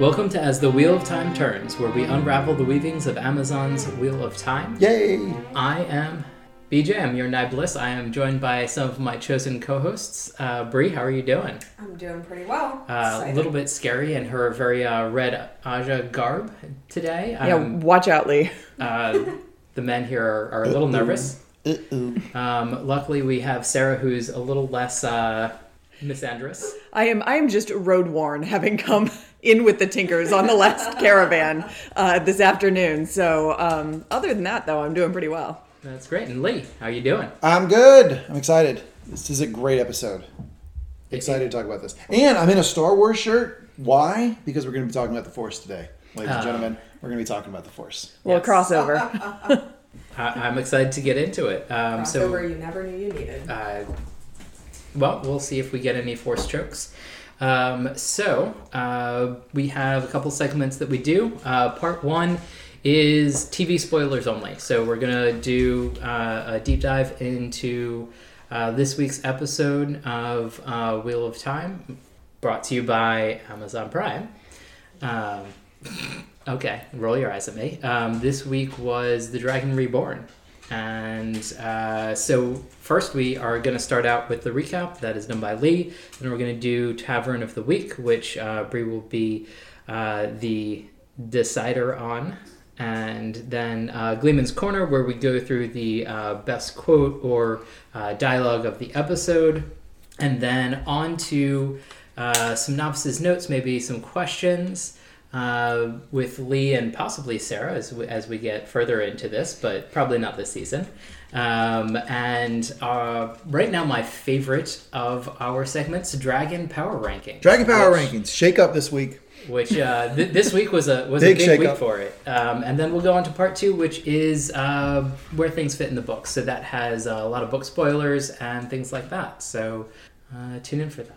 Welcome to As the Wheel of Time Turns, where we unravel the weavings of Amazon's Wheel of Time. Yay! I am BJ. I'm your Nibliss. I am joined by some of my chosen co-hosts. Uh, Bre, how are you doing? I'm doing pretty well. Uh, a little bit scary in her very uh, red Ajah garb today. Yeah, Um, watch out, Lee. uh, the men here are, are a little nervous. Uh-oh. Um, luckily, we have Sarah, who's a little less uh, misandrous. I am I am just road worn, having come in with the Tinkers on the last caravan uh, this afternoon. So um, other than that, though, I'm doing pretty well. That's great. And Lee, how you doing? I'm good. I'm excited. This is a great episode. Excited to talk about this. And I'm in a Star Wars shirt. Why? Because we're going to be talking about the Force today. Ladies and Oh. gentlemen, we're going to be talking about the Force. Little Yes. crossover. I- I'm excited to get into it. Um, so Crossover you never knew you needed. Uh, well, we'll see if we get any force chokes. Um, so, uh, we have a couple segments that we do. Uh, part one is TV spoilers only. So, we're to do uh, a deep dive into uh, this week's episode of uh, Wheel of Time, brought to you by Amazon Prime. Um, okay, roll your eyes at me. Um, this week was The Dragon Reborn. And uh, so, first, we are going to start out with the recap that is done by Lee. Then, we're going to do Ta'veren of the Week, which uh, Bre will be uh, the decider on. And then uh, Gleeman's Corner, where we go through the uh, best quote or uh, dialogue of the episode. And then on to uh, some novices' notes, maybe some questions uh, with Lee and possibly Sarah as we, as we get further into this, but probably not this season. Um, and uh, right now, my favorite of our segments, Dragon Power Ranking. Dragon Power which, Rankings. Shake up this week. Which uh, th- this week was a was Big a big shake week up. for it. Um, and then we'll go on to part two, which is uh, where things fit in the book. So that has a lot of book spoilers and things like that. So uh, tune in for that.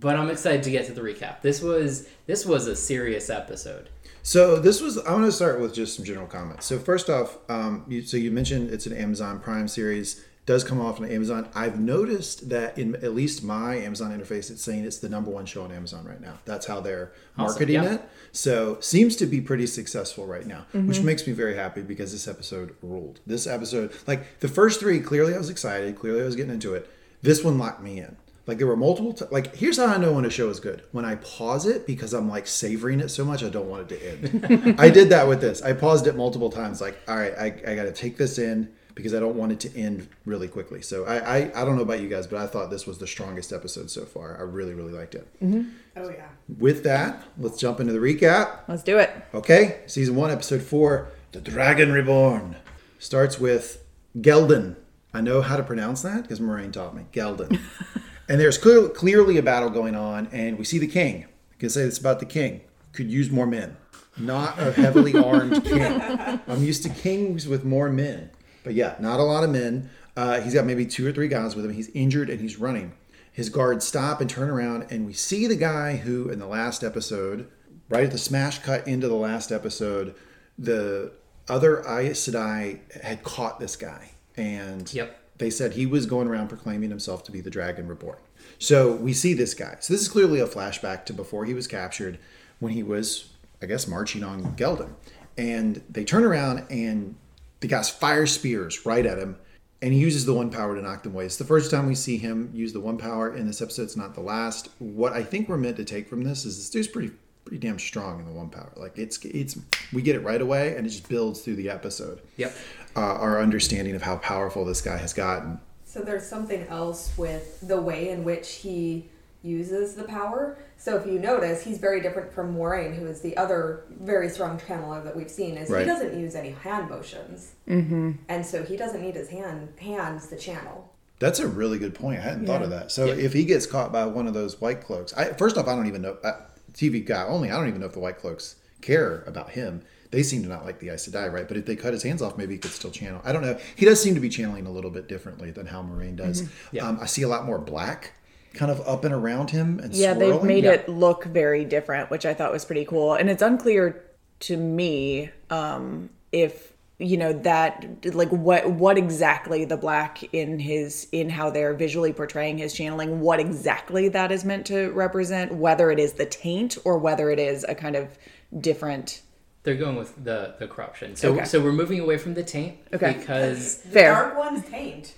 But I'm excited to get to the recap. This was this was a serious episode. So this was. I'm going to start with just some general comments. So first off, um, you, so you mentioned it's an Amazon Prime series. Does come off on Amazon. I've noticed that in at least my Amazon interface, it's saying it's the number one show on Amazon right now. That's how they're Awesome, marketing yeah. it. So seems to be pretty successful right now, which makes me very happy because this episode ruled. This episode, like the first three, clearly I was excited. Clearly I was getting into it. This one locked me in. Like there were multiple. T- like here's how I know when a show is good. When I pause it because I'm like savoring it so much I don't want it to end. I did that with this. I paused it multiple times. Like all right, I, I got to take this in because I don't want it to end really quickly. So I, I I don't know about you guys, but I thought this was the strongest episode so far. I really really liked it. Mm-hmm. Oh yeah. With that, let's jump into the recap. Let's do it. Okay, season one, episode four, The Dragon Reborn. Starts with Ghealdan. I know how to pronounce that because Moiraine taught me. Ghealdan. and there's clear, clearly a battle going on, and we see the king. I can say it's about the king. Could use more men. Not a heavily armed king. I'm used to kings with more men. But yeah, not a lot of men. Uh, he's got maybe two or three guys with him. He's injured and he's running. His guards stop and turn around, and we see the guy who, in the last episode, right at the smash cut into the last episode, the other Aes Sedai had caught this guy, and Yep. They said he was going around proclaiming himself to be the Dragon Reborn. So we see this guy. So this is clearly a flashback to before he was captured, when he was, I guess, marching on Ghealdan, and they turn around and the guys fire spears right at him and he uses the one power to knock them away. It's the first time we see him use the one power in this episode. It's not the last. What I think we're meant to take from this is this dude's pretty pretty damn strong in the one power. Like it's it's we get it right away and it just builds through the episode. Yep. Uh, our understanding of how powerful this guy has gotten. So there's something else with the way in which he uses the power. So if you notice, he's very different from Moiraine, who is the other very strong channeler that we've seen. Is Right. he doesn't use any hand motions, mm-hmm. and so he doesn't need his hand hands to channel. That's a really good point. I hadn't thought of that. So Yeah. if he gets caught by one of those white cloaks, I, first off, I don't even know. Uh, TV guy only. I don't even know if the white cloaks care about him. They seem to not like the Aes Sedai, right? But if they cut his hands off, maybe he could still channel. I don't know. He does seem to be channeling a little bit differently than how Moiraine does. Yeah. Um, I see a lot more black kind of up and around him and Yeah, they've made Yeah. it look very different, which I thought was pretty cool. And it's unclear to me um, if you know that like what what exactly the black in his in how they're visually portraying his channeling what exactly that is meant to represent whether it is the taint or whether it is a kind of different They're going with the the corruption. So Okay. so we're moving away from the taint Okay. because The Fair. dark one's taint.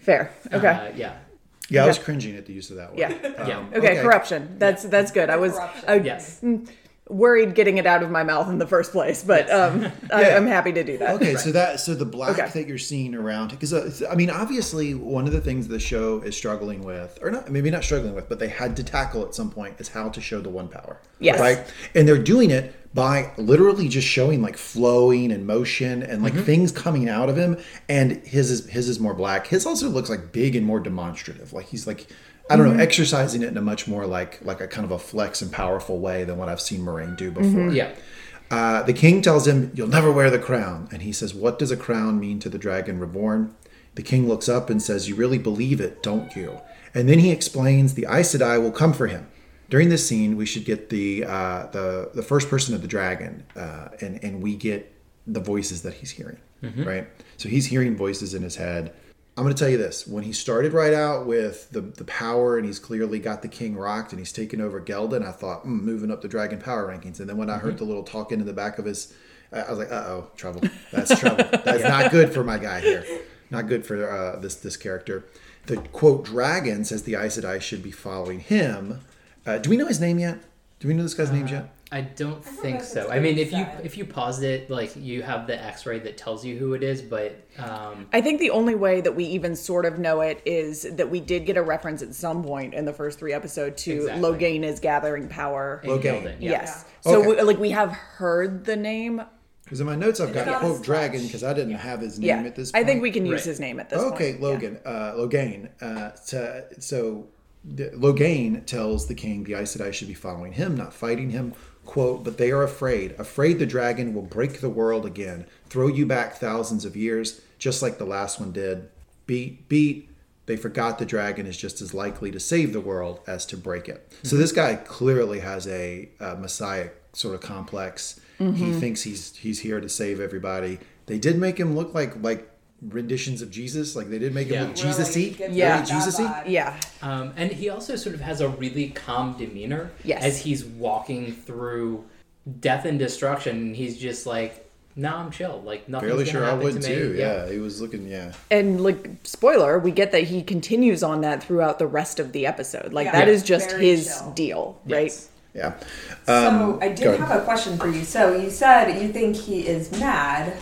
fair okay uh, yeah. Yeah, I was Okay. cringing at the use of that word. Yeah. Yeah. Um, okay, corruption that's that's good i was Corruption. I, Yes. Worried getting it out of my mouth in the first place but um I, Yeah. i'm happy to do that Okay, so that so the black Okay. that you're seeing around because uh, I mean obviously one of the things the show is struggling with or not maybe not struggling with but they had to tackle at some point is how to show the one power. Yes. Right? And they're doing it by literally just showing like flowing and motion and like things coming out of him and his is his is more black. His also looks like big and more demonstrative. Like he's like I don't know, exercising it in a much more like like a kind of a flex and powerful way than what I've seen Moiraine do before. Yeah. Uh, the king tells him, You'll never wear the crown. And he says, What does a crown mean to the dragon reborn? The king looks up and says, You really believe it, don't you? And then he explains the Aes Sedai will come for him. During this scene, we should get the uh, the the first person of the dragon, uh, and and we get the voices that he's hearing, right? So he's hearing voices in his head. I'm going to tell you this: when he started right out with the the power, and he's clearly got the king rocked, and he's taken over Ghealdan, I thought, mm, moving up the dragon power rankings. And then when I heard the little talking in the back of his, I was like, uh oh, trouble. That's trouble. That's not good for my guy here. Not good for uh, this this character. The quote dragon says the Aes Sedai should be following him. Uh, do we know his name yet? Do we know this guy's names yet? I don't think know if so. I mean, been if you if you pause it, like you have the X-ray that tells you who it is, but um, I think the only way that we even sort of know it is that we did get a reference at some point in the first three episodes to Exactly. Logain is gathering power. in Logain. Ghealdan, yeah. Yes. So Okay. we, like we have heard the name. Because in my notes I've got not a quote dragon because I didn't have his name Yeah. at this point. I think we can use Right. his name at this point. Okay, Yeah. Logan, uh, Logain. Uh, to, so the- Logain tells the king the Aes Sedai should be following him, not fighting him. Quote, but they are afraid. Afraid the dragon will break the world again, throw you back thousands of years, just like the last one did. Beat, beat. They forgot the dragon is just as likely to save the world as to break it. So this guy clearly has a, uh messiah sort of complex. He thinks he's he's here to save everybody. They did make him look like like renditions of Jesus. Like they did make him Yeah. look Jesus-y. Really Yeah. gives that Jesus-y? Yeah. Um, and he also sort of has a really calm demeanor Yes. as he's walking through death and destruction. And he's just like, "No, I'm chill. Like nothing's Fairly gonna sure I would to me." too. Yeah. he was looking. Yeah, And like spoiler, we get that he continues on that throughout the rest of the episode. Like Yeah. that Yeah. is just Very his chill. deal, right? Yes. yeah. So Um, I go did have a question for you. So you said you think he is mad,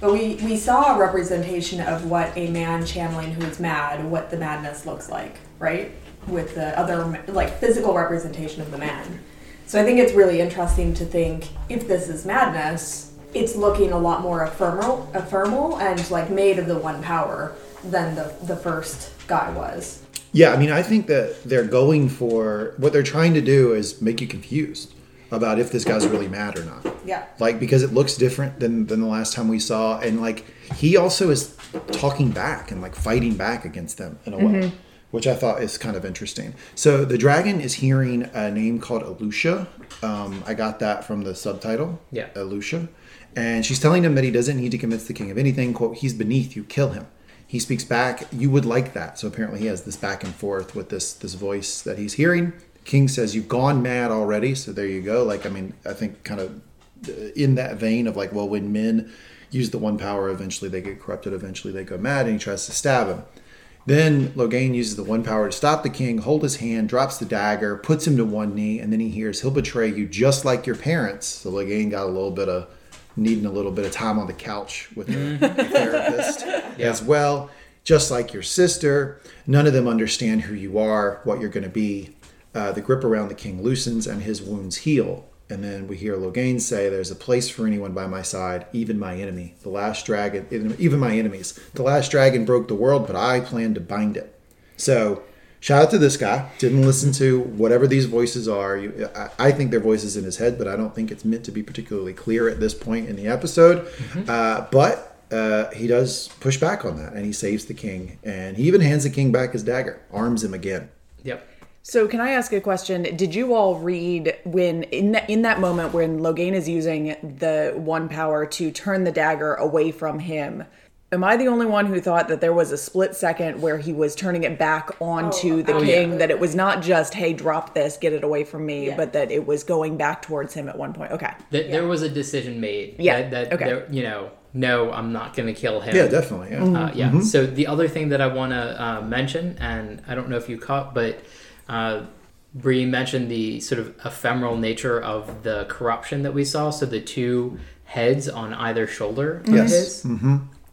but we we saw a representation of what a man channeling who is mad, what the madness looks like, right? With the other like physical representation of the man. So I think it's really interesting to think if this is madness, it's looking a lot more ephemeral, ephemeral and like made of the one power than the the first guy was. Yeah, I mean, I think that they're going for what they're trying to do is make you confused about if this guy's really mad or not. Yeah. Like because it looks different than than the last time we saw, and like he also is talking back and like fighting back against them in a way, which I thought is kind of interesting. So the dragon is hearing a name called Alusha. Um, I got that from the subtitle. Yeah. Alusha, and she's telling him that he doesn't need to convince the king of anything. "Quote: He's beneath you. Kill him." He speaks back. You would like that. So apparently he has this back and forth with this this voice that he's hearing. King says, "You've gone mad already." So there you go. Like I mean, I think kind of in that vein of like, well, when men use the one power, eventually they get corrupted. Eventually they go mad, and he tries to stab him. Then Logain uses the one power to stop the king, hold his hand, drops the dagger, puts him to one knee, and then he hears, "He'll betray you just like your parents." So Logain got a little bit of needing a little bit of time on the couch with mm-hmm. a, a therapist as well, just like your sister. None of them understand who you are, what you're going to be. Uh, the grip around the king loosens, and his wounds heal. And then we hear Logain say, There's a place for anyone by my side, even my enemy. The last dragon, even my enemies. The last dragon broke the world, but I plan to bind it. So, shout out to this guy. Didn't listen to whatever these voices are. You, I, I think they're voices in his head, but I don't think it's meant to be particularly clear at this point in the episode. Uh, but uh, he does push back on that, and he saves the king. And he even hands the king back his dagger, arms him again. Yep. So can I ask a question? Did you all read when in that in that moment when Logain is using the one power to turn the dagger away from him? Am I the only one who thought that there was a split second where he was turning it back onto Oh, the oh, king? yeah. That it was not just "Hey, drop this, get it away from me," Yeah. but that it was going back towards him at one point. Okay. Th- There was a decision made. Yeah, That, that okay. there- you know, no, I'm not going to kill him. Yeah, definitely. Yeah. Uh, yeah. So the other thing that I want to uh, mention, and I don't know if you caught, but uh, Bre mentioned the sort of ephemeral nature of the corruption that we saw. So the two heads on either shoulder of Yes. his,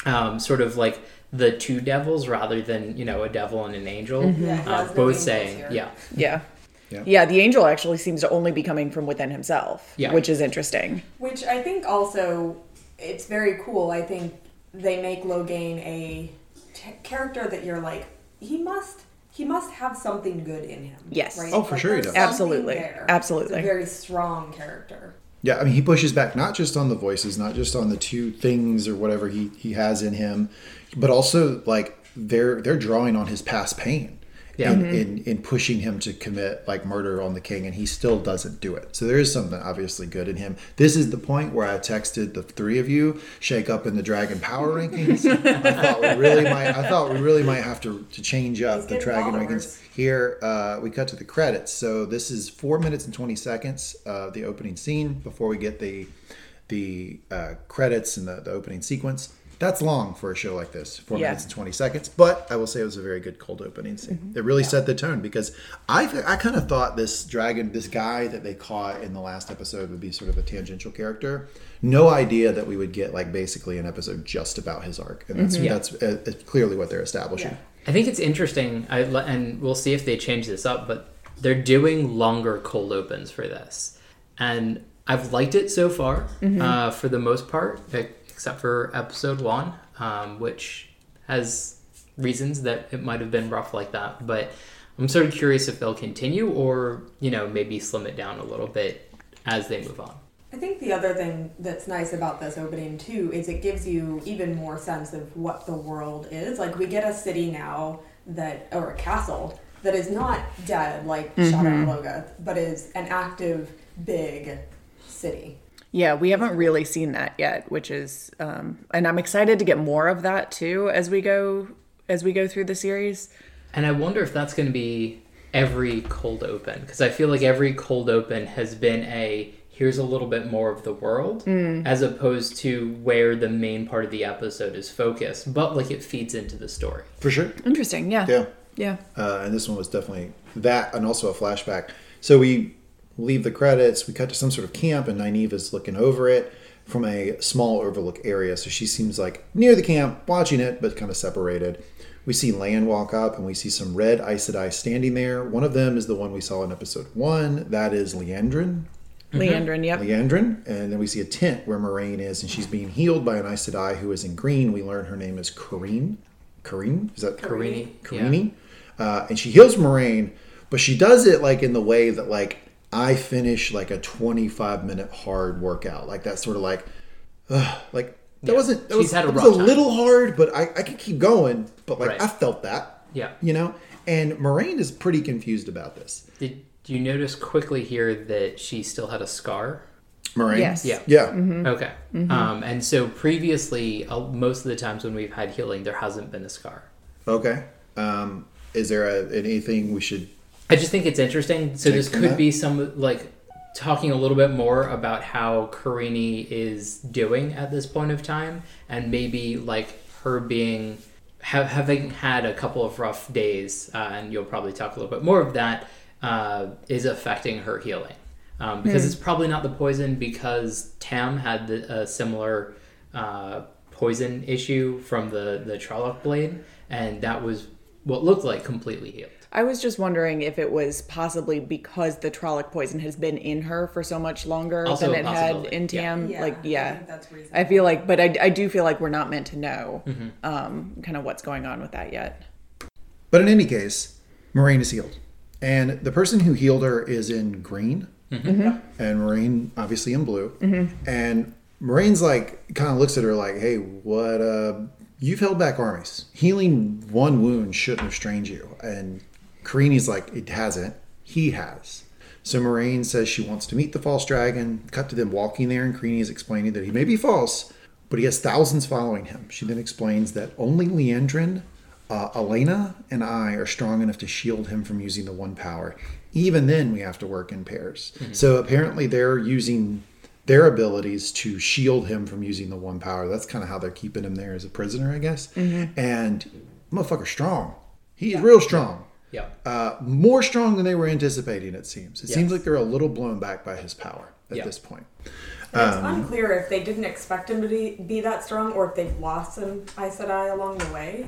um, sort of like the two devils rather than you know a devil and an angel. Yeah, he Uh, both saying, here. yeah, Yeah. Yeah. Yeah, the angel actually seems to only be coming from within himself, Yeah. which is interesting. Which I think also it's very cool. I think they make Logain a t- character that you're like he must he must have something good in him. Yes. Right? Oh, for Like, sure he does. Absolutely. there. Absolutely. It's a very strong character. Yeah, I mean, he pushes back not just on the voices, not just on the two things or whatever he, he has in him, but also like they're they're drawing on his past pain Yeah. in, in in pushing him to commit like murder on the king, and he still doesn't do it. So there is something obviously good in him. This is the point where I texted the three of you, shake up in the Dragon Power rankings. I thought we really might. I thought we really might have to to change up He's the Dragon followers. rankings. Here, uh, we cut to the credits. So this is four minutes and twenty seconds of the opening scene before we get the the uh, credits and the, the opening sequence. That's long for a show like this, four Yeah. minutes and twenty seconds. But I will say it was a very good cold opening scene. It really set the tone because I th- I kind of thought this dragon, this guy that they caught in the last episode would be sort of a tangential character. No idea that we would get like basically an episode just about his arc, and that's Yeah. that's uh, clearly what they're establishing. Yeah. I think it's interesting, I, and we'll see if they change this up, but they're doing longer cold opens for this. And I've liked it so far, uh, for the most part, e- except for episode one, um, which has reasons that it might have been rough like that. But I'm sort of curious if they'll continue or, you know, maybe slim it down a little bit as they move on. I think the other thing that's nice about this opening too is it gives you even more sense of what the world is. Like we get a city now that or a castle that is not dead like Shadar Logoth, but is an active big city. Yeah, we haven't really seen that yet, which is, um, and I'm excited to get more of that too as we go as we go through the series. And I wonder if that's going to be every cold open because I feel like every cold open has been a here's a little bit more of the world as opposed to where the main part of the episode is focused, but like it feeds into the story. For sure. Interesting. Yeah. Yeah. Yeah. uh, and this one was definitely that and also a flashback so we leave the credits we cut to some sort of camp and Nynaeve is looking over it from a small overlook area so she seems like near the camp watching it but kind of separated we see Lan walk up and we see some red Aes Sedai standing there one of them is the one we saw in episode one that is Liandrin Liandrin. Yep. Liandrin, and then we see a tent where Moiraine is, and she's being healed by an Aes Sedai who is in green. We learn her name is Kerene. Kerene? Is that Karini, Karini? Uh, and she heals Moiraine, but she does it like in the way that like I finish like a 25 minute hard workout, like that sort of like, ugh, like that Yeah. wasn't. That She's was, had a that was a little hard, but I I could keep going. But like Right. I felt that, Yeah. you know. And Moiraine is pretty confused about this. Did you notice quickly here that she still had a scar? Moiraine, Yes. Yeah. yeah. Okay. Um, and so previously, uh, most of the times when we've had healing, there hasn't been a scar. Okay. Um, is there a, anything we should? I just think it's interesting. So Take this could that? be some like talking a little bit more about how Karini is doing at this point of time, and maybe like her being ha- having had a couple of rough days, uh, and you'll probably talk a little bit more of that uh, is affecting her healing. Um, because Hmm. it's probably not the poison because Tam had the, a similar uh, poison issue from the the Trolloc blade, and that was what looked like completely healed. I was just wondering if it was possibly because the Trolloc poison has been in her for so much longer Also than it had in. Tam. Yeah, like, I yeah. think that's. I feel like, but I, I do feel like we're not meant to know Mm-hmm. um, kind of what's going on with that yet. But in any case, Moiraine is healed, and the person who healed her is in green, and Moiraine obviously in blue. And Moiraine's like kind of looks at her like, "Hey, what? Uh, you've held back armies. Healing one wound shouldn't have strained you." And Karini's like, "It hasn't." he has. So Moiraine says she wants to meet the false dragon. Cut to them walking there, and Creany is explaining that he may be false, but he has thousands following him. She then explains that only Liandrin, uh, Elena, and I are strong enough to shield him from using the one power. Even then, we have to work in pairs. So apparently, they're using their abilities to shield him from using the one power. That's kind of how they're keeping him there as a prisoner, I guess. And motherfucker, strong. He's real strong. Yeah. Uh, more strong than they were anticipating. It seems. It Yes. seems like they're a little blown back by his power at Yeah. this point. And it's Um, unclear if they didn't expect him to be, be that strong or if they've lost some Aes Sedai along the way.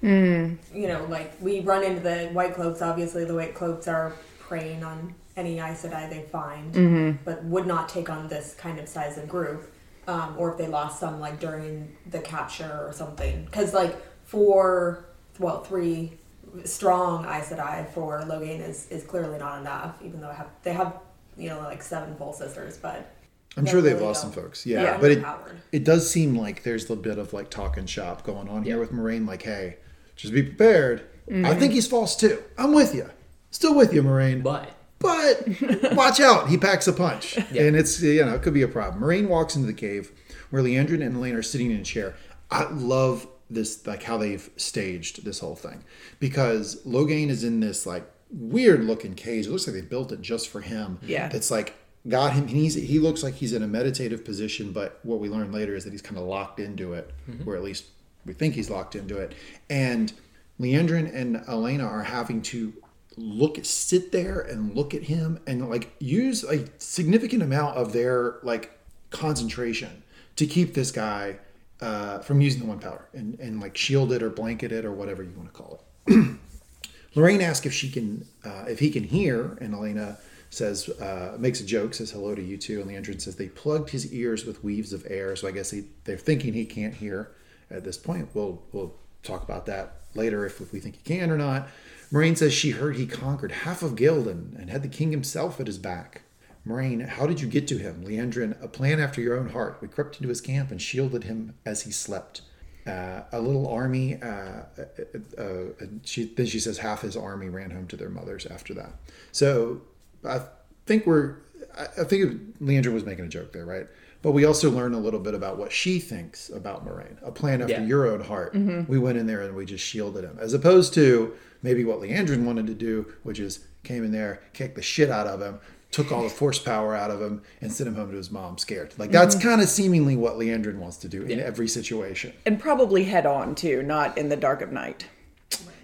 Hmm. You know, like we run into the White Cloaks. Obviously, the White Cloaks are preying on any Aes Sedai they find, Mm-hmm. but would not take on this kind of size of group. Um, or if they lost some like during the capture or something. Because like four, well, three strong Aes Sedai for Logain is, is clearly not enough. Even though I have they have you know like seven full sisters, but I'm sure they've really lost some folks. Yeah, Yeah, but it it does seem like there's a bit of like talk and shop going on here with Moiraine. Like, hey, just be prepared. Mm-hmm. I think he's false too. I'm with you. Still with you, Moiraine. But But watch out, he packs a punch. And it's, you know, it could be a problem. Moiraine walks into the cave where Liandrin and Elaine are sitting in a chair. I love this, like how they've staged this whole thing. Because Logain is in this, like, weird looking cage. It looks like they built it just for him. Yeah. It's like, got him, he's, he looks like he's in a meditative position, but what we learn later is that he's kind of locked into it, mm-hmm. or at least we think he's locked into it. And Liandrin and Elena are having to look sit there and look at him and like use a significant amount of their like concentration to keep this guy uh, from using the one power and, and like shield it or blanket it or whatever you want to call it. Moiraine asks if she can, uh, if he can hear, and Elena says, uh, makes a joke, says hello to you two, and Liandrin says they plugged his ears with weaves of air, so I guess he, they're thinking he can't hear at this point. We'll we'll talk about that later if, if we think he can or not. Moiraine says she heard he conquered half of Ghealdan and had the king himself at his back. Moiraine, how did you get to him? Liandrin, a plan after your own heart. We crept into his camp and shielded him as he slept. Uh, a little army. Uh, uh, uh, she then she says half his army ran home to their mothers after that. So I think we're. I think Liandrin was making a joke there, right? But we also learn a little bit about what she thinks about Moiraine. A plan after Yeah. your own heart. We went in there and we just shielded him, as opposed to maybe what Liandrin wanted to do, which is came in there, kicked the shit out of him, took all the force power out of him, and sent him home to his mom scared. Like that's kind of seemingly what Liandrin wants to do in every situation. And probably head on too, not in the dark of night.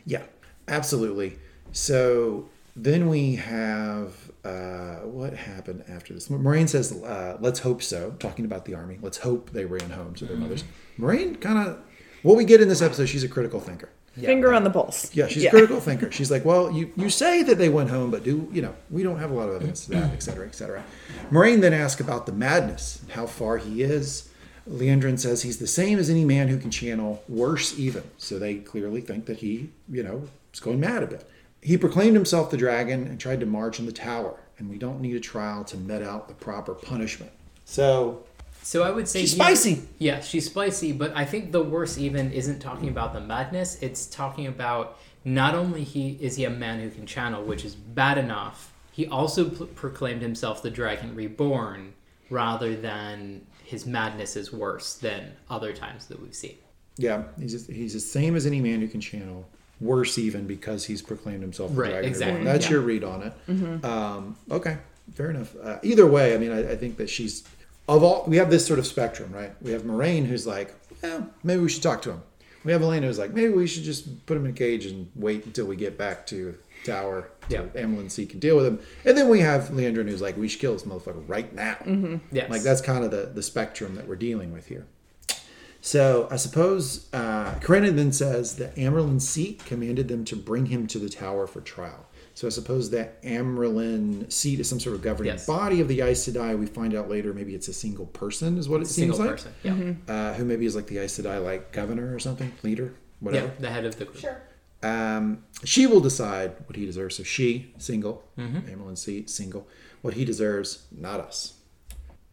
Yeah, absolutely. So then we have uh, what happened after this. Moiraine says, uh, "Let's hope so." Talking about the army, let's hope they ran home to their mothers. Moiraine kind of what we get in this episode. She's a critical thinker. Finger on the pulse. Yeah, she's a critical thinker. She's like, well, you, you say that they went home, but do you know we don't have a lot of evidence to that, et cetera, et cetera. Moiraine then asks about the madness, how far he is. Liandrin says he's the same as any man who can channel, worse even. So they clearly think that he, you know, is going mad a bit. He proclaimed himself the dragon and tried to march in the tower, and we don't need a trial to met out the proper punishment. So So I would say She's here- spicy. Yeah, she's spicy, but I think the worst even isn't talking about the madness. It's talking about not only he is he a man who can channel, which is bad enough. He also pl- proclaimed himself the dragon reborn, rather than his madness is worse than other times that we've seen. Yeah, he's just, he's the same as any man who can channel. Worse even because he's proclaimed himself the Right, dragon. exactly, Reborn. That's yeah. your read on it. Um, okay, fair enough. Uh, either way, I mean, I, I think that she's of all. We have this sort of spectrum, right? We have Moiraine, who's like, well, maybe we should talk to him. We have Elena, who's like, maybe we should just put him in a cage and wait until we get back to Tower. Yeah. So C can deal with him. And then we have Liandrin, who's like, we should kill this motherfucker right now. Yeah, Like that's kind of the, the spectrum that we're dealing with here. So I suppose uh, Karenin then says that Amyrlin seat commanded them to bring him to the tower for trial. So I suppose that Amyrlin seat is some sort of governing Yes. body of the Aes Sedai. We find out later maybe it's a single person, is what it seems single like. person. Yeah. Uh, who maybe is like the Aes Sedai, like governor or something, leader, whatever. Yeah, the head of the group. Sure. Um, she will decide what he deserves. So she, single, Mm-hmm. Amyrlin seat, single. What he deserves, not us.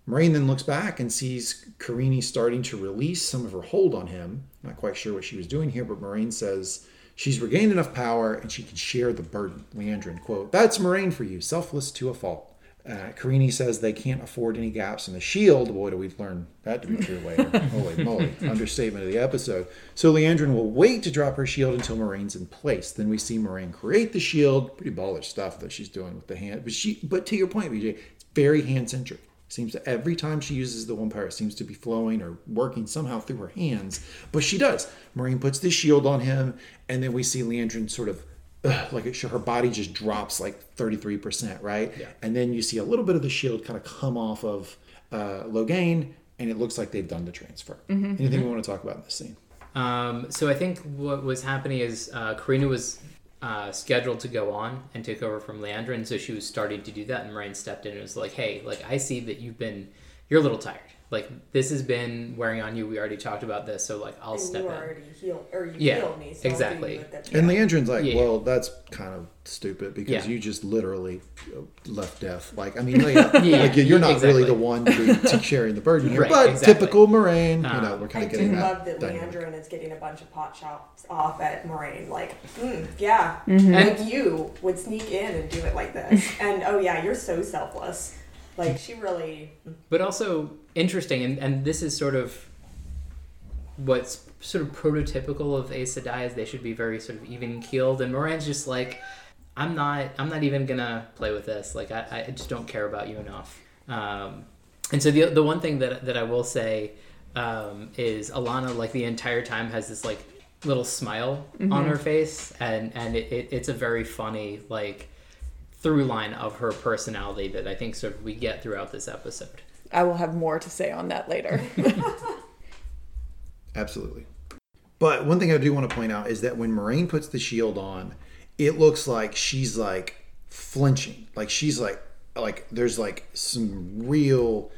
Moiraine then looks back and sees Karini starting to release some of her hold on him. Not quite sure what she was doing here, but Moiraine says She's regained enough power and she can share the burden. Liandrin, quote, That's Moiraine for you, selfless to a fault. Uh, Carini says they can't afford any gaps in the shield. Boy, do we learn that to be true later. Holy moly. Understatement of the episode. So Liandrin will wait to drop her shield until Moiraine's in place. Then we see Moiraine create the shield. Pretty baller stuff that she's doing with the hand. But she but to your point, BJ, it's very hand centric. Seems to every time she uses the one power, it seems to be flowing or working somehow through her hands. But she does. Moiraine puts the shield on him, and then we see Liandrin sort of ugh, like it, her body just drops like 33%, right? Yeah. And then you see a little bit of the shield kind of come off of uh, Logain, and it looks like they've done the transfer. Anything we want to talk about in this scene? Um, so I think what was happening is uh, Karina was uh, scheduled to go on and take over from Leandra, and so she was starting to do that. And Moiraine stepped in and was like, "Hey, like I see that you've been, you're a little tired. Like this has been wearing on you. We already talked about this, so like I'll And step you in." already healed, or you Yeah, healed me. So exactly. You And job. Liandrin's like, Yeah. well, that's kind of stupid because Yeah. you just literally uh, left death. Like, I mean, like, Yeah, like, you're not exactly. really the one to be to carrying the burden here, Right, but exactly. typical Moiraine. You Uh, know, we're kind I of do getting love that. that dynamic. Liandrin is getting a bunch of pot shots off at Moiraine. Like, mm, yeah, Mm-hmm. like you would sneak in and do it like this. and oh yeah, you're so selfless. Like she really. but also interesting and, and this is sort of what's sort of prototypical of Aes Sedai is they should be very sort of even keeled and Moiraine's just like I'm not I'm not even gonna play with this like I, I just don't care about you enough. Um, and so the, the one thing that, that I will say um, is Alana like the entire time has this like little smile on her face and and it, it, it's a very funny like through line of her personality that I think sort of we get throughout this episode I will have more to say on that later. Absolutely. But one thing I do want to point out is that when Moiraine puts the shield on, it looks like she's like flinching. Like she's like like there's like some real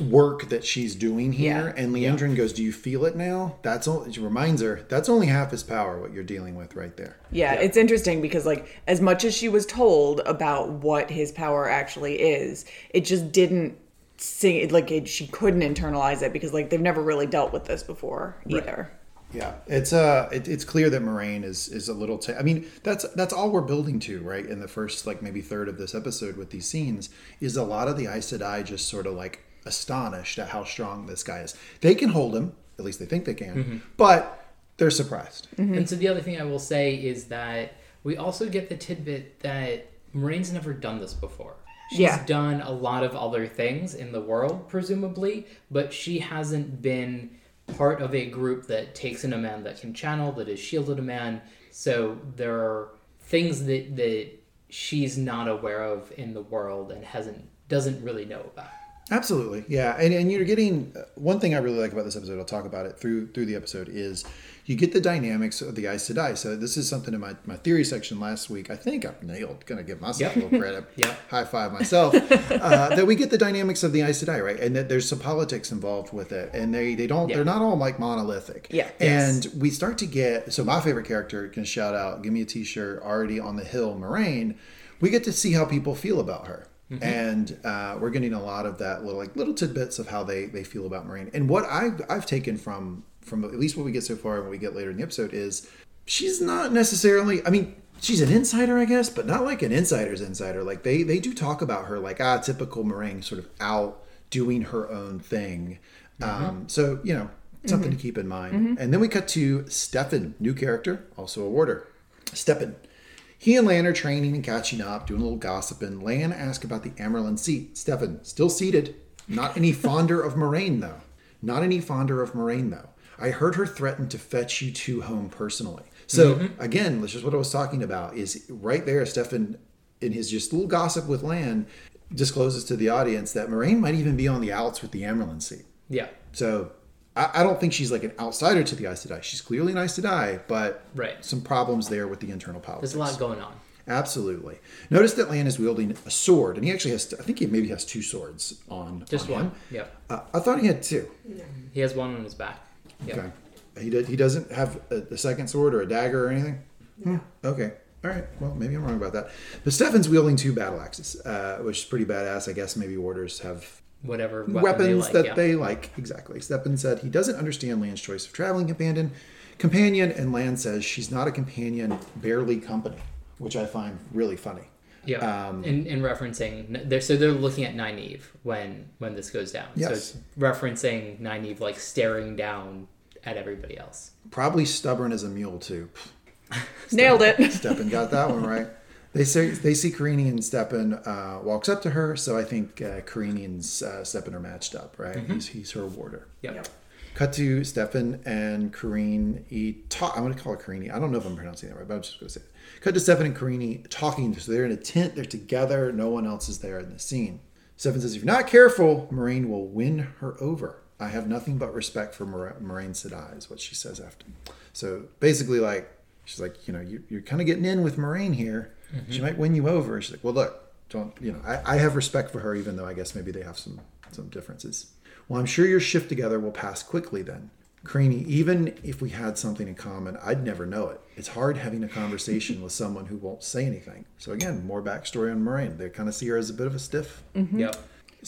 work that she's doing here. Yeah. And Liandrin goes, "Do you feel it now?" That's all. It reminds her that's only half his power. What you're dealing with right there. Yeah, it's interesting because like as much as she was told about what his power actually is, it just didn't sing like it, she couldn't internalize it because like they've never really dealt with this before either. Yeah, it's uh, it, it's clear that Moiraine is is a little. T- I mean, that's that's all we're building to, right? In the first like maybe third of this episode with these scenes, is a lot of the Aes Sedai just sort of like astonished at how strong this guy is. They can hold him, at least they think they can, but they're surprised. And so the other thing I will say is that we also get the tidbit that Moiraine's never done this before. She's Yeah. done a lot of other things in the world, presumably, but she hasn't been part of a group that takes in a man that can channel, that is shielded a man. So there are things that that she's not aware of in the world and hasn't doesn't really know about. Absolutely, yeah, and and you're getting uh, one thing I really like about this episode. I'll talk about it through through the episode is you get the dynamics of the Aes Sedai. So this is something in my, my theory section last week. I think I've nailed. Gonna give myself a little credit. Yep. High five myself. uh, that we get the dynamics of the Aes Sedai right, and that there's some politics involved with it, and they they don't Yeah. they're not all like monolithic. Yeah. and we start to get so my favorite character can shout out. Give me a T-shirt already on the hill, Moiraine. We get to see how people feel about her and uh, we're getting a lot of that little like little tidbits of how they they feel about Moiraine. And what I've I've taken from from at least what we get so far and what we get later in the episode is she's not necessarily. I mean. She's an insider, I guess, but not like an insider's insider. Like they they do talk about her like ah typical Moiraine, sort of out doing her own thing. Um, so you know something to keep in mind. And then we cut to Stefan, new character, also a warder. Stepin. He and Lan are training and catching up, doing a little gossiping. Lan asks about the Amyrlin seat. Stefan, still seated. Not any fonder of Moiraine, though. Not any fonder of Moiraine, though. I heard her threaten to fetch you two home personally. So, again, that's just what I was talking about is right there, Stefan, in his just little gossip with Lan, discloses to the audience that Moiraine might even be on the outs with the Amyrlin seat. Yeah. So I, I don't think she's like an outsider to the Aes Sedai. She's clearly an Aes Sedai, but Right. some problems there with the internal politics. There's a lot going on. Absolutely. Notice that Lan is wielding a sword, and he actually has. I think he maybe has two swords on. Just on one. Yep. Uh, I thought he had two. He has one on his back. Okay. He did. He doesn't have a, a second sword or a dagger or anything. Hmm. Okay. All right. Well, maybe I'm wrong about that. But Stefan's wielding two battle axes, uh, which is pretty badass. I guess maybe warders have Whatever weapon weapons they like, that yeah. they like. Exactly. Stepin said he doesn't understand Lan's choice of traveling companion companion, and Lan says she's not a companion, barely company, which I find really funny. Yeah, Um, in, in referencing, they're, so they're looking at Nynaeve when when this goes down. So Yes. it's referencing Nynaeve like staring down at everybody else. Probably stubborn as a mule too. Nailed it. Stepin got that one right. They say they see Karini and Stepin uh, walks up to her, so I think uh, Karini and uh, Stepin are matched up, right? He's, he's her warder. Yep. Yep. Cut to Steffen and Karine. E talk, I'm going to call it Karini. I don't know if I'm pronouncing that right, but I'm just going to say it. Cut to Steffen and Karini talking. So they're in a tent. They're together. No one else is there in the scene. Steffen says, "If you're not careful, Moiraine will win her over. I have nothing but respect for Mor- Moiraine Sedai," is what she says after. So basically, like she's like, you know, you, you're kind of getting in with Moiraine here. Mm-hmm. She might win you over. She's like, well, look, don't you know? I, I have respect for her, even though I guess maybe they have some some differences. Well, I'm sure your shift together will pass quickly then. Craney, even if we had something in common, I'd never know it. It's hard having a conversation with someone who won't say anything. So again, more backstory on Moiraine. They kind of see her as a bit of a stiff. Mm-hmm. Yep.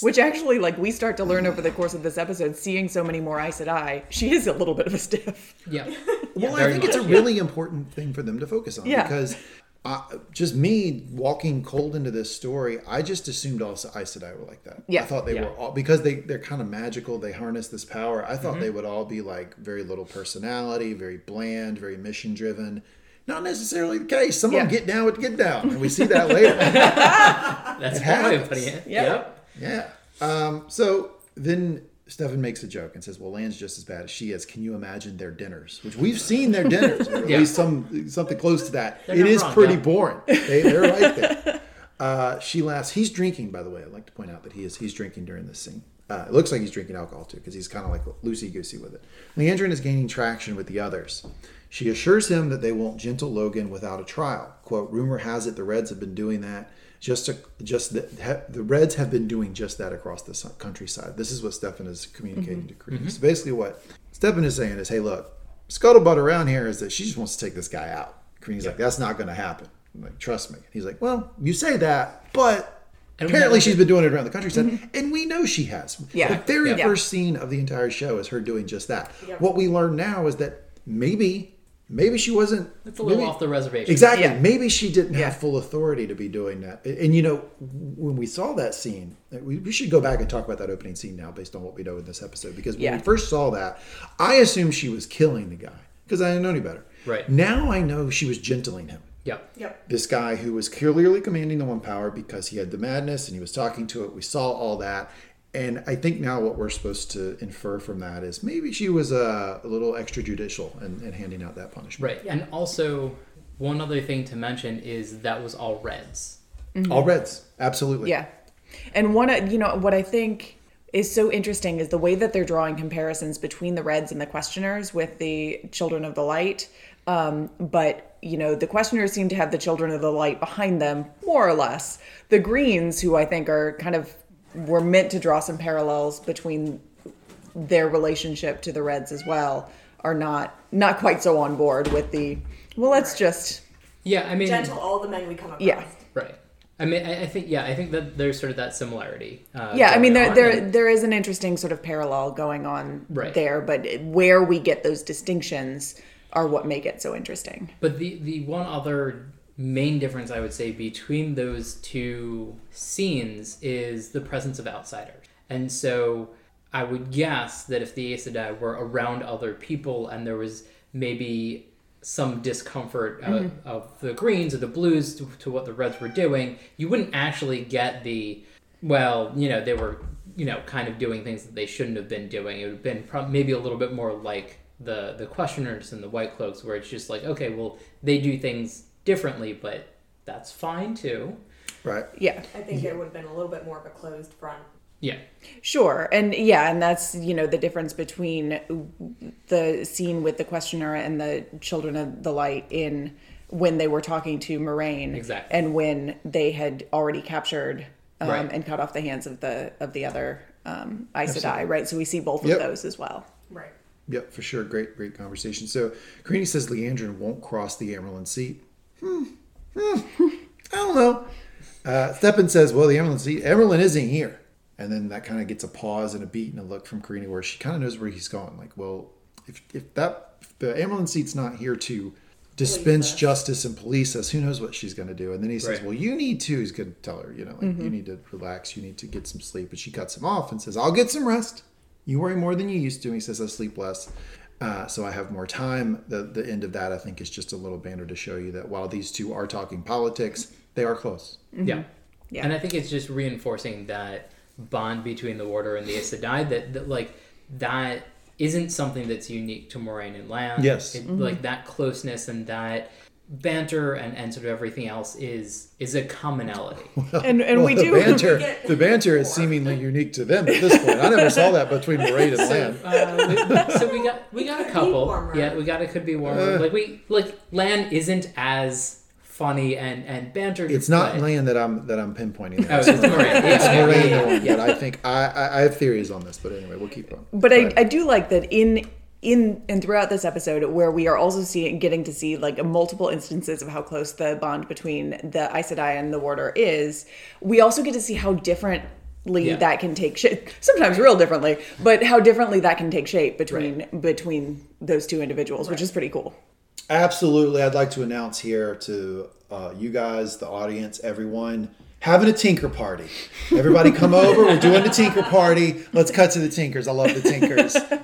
Which actually, like, we start to learn over the course of this episode, seeing so many more eyes at eye, she is a little bit of a stiff. Yep. Well, I very think it's a much. really important thing for them to focus on Yeah. because uh, just me walking cold into this story, I just assumed all Aes Sedai were like that. Yeah. I thought they Yeah. were all because they they're kind of magical. They harness this power. I thought Mm-hmm. they would all be like very little personality, very bland, very mission driven. Not necessarily the case. Some of them get down with get down, and we see that later. That's It one happens. putting it. Yep. Yeah. Um, so then Stefan makes a joke and says, "Well, Lan's just as bad as she is. Can you imagine their dinners? Which we've seen their dinners, or at Yeah. least some something close to that. They're it is wrong, pretty boring. They, they're right there." Uh, she laughs. He's drinking, by the way. I'd like to point out that he is he's drinking during this scene. Uh, it looks like he's drinking alcohol too, because he's kind of like loosey goosey with it. Liandrin is gaining traction with the others. She assures him that they won't gentle Logan without a trial. "Quote: Rumor has it the Reds have been doing that. Just to, just the, the Reds have been doing just that across the countryside. This is what Stefan is communicating to Creed. So basically, what Stefan is saying is, "Hey, look, scuttlebutt around here is that she just wants to take this guy out." Creed's like, "That's not going to happen. Like, trust me." He's like, "Well, you say that, but." And Apparently, she's been doing it around the countryside, and we know she has. Yeah. The very Yeah. first scene of the entire show is her doing just that. Yep. What we learn now is that maybe, maybe she wasn't. It's a little maybe- off the reservation. Exactly. Yeah. Maybe she didn't Yeah. have full authority to be doing that. And, and, you know, when we saw that scene, uh, we, we should go back and talk about that opening scene now, based on what we know in this episode. Because when Yeah. we first saw that, I assumed she was killing the guy because I didn't know any better. Right. Now I know she was gentling him Yep. Yep. this guy who was clearly commanding the one power because he had the madness and he was talking to it. We saw all that. And I think now what we're supposed to infer from that is maybe she was uh, a little extrajudicial in, in handing out that punishment. Right. And also, one other thing to mention is that was all Reds. All Reds, absolutely. Yeah. And one, of- you know, what I think is so interesting is the way that they're drawing comparisons between the Reds and the Questioners with the Children of the Light. Um, but, you know, the Questioners seem to have the Children of the Light behind them, more or less. The Greens, who I think are kind of, were meant to draw some parallels between their relationship to the Reds as well, are not not quite so on board with the, well, let's Right. just, Yeah, I mean, Gentle all the men we come across. Yeah. right. I mean, I, I think yeah, I think that there's sort of that similarity. Uh, yeah i mean there on, there and- there is an interesting sort of parallel going on Right. there but where we get those distinctions are what make it so interesting But the the one other main difference I would say between those two scenes is the presence of outsiders. And so I would guess that if the Aes Sedai were around other people and there was maybe some discomfort of, of the greens or the blues to, to what the reds were doing, you wouldn't actually get the well, you know, they were you know kind of doing things that they shouldn't have been doing. It would have been prob- maybe a little bit more like the the questioners and the white cloaks, where it's just like, okay, well, they do things differently, but that's fine too. Right. yeah I think it would have been a little bit more of a closed front. Yeah, sure and yeah and that's you know the difference between the scene with the questioner and the children of the light in when they were talking to Moiraine Exactly. and when they had already captured um, Right. and cut off the hands of the of the other um, Aes Sedai, right so we see both Yep. of those as well Right. Yep, for sure. Great, great conversation. So, Carini says Liandrin won't cross the Amyrlin seat. Hmm. Hmm. I don't know. Uh, Steppen says, well, the Amyrlin seat, Amyrlin isn't here. And then that kind of gets a pause and a beat and a look from Carini where she kind of knows where he's going. Like, well, if, if that if the ambulance seat's not here to dispense us. justice and police us, who knows what she's going to do? And then he says, Right. "Well, you need to." He's going to tell her, you know, like you need to relax, you need to get some sleep. But she cuts him off and says, "I'll get some rest. You worry more than you used to." And he says, "I sleep less." Uh, so I have more time. The the end of that, I think, is just a little banner to show you that while these two are talking politics, they are close. Yeah. Yeah. And I think it's just reinforcing that bond between the Warder and the Aes Sedai that, that like that isn't something that's unique to Moiraine and Lan. Yes. It, Like that closeness and that banter and, and sort of everything else is is a commonality. and and Well, we the do banter. get The banter is seemingly unique to them at this point. I never saw that between Moiraine and Lan. Uh, we- so we got we got a couple. warmer. Yeah, we got it could be warmer. Uh. like we like Lan isn't as funny and and banter. It's not but- Lan that I'm that I'm pinpointing. Oh, it's Moiraine. Yeah, It's yeah, Moiraine yeah, yeah. I think I, I I have theories on this. But anyway, we'll keep going. but Go I. I do like that in in and throughout this episode where we are also seeing getting to see like multiple instances of how close the bond between the Aes Sedai and the Warder is we also get to see how differently Yeah. that can take shape sometimes real differently but how differently that can take shape between between those two individuals which is pretty cool Absolutely. I'd like to announce here to uh, you guys, the audience, everyone, having a tinker party. Everybody come over. We're doing the tinker party. Let's cut to the tinkers. I love the tinkers. They're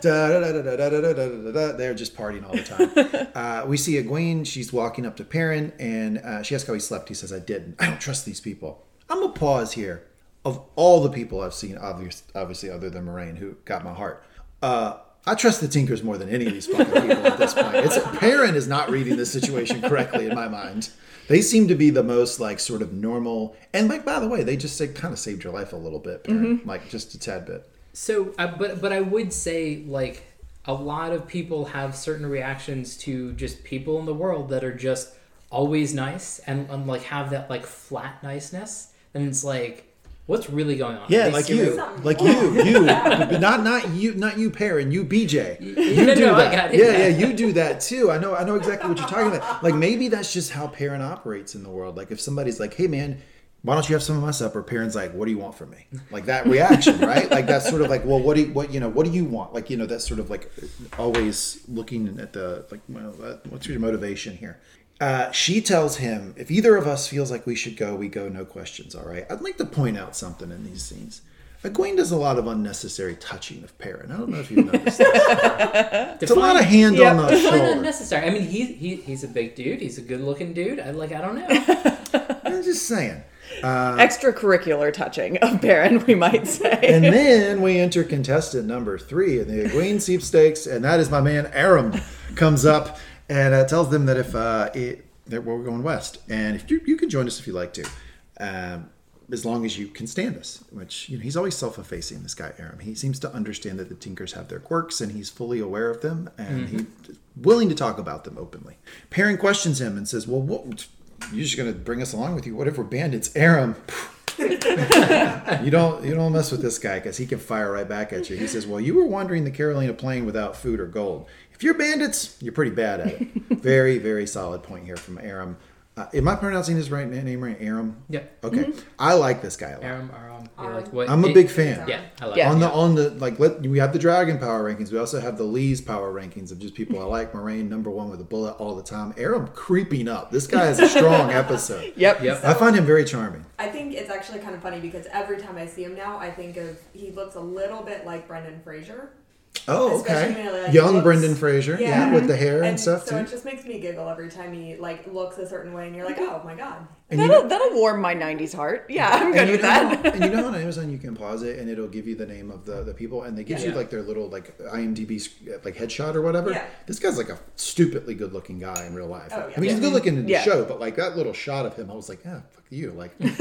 just partying all the time. Uh, we see Egwene. She's walking up to Perrin and uh, she asks how he slept. He says, I didn't. I don't trust these people. I'm going to pause here. Of all the people I've seen, obvious, obviously, other than Moiraine, who got my heart. Uh, I trust the Tinkers more than any of these fucking people at this point. It's Perrin is not reading this situation correctly in my mind. They seem to be the most like sort of normal, and like by the way, they just like, kind of saved your life a little bit, Perrin, like just a tad bit. So, uh, but but I would say like a lot of people have certain reactions to just people in the world that are just always nice and, and like have that like flat niceness. And it's like, what's really going on? Yeah, like you, like you, you, but not not you, not you, Perrin, you, BJ. You no, do no, that. Yeah, yeah, you do that too. I know, I know exactly what you're talking about. Like maybe that's just how Perrin operates in the world. Like if somebody's like, "Hey, man." Why don't you have some of my supper? Perrin's like, "What do you want from me?" Like that reaction, right? Like that's sort of like, "Well, what do you, what you know? What do you want?" Like you know, that's sort of like always looking at the like, well, uh, what's your motivation here? Uh, she tells him, "If either of us feels like we should go, we go, no questions." All right. I'd like to point out something in these scenes. Egwene does a lot of unnecessary touching of Perrin. I don't know if you've noticed. That. It's a lot of hand Yeah. on the Define shoulder. unnecessary. I mean, he, he he's a big dude. He's a good looking dude. I like. I don't know. I'm just saying. Uh, extracurricular touching of Baron we might say And then we enter contestant number three in the Egwene sweepstakes, and that is my man Aram comes up and uh, tells them that if uh, it, that we're going west, and if you, you can join us if you like to, um, as long as you can stand us. Which you know he's always self-effacing. This guy Aram, he seems to understand that the Tinkers have their quirks, and he's fully aware of them, and he's willing to talk about them openly. Perrin questions him and says, "Well, what?" You're just gonna bring us along with you? What if we're bandits? Aram, you don't you don't mess with this guy because he can fire right back at you. He says, "Well, you were wandering the Caralain plain without food or gold. If you're bandits, you're pretty bad at it." very very solid point here from Aram. Uh, am I pronouncing his right name right? Aram. Yeah. Okay, I like this guy a lot. Aram, Aram. yeah, Aram. like what- I'm a it- big fan. Yeah, I like. Yeah. On the on the like let we have the dragon power rankings. We also have the Lee's power rankings of just people I like. Moiraine number one with a bullet all the time. Aram creeping up. This guy has a strong episode. yep Yep. I find him very charming. I think it's actually kind of funny because every time I see him now, I think of he looks a little bit like Brendan Fraser. Oh, Especially okay. when like, Young looks- Brendan Fraser, yeah. with the hair and, stuff so too. it just makes me giggle every time he like looks a certain way, and you're like, oh my god. And that'll, know- that'll warm my 90s heart yeah i'm good and you with know, that and you know on Amazon you can pause it and it'll give you the name of the, the people and they give you Yeah. like their little like IMDb like headshot or whatever. Yeah. This guy's like a stupidly good looking guy in real life. Oh, yeah. I mean, he's good looking in the Yeah. show, but like that little shot of him, I was like, ah, fuck you. Like,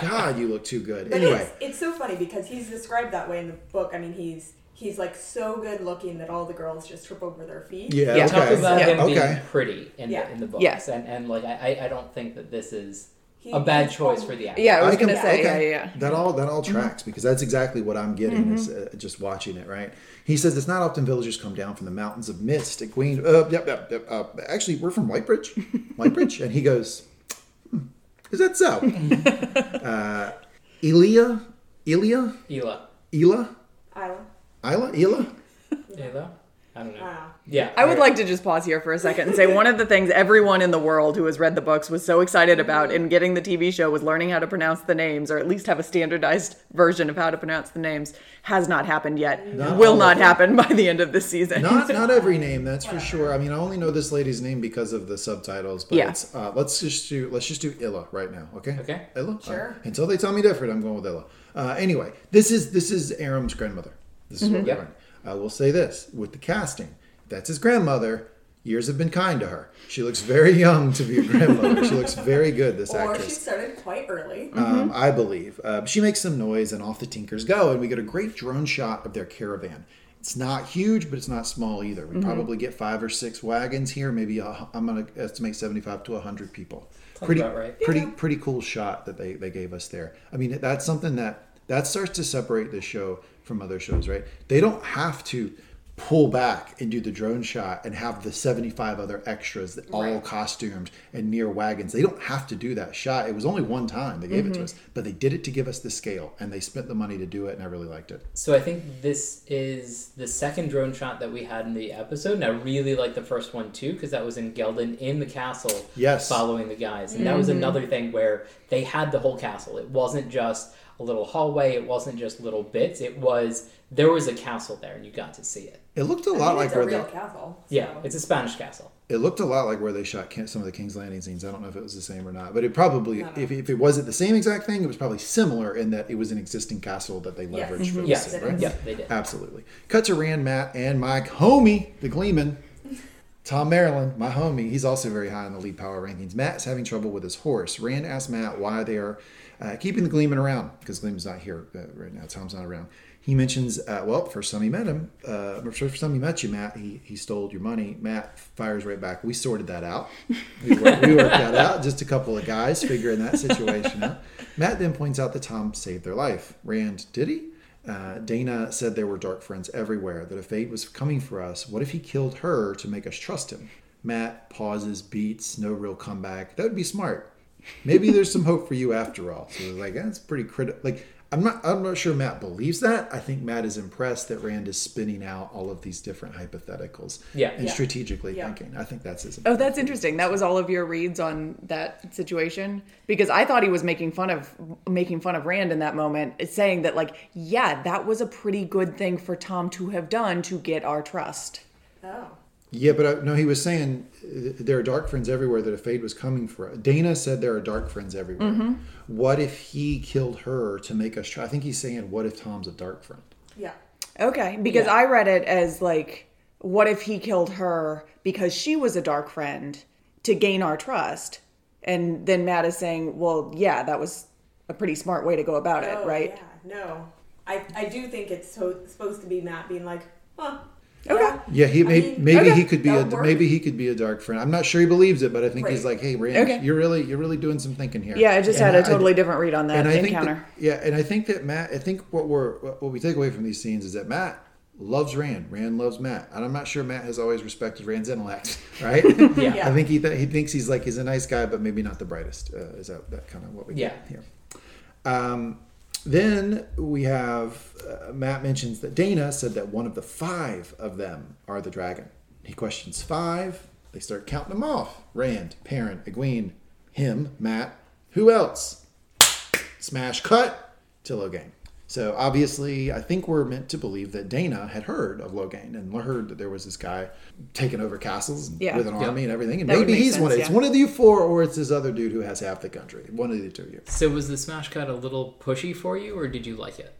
God, you look too good. But Anyway, it's, it's so funny because he's described that way in the book. I mean, he's he's like so good looking that all the girls just trip over their feet. yeah, Yeah. okay. Talk about Yeah. him okay. being pretty in, Yeah. the, in the books, Yes. and and like I, I- I don't think that this is He- a bad choice all- for the actor. yeah i was I can- gonna say okay. yeah yeah That all that all tracks because that's exactly what I'm getting is uh, just watching it. Right? He says it's not often villagers come down from the mountains of mist. at Queen, uh, yep, yep, yep. Uh, actually, we're from Whitebridge, Whitebridge, and he goes, "Is that so?" uh, Elia, Elia, Ela, Ela, Isla. Isla, Ela. Ela. I don't know. Wow. Yeah, I would like to just pause here for a second and say one of the things everyone in the world who has read the books was so excited about in getting the TV show was learning how to pronounce the names or at least have a standardized version of how to pronounce the names has not happened yet. Not Will not of them. happen by the end of this season. Not not every name, that's for sure. I mean, I only know this lady's name because of the subtitles. But Yeah. it's, uh, let's just do let's just do Illa right now, okay? Okay. Illa. Sure. Uh, until they tell me different, I'm going with Illa. Uh, anyway, this is this is Aram's grandmother. This is what we're Yep. Doing. I will say this with the casting. That's his grandmother. Years have been kind to her. She looks very young to be a grandmother. she looks very good. This Or actress. she started quite early. um, I believe. Uh, she makes some noise, and off the Tinkers go, and we get a great drone shot of their caravan. It's not huge, but it's not small either. We probably get five or six wagons here. Maybe i I'm going to estimate 75 to 100 people. pretty, about right. pretty, pretty cool shot that they, they gave us there. I mean, that's something that that starts to separate the show from other shows, right? They don't have to pull back and do the drone shot and have the 75 other extras that all Right. costumed and near wagons. They don't have to do that shot. It was only one time they gave it Mm-hmm. to us, but they did it to give us the scale and they spent the money to do it and I really liked it. So I think this is the second drone shot that we had in the episode, and I really like the first one too because that was in Ghealdan in the castle, Yes. following the guys, and that was another thing where they had the whole castle. It wasn't just a little hallway. It wasn't just little bits. It was there was a castle there, and you got to see it. It looked a I lot think like it's a where real they castle. Yeah, it's a Spanish castle. it looked a lot like where they shot some of the King's Landing scenes. I don't know if it was the same or not, but it probably No, no. if, if it wasn't the same exact thing, it was probably similar in that it was an existing castle that they Yes. leveraged for the Yes, scene, right? yeah, they did. Absolutely. Cut to Rand, Matt, and my homie, the Gleeman, Tom Merrilin, my homie. He's also very high in the lead power rankings. Matt's having trouble with his horse. Rand asks Matt why they are uh, keeping the Gleeman around because Gleeman's not here uh, right now. Tom's not around. He mentions, uh, well, first time he met him, uh, first time he met you, Matt, he, he stole your money. Matt fires right back. We sorted that out. We worked, we worked that out. Just a couple of guys figuring that situation out. Matt then points out that Tom saved their life. Rand, did he? Uh, Dana said there were dark friends everywhere, that if fate was coming for us, what if he killed her to make us trust him? Matt pauses, beats, no real comeback. That would be smart. Maybe there's some hope for you after all. So like that's pretty critical. Like I'm not I'm not sure Matt believes that. I think Matt is impressed that Rand is spinning out all of these different hypotheticals. Yeah. And Yeah. strategically Yeah. thinking. I think that's his Oh, that's interesting. That was all of your reads on that situation because I thought he was making fun of making fun of Rand in that moment, saying that like, yeah, that was a pretty good thing for Tom to have done to get our trust. Oh. Yeah, but uh, no, he was saying uh, there are dark friends everywhere that a fade was coming for. Dana said there are dark friends everywhere. Mm-hmm. What if he killed her to make us try? I think he's saying, what if Tom's a dark friend? Yeah. Okay, because Yeah. I read it as like, what if he killed her because she was a dark friend to gain our trust? And then Matt is saying, well, yeah, that was a pretty smart way to go about it, Oh, right? Yeah. No. I, I do think it's so, supposed to be Matt being like, huh. Okay. Yeah. Yeah, he I may, mean, maybe okay, he could be that a work. maybe he could be a dark friend. I'm not sure he believes it, but I think he's like, hey, Rand, Okay. you're really you're really doing some thinking here. Yeah, I just And had a I- totally different read on that and I think encounter. that, yeah, and I think that Matt. I think what we're what we take away from these scenes is that Matt loves Rand. Rand loves Matt, and I'm not sure Matt has always respected Rand's intellect. Right? Yeah. Yeah. I think he th- he thinks he's like he's a nice guy, but maybe not the brightest. Uh, is that that kind of what we Yeah. get here? Um, then we have uh, Matt mentions that Dana said that one of the five of them are the dragon. He questions five. They start counting them off: Rand, Perrin, Egwene, him, Matt. Who else? Smash cut to Logain. So obviously, I think we're meant to believe that Dana had heard of Logain and heard that there was this guy taking over castles Yeah. with an Yeah. army and everything. And That maybe make he's one. sense, It's one of you four, or it's this other dude who has half the country. One of the two of you. So was the smash cut a little pushy for you, or did you like it?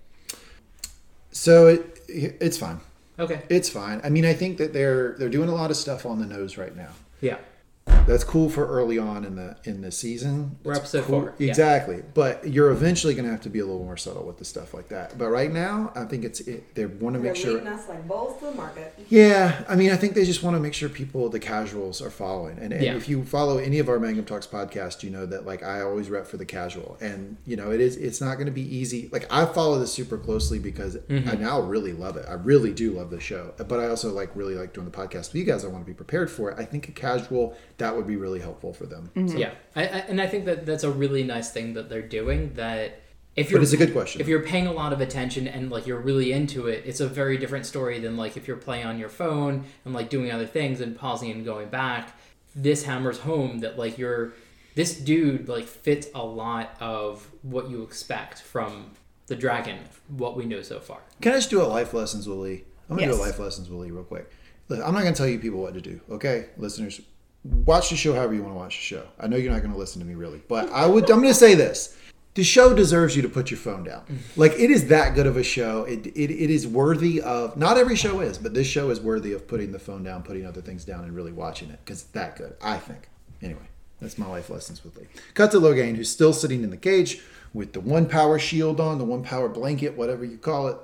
So it, it's fine. Okay. It's fine. I mean, I think that they're they're doing a lot of stuff on the nose right now. Yeah. That's cool for early on in the in the season. We're It's episode cool. four, yeah. Exactly. But you're eventually going to have to be a little more subtle with the stuff like that. But right now, I think it's it, they want to They're make sure. leading us like bulls to the market. Yeah, I mean, I think they just want to make sure people, the casuals, are following. And, and Yeah. if you follow any of our Mangum Talks podcast, you know that like I always rep for the casual, and you know it is. It's not going to be easy. Like I follow this super closely because Mm-hmm. I now really love it. I really do love the show, but I also like really like doing the podcast with you guys. I want to be prepared for it. I think a casual that would be really helpful for them. Mm-hmm. So- Yeah, I, I, and I think that that's a really nice thing that they're doing. That if you're it's a good question. If you're paying a lot of attention and like you're really into it, it's a very different story than like if you're playing on your phone and like doing other things and pausing and going back. This hammers home that like you're this dude like fits a lot of what you expect from the dragon, what we know so far. Can I just do a life lessons, Willie? I'm gonna do a life lessons, Willie, real quick. I'm not gonna tell you people what to do, okay, listeners. Watch the show however you want to watch the show. I know you're not gonna listen to me really, but I would. I'm gonna say this: the show deserves you to put your phone down. Like it is that good of a show. It, it it is worthy of. Not every show is, but this show is worthy of putting the phone down, putting other things down, and really watching it because it's that good. I think. Anyway, that's my life lessons with Lee. Cut to Logain, who's still sitting in the cage with the one power shield on, the one power blanket, whatever you call it.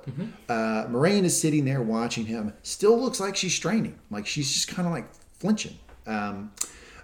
Uh, Moiraine is sitting there watching him. Still looks like she's straining, like she's just kind of like flinching. Um,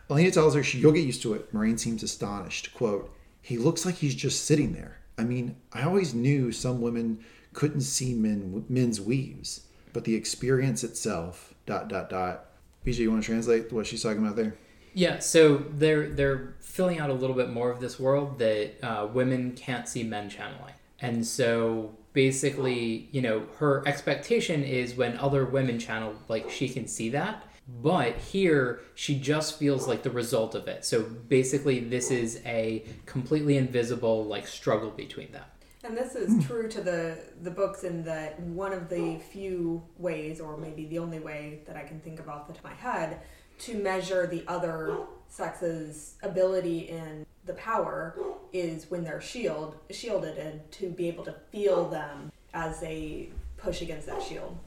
Elena tells her she, you'll get used to it. Moiraine seems astonished. Quote, he looks like he's just sitting there. I mean, I always knew some women couldn't see men men's weaves, but the experience itself, dot, dot, dot. BJ, you want to translate what she's talking about there? Yeah, so they're they're filling out a little bit more of this world that uh, women can't see men channeling, and so basically, you know, her expectation is when other women channel, like she can see that, but here she just feels like the result of it. So basically, this is a completely invisible like struggle between them. And this is true to the the books in that one of the few ways, or maybe the only way that I can think of off the top of my head, to measure the other sex's ability in the power is when they're shield shielded and to be able to feel them as they push against that shield.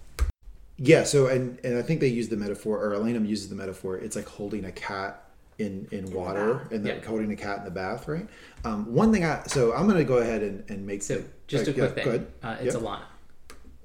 Yeah. So, and and I think they use the metaphor, or Elena uses the metaphor. It's like holding a cat in in water, and then Yeah. holding a cat in the bath, right? Um, one thing I so I'm to go ahead and, and make So the just uh, a quick yeah, thing, uh, it's Yep. Alanna.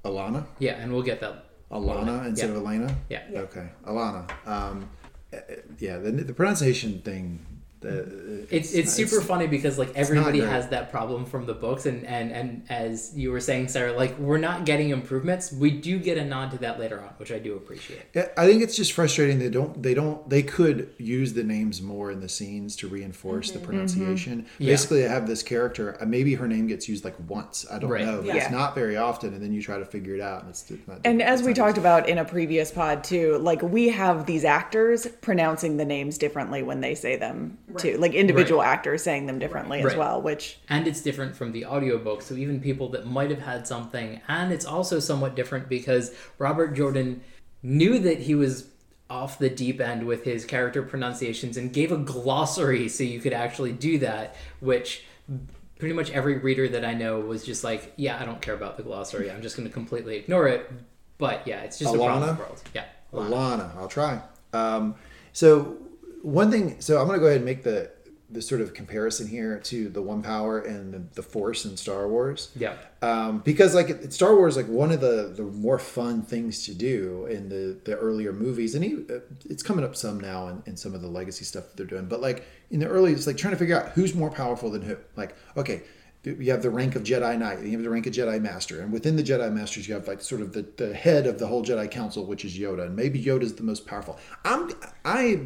Alanna, Yeah, and we'll get that. Alanna instead Yeah. of Elena. Yeah. Okay, Alanna. Um, uh, yeah, the, the pronunciation thing. Uh, uh, the, It's it's not- super funny because like everybody has that problem from the books and and and as you were saying Sarah like we're not getting improvements we do get a nod to that later on which I do appreciate I think it's just frustrating. They don't. They don't. They could use the names more in the scenes to reinforce the mm-hmm. pronunciation. Mm-hmm. Yeah. Basically, I have this character. uh, Maybe her name gets used like once. I don't Right. know. But Yeah. It's not very often, and then you try to figure it out, and it's not. And as it's we not talked easy. about in a previous pod too, like we have these actors pronouncing the names differently when they say them too. Like individual actors saying them differently as Right. well, which and it's different from the audiobook so even people that might have had something and it's also somewhat different because Robert Jordan knew that he was off the deep end with his character pronunciations and gave a glossary so you could actually do that which pretty much every reader that I know was just like yeah I don't care about the glossary I'm just going to completely ignore it but yeah it's just a problem world yeah Alanna. I'll try. Um, so one thing. So I'm going to go ahead and make the the sort of comparison here to the One Power and the, the Force in Star Wars. yeah um, because like Star Wars, like one of the the more fun things to do in the the earlier movies, and he, uh, it's coming up some now in, in some of the legacy stuff that they're doing. But like in the early, it's like trying to figure out who's more powerful than who. Like okay. You have the rank of Jedi Knight, you have the rank of Jedi Master, and within the Jedi Masters, you have like sort of the, the head of the whole Jedi Council, which is Yoda, and maybe Yoda is the most powerful. I'm I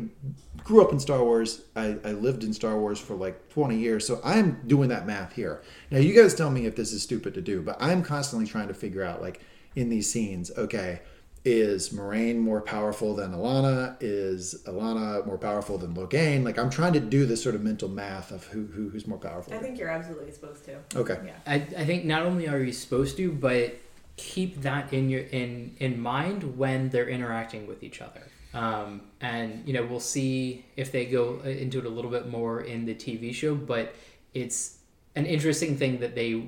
grew up in Star Wars. I, I lived in Star Wars for like 20 years, so I'm doing that math here. Now, you guys tell me if this is stupid to do, but I'm constantly trying to figure out, like, in these scenes, okay, is Moiraine more powerful than Alanna? Is Alanna more powerful than Logain? Like, I'm trying to do this sort of mental math of who, who who's more powerful. I think you're absolutely supposed to. okay. Yeah. I, I think not only are you supposed to, but keep that in your in in mind when they're interacting with each other. Um, and you know we'll see if they go into it a little bit more in the TV show, but it's an interesting thing that they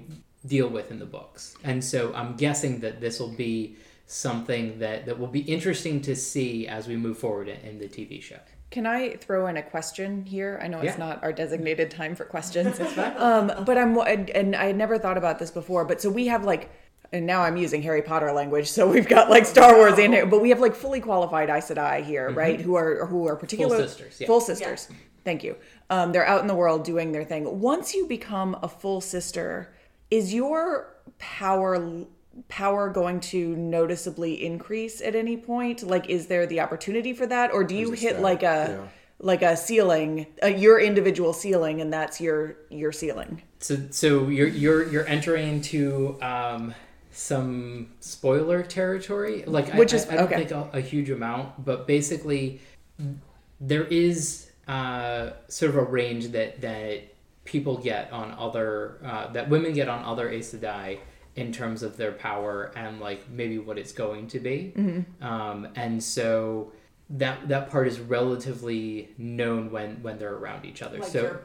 deal with in the books, and so I'm guessing that this will be something that that will be interesting to see as we move forward in, the TV show. Can I throw in a question here? I know Yeah. it's not our designated time for questions, um, but I'm and I had never thought about this before. But so we have like, and now I'm using Harry Potter language. So we've got like Star Wars in here, but we have like fully qualified Aes Sedai here, right? Who are who are particular full sisters, yeah. full sisters. Thank you. Um, they're out in the world doing their thing. Once you become a full sister, is your power power going to noticeably increase at any point? Like, is there the opportunity for that, or do you hit stat, like a like a ceiling, uh, your individual ceiling, and that's your your ceiling. So so you're you're you're entering into um, some spoiler territory. Like Which I, is- I, I don't okay. think a, a huge amount, but basically there is uh, sort of a range that that people get on other uh, that women get on other Aes Sedai in terms of their power and like maybe what it's going to be. Mm-hmm. Um, and so that that part is relatively known when when they're around each other. Like so your-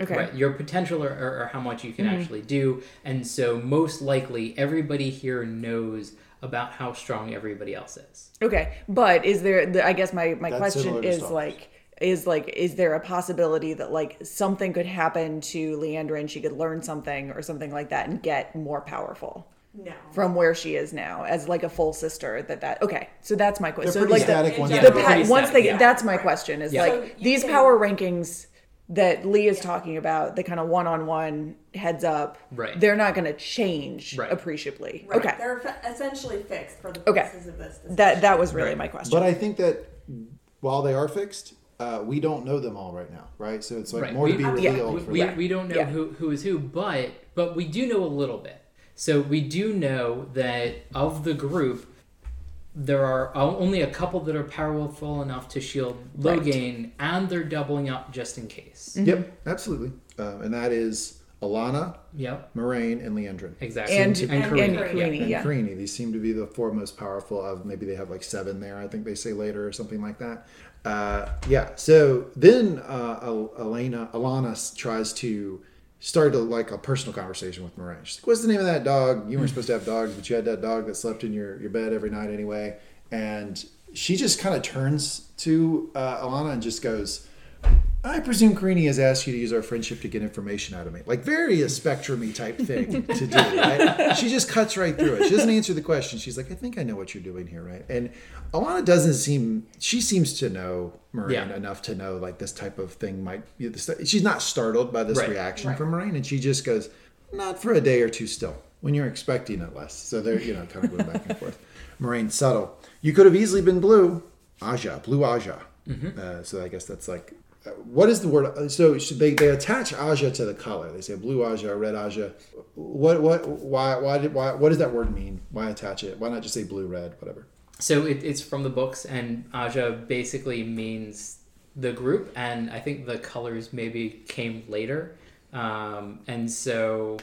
Okay. Mm-hmm. Right, your potential or, or, or how much you can actually do. And so, most likely, everybody here knows about how strong everybody else is. Okay, but is there? the- I guess my my That's question is like is like is there a possibility that like something could happen to Liandrin and she could learn something or something like that and get more powerful No. from where she is now as like a full sister that that okay so that's my question They're so pretty like the, static once Yeah, the pa- pretty once they yeah. that's my question is Yeah. Like you these can- power rankings that Lee is talking about the kind of one-on-one heads up Right. they're not going to change Right. appreciably Right. okay They're fa- essentially fixed for the Okay. of this. Discussion. that that was really Right. my question But I think that while they are fixed, uh, we don't know them all right now, right? So it's like Right. more to We- be yeah, revealed we, for we, that. we don't know Yeah. who, who is who, but but we do know a little bit. So we do know that of the group, there are only a couple that are powerful enough to shield Right. Logain, and they're doubling up just in case. Yep, absolutely. Um, and that is Alanna, Yep, Moiraine, and Liandrin. exactly. and and and, Karina, and yeah. Kerene, and yeah. Kerene. These seem to be the four most powerful of maybe they have like seven there. I think they say later or something like that. Uh, yeah. So then uh, Elena Alanna tries to start a, like a personal conversation with Moiraine. She's like, "What's the name of that dog? You weren't supposed to have dogs, but you had that dog that slept in your your bed every night anyway." And she just kind of turns to uh, Alanna and just goes. I presume Kerene has asked you to use our friendship to get information out of me. Like very a spectrumy type thing to do, right? She just cuts right through it. She doesn't answer the question. She's like, I think I know what you're doing here, right? And Alanna doesn't seem she seems to know Moiraine Yeah. enough to know like this type of thing might be the she's not startled by this Right. reaction Right. from Moiraine and she just goes, Not for a day or two still, when you're expecting it less. So they're, you know, kind of going back and forth. Moiraine subtle. You could have easily been blue. Ajah, blue Ajah. Uh, so I guess that's like, what is the word? uh, So they they attach Ajah to the color. They say blue Ajah, red Ajah. What what why why did why what does that word mean? Why attach it? Why not just say blue red whatever? So it, it's from the books, and Ajah basically means the group, and I think the colors maybe came later, um, and so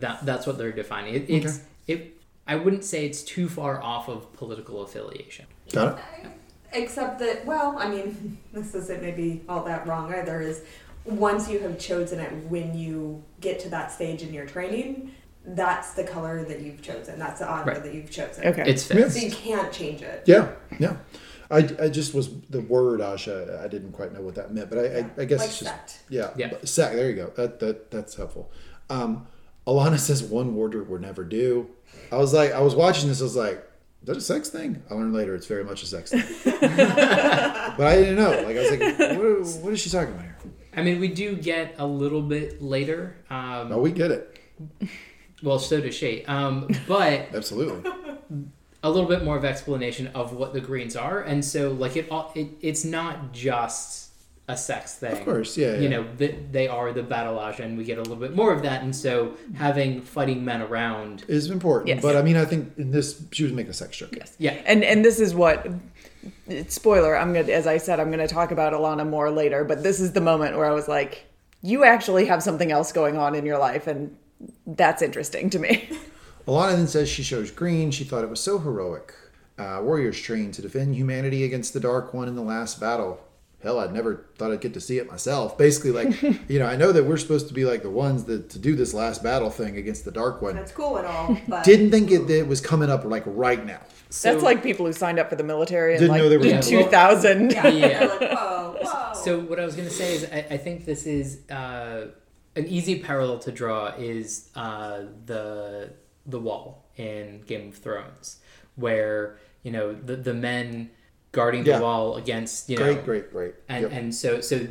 that that's what they're defining. It, it's it. I wouldn't say it's too far off of political affiliation. Got it. Except that, well, I mean, this isn't maybe all that wrong either. Is once you have chosen it, when you get to that stage in your training, that's the color that you've chosen. That's the honor Right. that you've chosen. Okay. It's Yeah. fixed. So you can't change it. Yeah, yeah. I, I just was the word Ajah. I didn't quite know what that meant, but I, I, I guess like it's just sect. yeah. Yeah. but Sack. There you go. That that that's helpful. Um, Alanna says one word would never do. I was like, I was watching this. I was like, is that a sex thing? I learned later it's very much a sex thing. but I didn't know. Like I was like, what, what is she talking about here? I mean, we do get a little bit later. Um, No, we get it. Well, so does she. Um, but Absolutely. a little bit more of explanation of what the greens are, and so like it, all it it's not just a sex thing. Of course, yeah, You yeah. know, th- they are the battle Ajah, and we get a little bit more of that, and so having fighting men around. Is important. Yes. But I mean, I think in this, she was making a sex joke. Yes. Yeah. And and this is what spoiler, I'm gonna as I said, I'm gonna talk about Alanna more later, but this is the moment where I was like, you actually have something else going on in your life and that's interesting to me. Alanna then says she shows green. She thought it was so heroic. Uh, warriors trained to defend humanity against the Dark One in the last battle. Hell, I'd never thought I'd get to see it myself. Basically, like, you know, I know that we're supposed to be like the ones that to do this last battle thing against the Dark One. That's cool and all, but Didn't think it, it was coming up like right now. So, that's like people who signed up for the military in Didn't like know they were gonna- 2000. yeah, Yeah. like, whoa, whoa. So what I was gonna say is, I, I think this is uh, an easy parallel to draw is uh, the the wall in Game of Thrones, where you know the the men guarding Yeah. the wall against you know Great, great, great. and Yep. and so so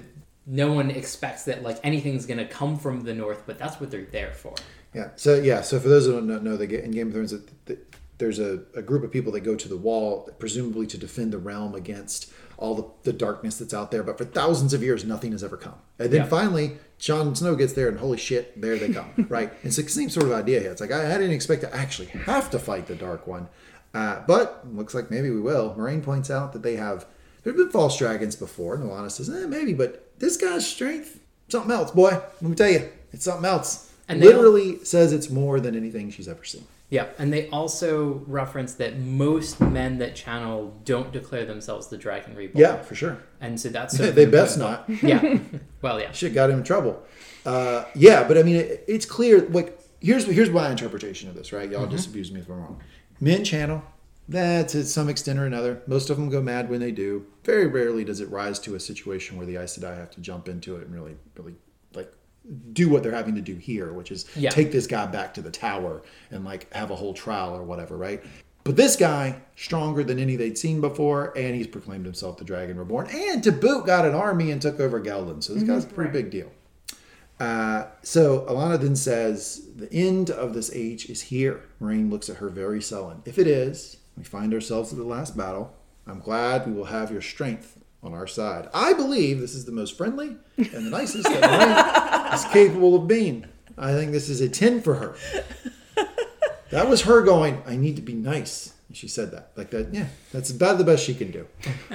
no one expects that like anything's gonna come from the north, but that's what they're there for. Yeah. So yeah. So for those who don't know, they get in Game of Thrones, the, the, there's a, a group of people that go to the wall, presumably to defend the realm against all the, the darkness that's out there. But for thousands of years, nothing has ever come. And then Yeah. finally, Jon Snow gets there, and holy shit, there they come. right? It's the same sort of idea here. It's like I, I didn't expect to actually have to fight the Dark One, uh, but looks like maybe we will. Moiraine points out that they have there have been false dragons before, and Alanna says, eh, maybe, but this guy's strength, something else, boy. Let me tell you, it's something else. And Literally says it's more than anything she's ever seen. Yeah, and they also reference that most men that channel don't declare themselves the Dragon Reborn. Yeah, for sure. and so that's sort of they best not. Yeah, well, yeah, Shit got him in trouble. Uh, yeah, but I mean, it, it's clear. Like, here's here's my interpretation of this. Right, y'all Mm-hmm. disabuse me if I'm wrong. Men channel. That to some extent or another. Most of them go mad when they do. Very rarely does it rise to a situation where the Aes Sedai have to jump into it and really, really like do what they're having to do here, which is Yeah. take this guy back to the tower and like have a whole trial or whatever, right? But this guy, stronger than any they'd seen before, and he's proclaimed himself the Dragon Reborn, and to boot got an army and took over Ghealdan. So this mm-hmm. guy's a pretty big deal. Uh, so Alanna then says, The end of this age is here. Moiraine looks at her very sullen. If it is, we find ourselves at the last battle. I'm glad we will have your strength on our side. I believe this is the most friendly and the nicest that Moiraine is capable of being. I think this is a 10 for her. That was her going, I need to be nice. She said that. Like that, yeah, that's about the best she can do.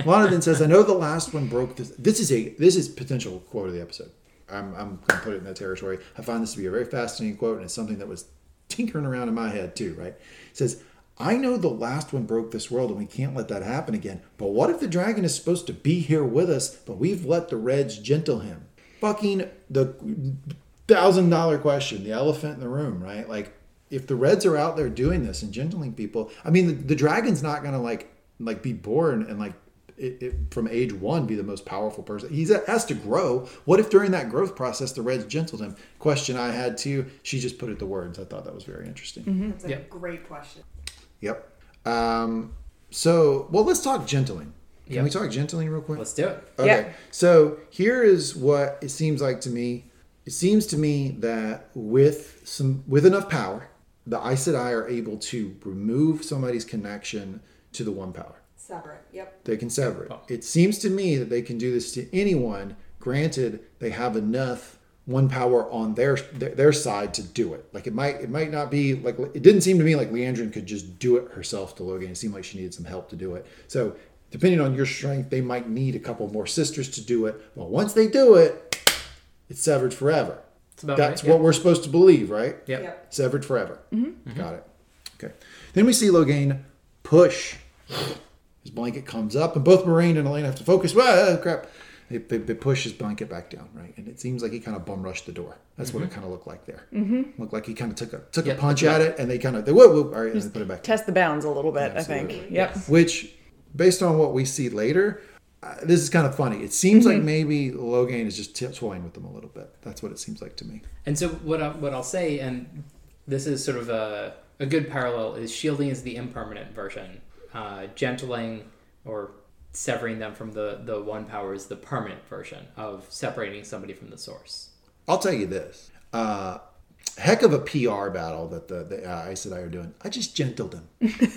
Lana then says, I know the last one broke this. This is a this is potential quote of the episode. I'm, I'm gonna put it in that territory. I find this to be a very fascinating quote, and it's something that was tinkering around in my head too, right? It says, I know the last one broke this world and we can't let that happen again. But what if the dragon is supposed to be here with us, but we've let the Reds gentle him? Fucking the thousand dollar question, the elephant in the room, right? Like, if the Reds are out there doing this and gentling people, I mean, the, the dragon's not gonna like like be born and like it, it, from age one be the most powerful person. He has to grow. What if during that growth process the Reds gentled him? Question I had too. She just put it the words. I thought that was very interesting. That's a Yep. great question. Yep. Um, so, well, let's talk gentling. Can Yep. we talk gentling real quick? let's do it. Okay. Yeah. So here is what it seems like to me. It seems to me that with some with enough power, the Aes Sedai are able to remove somebody's connection to the one power. Separate. Yep. They can sever it. Oh. It seems to me that they can do this to anyone. Granted, they have enough one power on their their, their side to do it. Like it might it might not be like it didn't seem to me like Liandrin could just do it herself to Logain. It seemed like she needed some help to do it. So depending on your strength, they might need a couple more sisters to do it. But once they do it, it's severed forever. It's about That's right, what yeah. we're supposed to believe, right? Yep. Yep. Severed forever. Mm-hmm. Got mm-hmm. it. Okay. Then we see Logain push. His blanket comes up, and both Moiraine and Elena have to focus. Ah, crap. They, they, they push his blanket back down, right? And it seems like he kind of bum rushed the door. That's what it kind of looked like there. Mm-hmm. Looked like he kind of took a took Yeah, a punch at it, and they kind of they whoa, whoa, all right, and they put it back. Test the bounds a little bit, I think. Yep. Which, based on what we see later, uh, this is kind of funny. It seems Mm-hmm. like maybe Logain is just t- toying with them a little bit. That's what it seems like to me. And so what I, what I'll say, and this is sort of a, a good parallel, is shielding is the impermanent version. Uh, gentling or severing them from the, the one power is the permanent version of separating somebody from the source. I'll tell you this. Uh, heck of a PR battle that the, the uh, Aes Sedai are doing. I just gentled him.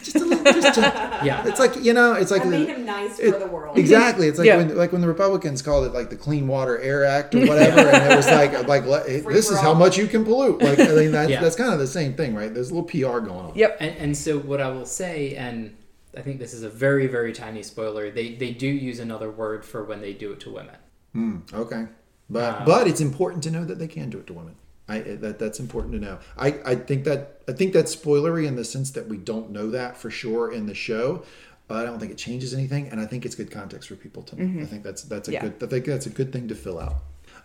Just a little, just gent- Yeah. It's like, you know, it's like I the- him nice it- for the world. Exactly. It's like Yeah. when like when the Republicans called it like the Clean Water Air Act or whatever, and it was like like let- Free this for is how much you can pollute. Like I mean that's Yeah. that's kind of the same thing, right? There's a little PR going on. Yep. And, and so what I will say, and I think this is a very, very tiny spoiler, they, they do use another word for when they do it to women. Hmm, okay, but Um, but it's important to know that they can do it to women. I that that's important to know. I I think that I think that's spoilery in the sense that we don't know that for sure in the show. But I don't think it changes anything, and I think it's good context for people to know. I think that's that's a Yeah. good. I think that's a good thing to fill out.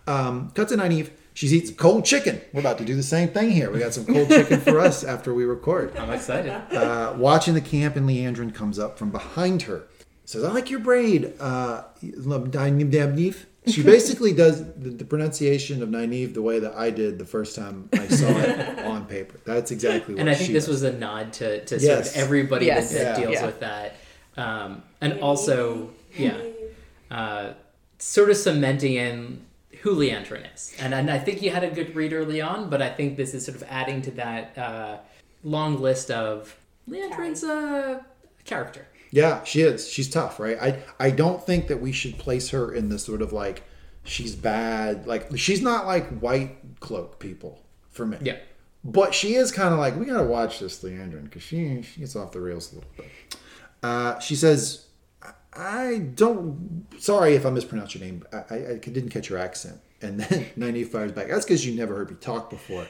Um, cut to Nynaeve. She's eating cold chicken. We're about to do the same thing here. We got some cold chicken for us after we record. I'm excited. Uh, watching the camp, and Liandrin comes up from behind her. Says, "I like your braid, uh, Nynaeve." She basically does the, the pronunciation of Nynaeve the way that I did the first time I saw it on paper. That's exactly what. and I think she this does. was a nod to, to sort of everybody Yes. that, that Yeah. deals Yeah. with that. Um, and also, yeah, uh, sort of cementing in who Liandrin is. And, and I think you had a good read early on, but I think this is sort of adding to that uh, long list of Liandrin's a character. Yeah, she is. She's tough, right? I I don't think that we should place her in this sort of like she's bad. Like she's not like white cloak people for me. Yeah. But she is kind of like we gotta watch this Liandrin because she she gets off the rails a little bit. Uh, she says, "I don't. Sorry if I mispronounced your name. I, I, I didn't catch your accent." And then Nynaeve fires back. That's because you never heard me talk before.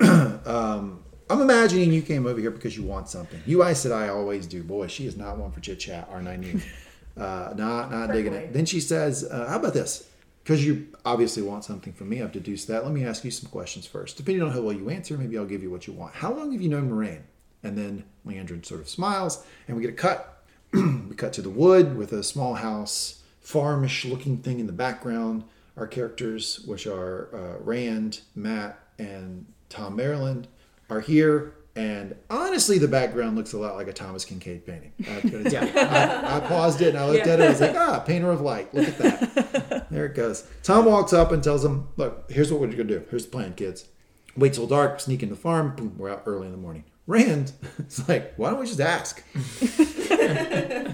um, I'm imagining you came over here because you want something. You I said I always do. Boy, she is not one for chit chat. Our Nynaeve, uh, not not digging it. Then she says, uh, "How about this?" Because you obviously want something from me, I've deduced that. Let me ask you some questions first. Depending on how well you answer, maybe I'll give you what you want. How long have you known Moiraine? And then Liandrin sort of smiles, and we get a cut. we cut to the wood with a small house, farmish looking thing in the background. Our characters, which are uh, Rand, Matt, and Tom Merrilin, are here. And honestly, the background looks a lot like a Thomas Kinkade painting. But I, I paused it and I looked at it. I was like, ah, painter of light. Look at that. there it goes. Tom walks up and tells them, look, here's what we're going to do. Here's the plan, kids. Wait till dark, sneak in the farm. Boom, we're out early in the morning. Rand, it's like, why don't we just ask?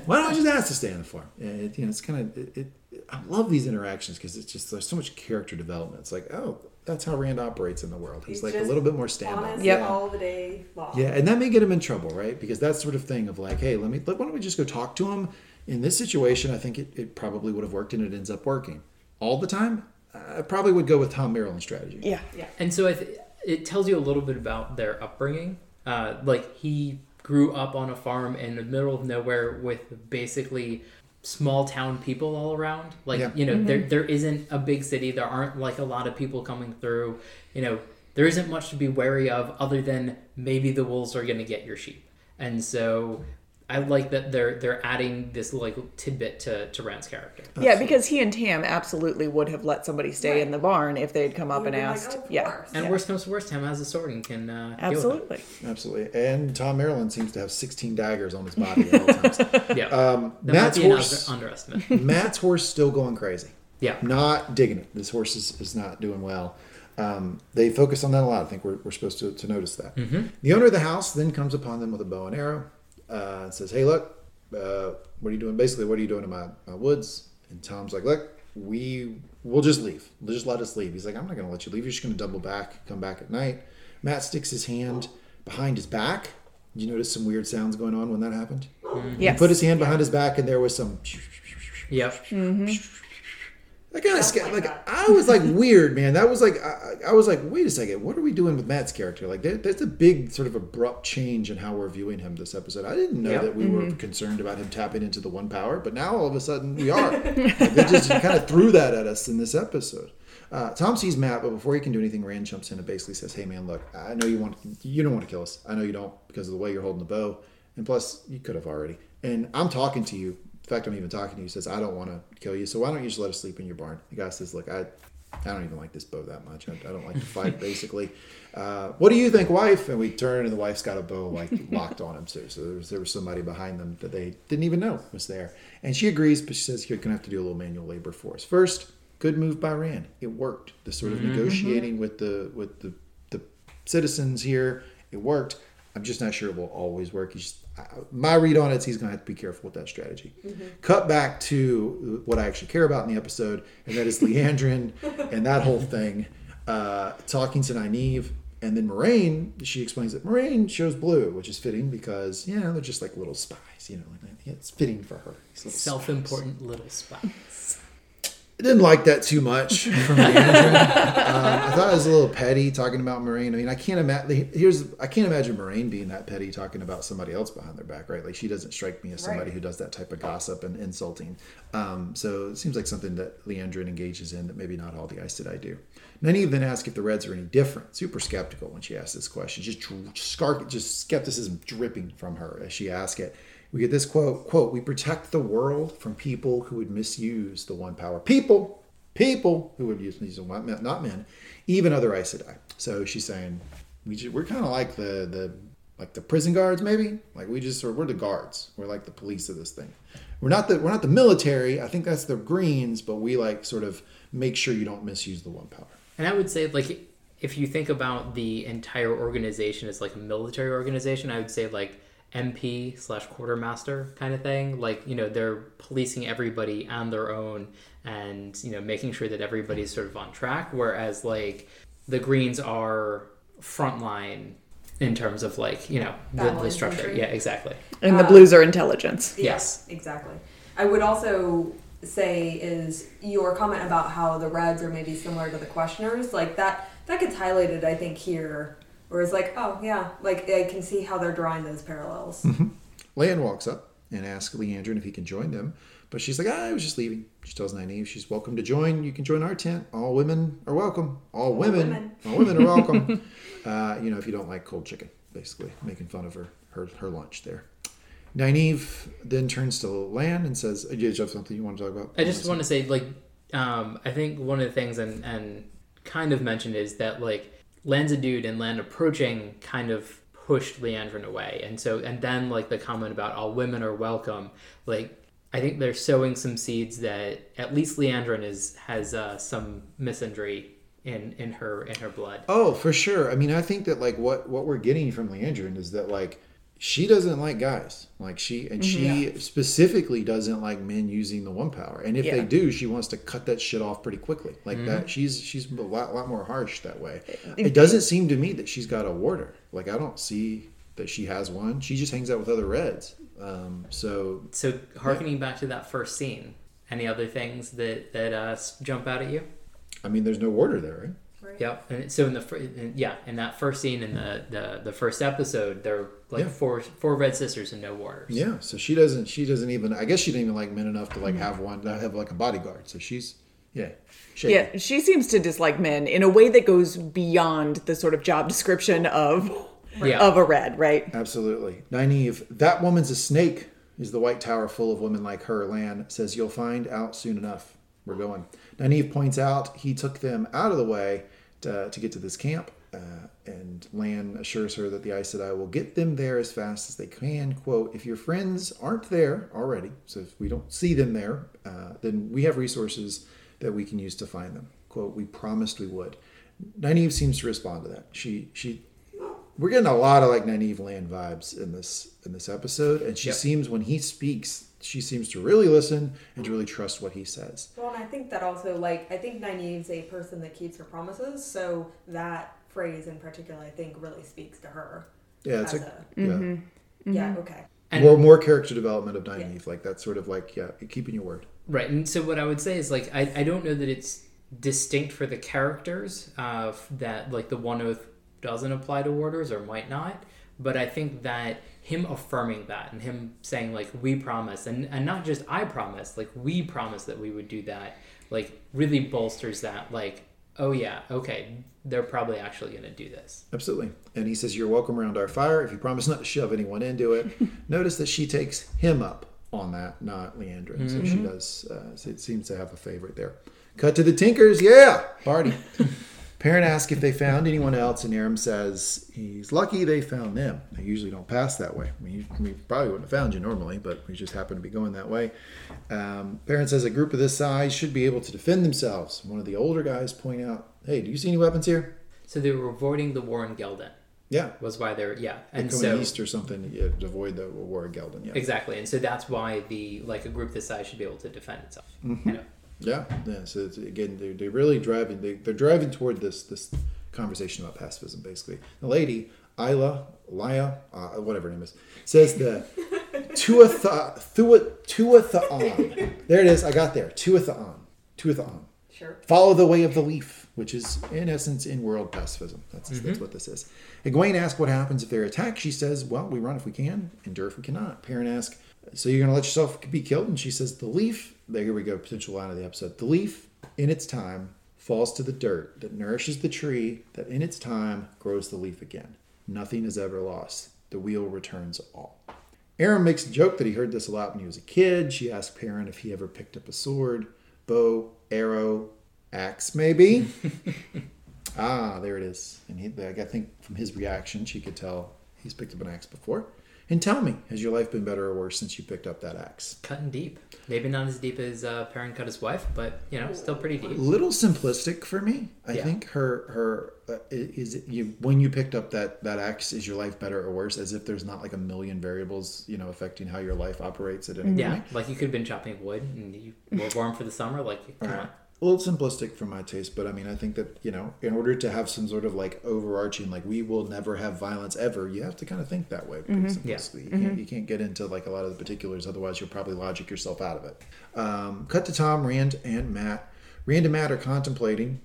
why don't we just ask to stay on the farm? And it, you know, it's kind of, it, it, I love these interactions because it's just, there's so much character development. It's like, oh, that's how Rand operates in the world. He's, He's like a little bit more stand up. Honest all the day long. Yeah, and that may get him in trouble, right? Because that sort of thing of like, hey, let me, let, why don't we just go talk to him? In this situation, I think it, it probably would have worked and it ends up working. All the time, I probably would go with Tom Merrilin's strategy. Yeah. Yeah. And so I th- it tells you a little bit about their upbringing. Uh, like he grew up on a farm in the middle of nowhere with basically small town people all around. Like Yeah. you know, there there isn't a big city. There aren't like a lot of people coming through. You know, there isn't much to be wary of other than maybe the wolves are going to get your sheep. And so I like that they're they're adding this like tidbit to to Rand's character. Yeah, because he and Tam absolutely would have let somebody stay in the barn if they'd come up and be like, asked. "Oh, yeah. course." And Yeah. worst comes to worst, Tam has a sword and can uh, deal with Absolutely. Absolutely. And Tom Merrilin seems to have 16 daggers on his body at all times. Yeah, Um, Matt's might be horse, under- underestimate. Matt's horse still going crazy. Yeah. Not digging it. This horse is, is not doing well. Um, they focus on that a lot. I think we're, we're supposed to, to notice that. The owner of the house then comes upon them with a bow and arrow uh, and says, Hey, look, uh, what are you doing? Basically, what are you doing in my, my woods? And Tom's like, Look, we we'll just leave. They'll just let us leave. He's like, I'm not going to let you leave. You're just going to double back, come back at night. Matt sticks his hand behind his back. Did you notice some weird sounds going on when that happened? Yes. He put his hand behind his back, and there was some. Yep. That kind of scared. like Like. I was like weird, man. That was like I, I was like, wait a second, what are we doing with Matt's character? Like there, there's a big sort of abrupt change in how we're viewing him this episode. I didn't know Yep. that we were concerned about him tapping into the one power, but now all of a sudden we are. Like, they just kind of threw that at us in this episode. Uh, Tom sees Matt, but before he can do anything, Rand jumps in and basically says, "Hey, man, look, I know you want you don't want to kill us. I know you don't because of the way you're holding the bow, and plus you could have already. And I'm talking to you. In fact, I'm even talking to you. He says, I don't want to kill you, so why don't you just let us sleep in your barn? The guy says, Look, I, I don't even like this bow that much. I, I don't like to fight, basically. Uh, what do you think, wife? And we turn, and the wife's got a bow like locked on him too. So there was, there was somebody behind them that they didn't even know was there. And she agrees, but she says, You're going to have to do a little manual labor for us. First, good move by Rand. It worked. The sort of negotiating with the with the, the citizens here, it worked. I'm just not sure it will always work. He's, I- my read on it is he's going to have to be careful with that strategy. Cut back to what I actually care about in the episode, and that is Liandrin and that whole thing. Uh, talking to Nynaeve, and then Moiraine, she explains that Moiraine shows blue, which is fitting because, you know, they're just like little spies, you know, like, it's fitting for her. These little spies. Self-important little spies. I didn't like that too much from Liandrin. um, I thought it was a little petty talking about Moiraine. I mean, I can't imagine. Here's I can't imagine Moiraine being that petty talking about somebody else behind their back, right? Like she doesn't strike me as somebody Right. who does that type of gossip and insulting. Um, so it seems like something that Liandrin engages in that maybe not all the ice Aes Sedai do. Nynaeve then asks if the Reds are any different. Super skeptical when she asks this question. Just dr- scar- just skepticism dripping from her as she asks it. We get this quote, quote, we protect the world from people who would misuse the one power. People, people who would use these not men, even other Aes Sedai. So she's saying we ju- we're kind of like the the like the prison guards maybe. Like we just we're the guards. We're like the police of this thing. We're not the we're not the military. I think that's the Greens, but we like sort of make sure you don't misuse the one power. And I would say, like, if you think about the entire organization as like a military organization, I would say like MP slash quartermaster kind of thing. Like, you know, they're policing everybody on their own and, you know, making sure that everybody's sort of on track. Whereas, like, the Greens are frontline in terms of, like, you know, the, the structure. infantry. Yeah, exactly. And the Uh, blues are intelligence. Yes. exactly. I would also say is your comment about how the Reds are maybe similar to the questioners, like that that gets highlighted I think here. Where it's like, oh yeah, like I can see how they're drawing those parallels. Mm-hmm. Lan walks up and asks Liandrin if he can join them, but she's like, ah, I was just leaving. She tells Nynaeve she's welcome to join. You can join our tent. All women are welcome. All women, women. all women are welcome. uh, you know, if you don't like cold chicken, basically making fun of her her, her lunch there. Nynaeve then turns to Lan and says, "Do you have something you want to talk about?" I just want to say, like, um, I think one of the things and and kind of mentioned is that like Lan's a dude and Lan approaching kind of pushed Liandrin away, and so and then like the comment about all women are welcome, like I think they're sowing some seeds that at least Liandrin is has uh, some misandry in in her in her blood. Oh, for sure. I mean, I think that like what what we're getting from Liandrin is that like she doesn't like guys. Like she and she specifically doesn't like men using the one power. And if they do, she wants to cut that shit off pretty quickly. Like that she's she's a lot lot more harsh that way. It doesn't seem to me that she's got a warder. Like I don't see that she has one. She just hangs out with other reds. Um, so So harkening back to that first scene, any other things that that uh, jump out at you? I mean, there's no warder there, right? Yep. And so in the fir- in, yeah, in that first scene in the the, the first episode, there are like Yeah. four four red sisters and no warders. Yeah. So she doesn't. She doesn't even. I guess she didn't even like men enough to like mm-hmm. have one. Have like a bodyguard. So she's yeah. Shaky. Yeah, she seems to dislike men in a way that goes beyond the sort of job description of Yeah. of a red, right? Absolutely. Nynaeve, that woman's a snake. Is the White Tower full of women like her? Lan says, You'll find out soon enough. We're going. Nynaeve points out he took them out of the way to, to get to this camp. Uh, and Lan assures her that the Aes Sedai will get them there as fast as they can. Quote, if your friends aren't there already, so if we don't see them there, uh, then we have resources that we can use to find them. Quote, we promised we would. Nynaeve seems to respond to that. She she we're getting a lot of like Nynaeve Lan vibes in this in this episode, and she Yep. seems when he speaks, she seems to really listen and to really trust what he says. Well, and I think that also, like, I think Nynaeve's a person that keeps her promises, so that phrase in particular, I think, really speaks to her. Yeah, it's as like a, yeah, yeah, okay. And- more more character development of Nynaeve, like that's sort of like yeah, keeping your word. Right. And so what I would say is like I, I don't know that it's distinct for the characters uh, that like the one oath doesn't apply to warders or might not, but I think that him affirming that and him saying like we promise and and not just I promise like we promise that we would do that like really bolsters that like oh yeah okay they're probably actually going to do this. Absolutely. And he says, You're welcome around our fire if you promise not to shove anyone into it. Notice that she takes him up on that, not Liandrin. So she does, uh, so it seems to have a favorite there. Cut to the Tinkers. Yeah, party. Perrin asks if they found anyone else, and Aram says he's lucky they found them. They usually don't pass that way. Mean, we probably wouldn't have found you normally, but we just happen to be going that way. Um, Perrin says a group of this size should be able to defend themselves. One of the older guys point out, "Hey, do you see any weapons here?" So they were avoiding the war in Ghealdan Yeah, was why they're yeah and coming so east or something yeah, to avoid the war in Ghealdan. Yeah, Exactly, and so that's why the like a group this size should be able to defend itself. You know? Yeah, yeah. So it's, again, they're, they're really driving. They, they're driving toward this this conversation about pacifism. Basically, the lady Isla, Laya, uh, whatever her name is, says the tuatha Tuatha'an. There it is. I got there. Tuatha'an. Tuatha'an. Sure. Follow the way of the leaf, which is in essence in world pacifism. That's that's what this is. Egwene asks what happens if they're attacked. She says, "Well, we run if we can, endure if we cannot." Perrin asks, "So you're going to let yourself be killed?" And she says, "The leaf." There, here we go. Potential line of the episode. The leaf, in its time, falls to the dirt that nourishes the tree. That in its time grows the leaf again. Nothing is ever lost. The wheel returns all. Aram makes a joke that he heard this a lot when he was a kid. She asked Perrin if he ever picked up a sword, bow, arrow, axe, maybe. ah, there it is. And he, I think from his reaction, she could tell he's picked up an axe before. And tell me, has your life been better or worse since you picked up that axe? Cutting deep. Maybe not as deep as uh, Perrin cut his wife, but you know, still pretty deep. little simplistic for me. I Yeah. think her her uh, is it you when you picked up that that axe is your life better or worse as if there's not like a million variables you know affecting how your life operates at any Yeah, point. like you could have been chopping wood and you were warm for the summer. Like, come on. A little simplistic for my taste, but I mean, I think that you know, in order to have some sort of like overarching, like we will never have violence ever, you have to kind of think that way. Pretty Yeah. You, can't, you can't get into like a lot of the particulars, otherwise you'll probably logic yourself out of it. Um, cut to Tom, Rand, and Matt. Rand and Matt are contemplating.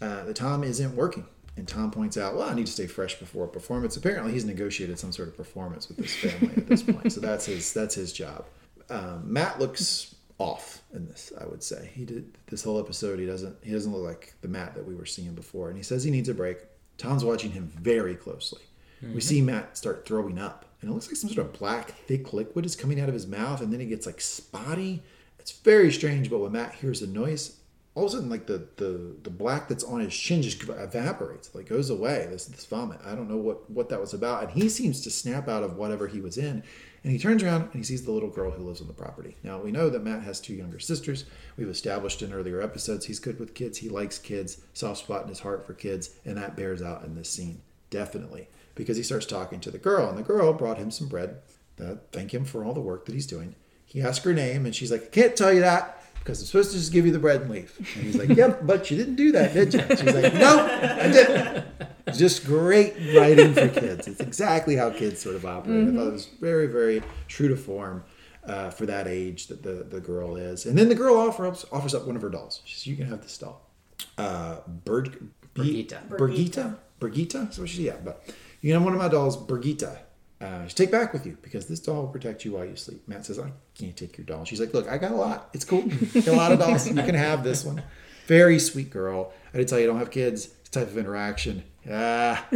Uh, the Tom isn't working, and Tom points out, "Well, I need to stay fresh before a performance." Apparently, he's negotiated some sort of performance with this family at this point, so that's his that's his job. Um, Matt looks off in this. I would say he did this whole episode. He doesn't he doesn't look like the Matt that we were seeing before, and he says he needs a break. Tom's watching him very closely. We mm-hmm. see Matt start throwing up, and it looks like some sort of black, thick liquid is coming out of his mouth, and then he gets like spotty. It's very strange, but when Matt hears the noise, all of a sudden, like the the the black that's on his chin just evaporates, like goes away. This this vomit. I don't know what what that was about, and he seems to snap out of whatever he was in, and he turns around and he sees the little girl who lives on the property. Now we know that Matt has two younger sisters. We've established in earlier episodes he's good with kids. He likes kids. Soft spot in his heart for kids, and that bears out in this scene definitely because he starts talking to the girl, and the girl brought him some bread. Uh, thank him for all the work that he's doing. He asks her name, and she's like, "I can't tell you that because I'm supposed to just give you the bread and leave." And he's like, "Yep, but you didn't do that, did you?" She's like, "No, I didn't." Just great writing for kids. It's exactly how kids sort of operate. I thought it was very, very true to form uh, for that age that the, the girl is. And then the girl offers offers up one of her dolls. She says, "You can have this doll." Uh, Bird, Brigitte. Brigitte. Brigitte. Is what she yeah. But you can have one of my dolls, Brigitte. Uh, just take back with you because this doll will protect you while you sleep. Matt says, I can't take your doll. She's like, Look, I got a lot. It's cool. A lot of dolls. You can have this one. Very sweet girl. I did tell you, I don't have kids. This type of interaction. Ah,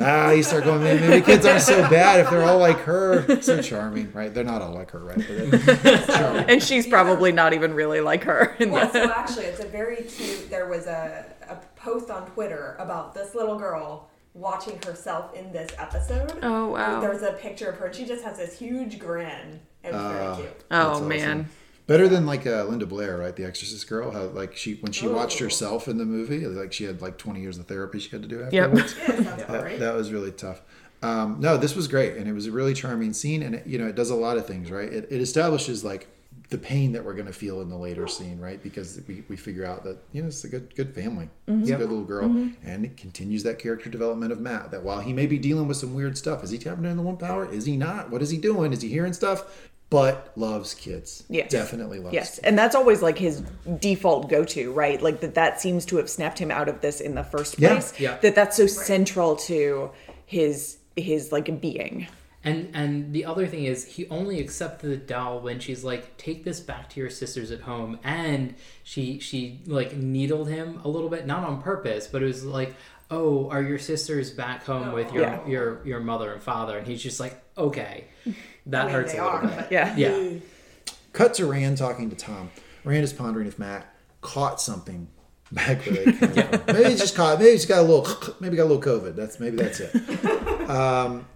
ah, you start going, man, maybe kids aren't so bad if they're all like her. So charming, right? They're not all like her, right? But they're charming. And she's probably not even really like her. In Well, the, so actually, it's a very cute. There was a, a post on Twitter about this little girl watching herself in this episode. Oh, wow. There was a picture of her, and she just has this huge grin. It was very cute. oh That's man. awesome. Better than like uh, Linda Blair, right? The Exorcist girl. How like she when she watched Oh. herself in the movie, like she had like twenty years of therapy she had to do Yep. afterwards. Yeah, that that, right. that was really tough. Um, no, this was great, and it was a really charming scene, and it, you know it does a lot of things, right? It, it establishes like the pain that we're going to feel in the later scene, right? Because we, we figure out that you know it's a good good family, it's a mm-hmm. good little girl, mm-hmm. and it continues that character development of Matt. That while he may be dealing with some weird stuff, is he tapping into the one power? Is he not? What is he doing? Is he hearing stuff? But loves kids. Yes. definitely loves. Yes, and that's always like his default go-to, right? Like that that seems to have snapped him out of this in the first Yeah. place. Yeah. That that's so central to his his like being. And and the other thing is he only accepted the doll when she's like, take this back to your sisters at home and she she like needled him a little bit, not on purpose, but it was like, Oh, are your sisters back home with your Yeah. your your mother and father? And he's just like, Okay. That I mean, hurts a little are, bit. Yeah. Yeah. Cut to Rand talking to Tom. Rand is pondering if Matt caught something back where they came from. Maybe he's just caught. Maybe he's got a little. Maybe got a little COVID. That's maybe that's it. Um,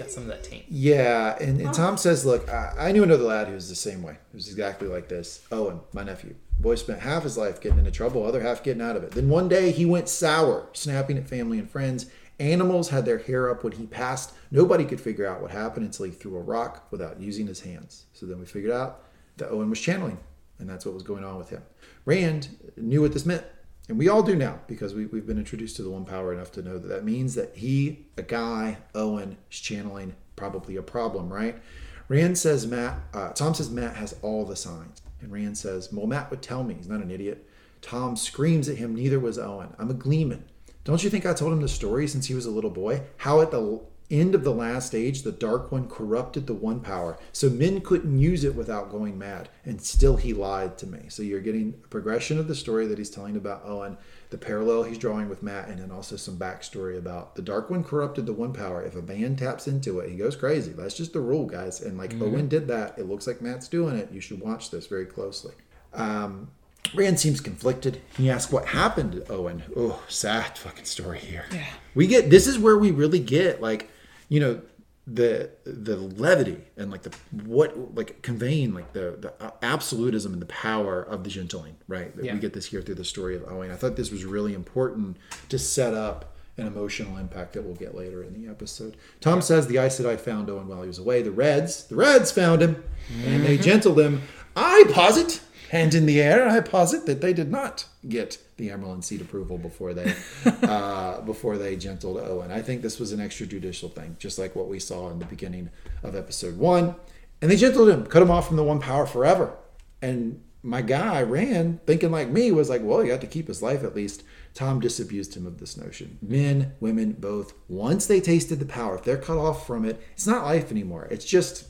Got some of that taint. Yeah, and, and Tom says, "Look, I, I knew another lad who was the same way. It was exactly like this. Owen, my nephew. Boy spent half his life getting into trouble, other half getting out of it. Then one day he went sour, snapping at family and friends. Animals had their hair up when he passed. Nobody could figure out what happened until he threw a rock without using his hands. So then we figured out that Owen was channeling, and that's what was going on with him. Rand knew what this meant, and we all do now because we, we've been introduced to the one power enough to know that that means that he, a guy, Owen, is channeling probably a problem, right? Rand says Matt, uh, Tom says Matt has all the signs. And Rand says, well, Matt would tell me. He's not an idiot. Tom screams at him, neither was Owen. I'm a gleeman. Don't you think I told him the story since he was a little boy? How at the end of the last age, the Dark One corrupted the One Power, so men couldn't use it without going mad, and still he lied to me. So you're getting a progression of the story that he's telling about Owen, the parallel he's drawing with Matt, and then also some backstory about the Dark One corrupted the One Power. If a man taps into it, he goes crazy. That's just the rule, guys. And like Owen did that. It looks like Matt's doing it. You should watch this very closely. Um, Rand seems conflicted. He asks what happened to Owen. Oh, sad fucking story here. Yeah. We get this is where we really get like, you know, the the levity and like the what like conveying like the the absolutism and the power of the gentling right Yeah. we get this here through the story of Owen. I thought this was really important to set up an emotional impact that we'll get later in the episode. Tom says the Aes Sedai found Owen while he was away. The Reds, the Reds found him, and they mm-hmm. gentled him. I posit, hand in the air, I posit that they did not get the Amyrlin Seat approval before they uh, before they gentled Owen. I think this was an extrajudicial thing, just like what we saw in the beginning of episode one. And they gentled him, cut him off from the one power forever. And my guy Rand thinking like me was like, well, you got to keep his life at least. Tom disabused him of this notion. Men, women, both. Once they tasted the power, if they're cut off from it, it's not life anymore. It's just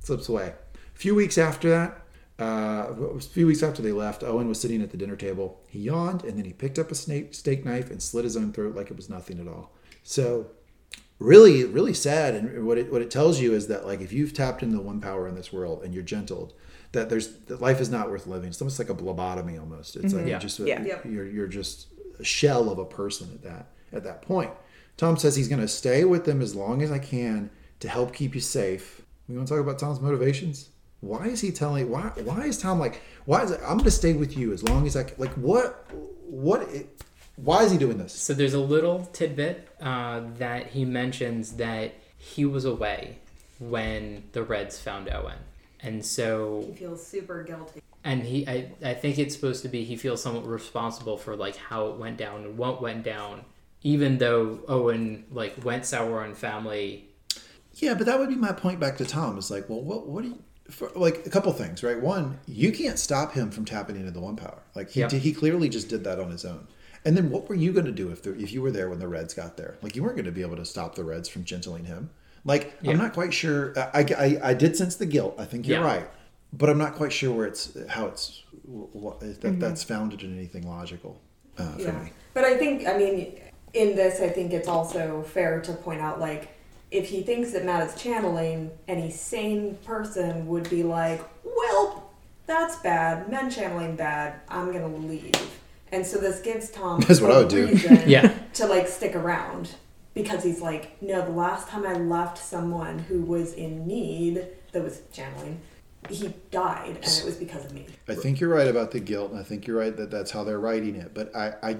slips away. A few weeks after that, uh, a few weeks after they left, Owen was sitting at the dinner table. He yawned and then he picked up a snake, steak knife and slit his own throat like it was nothing at all. So, really, really sad. And what it what it tells you is that like if you've tapped into the one power in this world and you're gentled, that there's that life is not worth living. It's almost like a lobotomy. Almost. It's like Yeah. you're just Yeah. You're you're just a shell of a person at that at that point. Tom says he's going to stay with them as long as I can to help keep you safe. We want to talk about Tom's motivations. Why is he telling? Why? Why is Tom like? Why is it? I'm going to stay with you as long as I can. Like what? What? It, why is he doing this? So there's a little tidbit uh, that he mentions that he was away when the Reds found Owen, and so He feels super guilty. and he I, I think it's supposed to be he feels somewhat responsible for like how it went down and what went down, even though Owen like went sour on family. Yeah, but that would be my point back to Tom. Is like, well, what? What do you? For, like a couple things, right? One, you can't stop him from tapping into the one power. Like he Yeah. did, he clearly just did that on his own. And then what were you going to do if the, if you were there when the Reds got there? Like you weren't going to be able to stop the Reds from gentling him. Like Yeah. I'm not quite sure. I, I I did sense the guilt. I think you're Yeah. right, but I'm not quite sure where it's how it's what, that that's founded in anything logical uh, for Yeah. me. But I think, I mean, in this, I think it's also fair to point out, like, if he thinks that Matt is channeling, any sane person would be like, well, that's bad. Men channeling bad. I'm going to leave. And so this gives Tom That's what I would do. yeah. to like, stick around. Because he's like, no, the last time I left someone who was in need that was channeling, he died, and it was because of me. I think you're right about the guilt, and I think you're right that that's how they're writing it. But I, I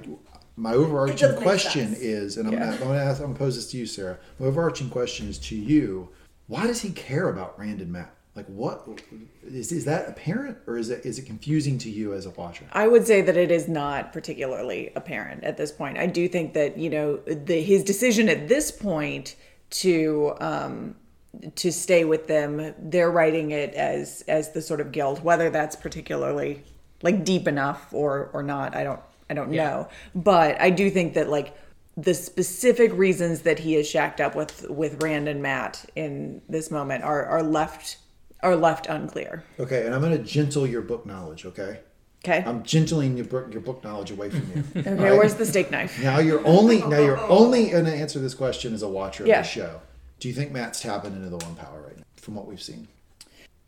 my overarching question is, and I'm, Yeah. gonna, I'm gonna ask, I'm gonna pose this to you, Sarah. My overarching question is to you: Why does he care about Rand and Matt? Like, what is is that apparent, or is it is it confusing to you as a watcher? I would say that it is not particularly apparent at this point. I do think that you know the, his decision at this point to um, to stay with them, they're writing it as as the sort of guilt, whether that's particularly like deep enough or or not. I don't I don't know, but I do think that like the specific reasons that he is shacked up with with Rand and Matt in this moment are are left are left unclear. Okay, and I'm gonna gentle your book knowledge. Okay, Okay. I'm gentling your book your book knowledge away from you. okay. right? Where's the steak knife? Now you're only now you're only going to answer this question as a watcher of the show. Do you think Matt's tapping into the one power right now, from what we've seen?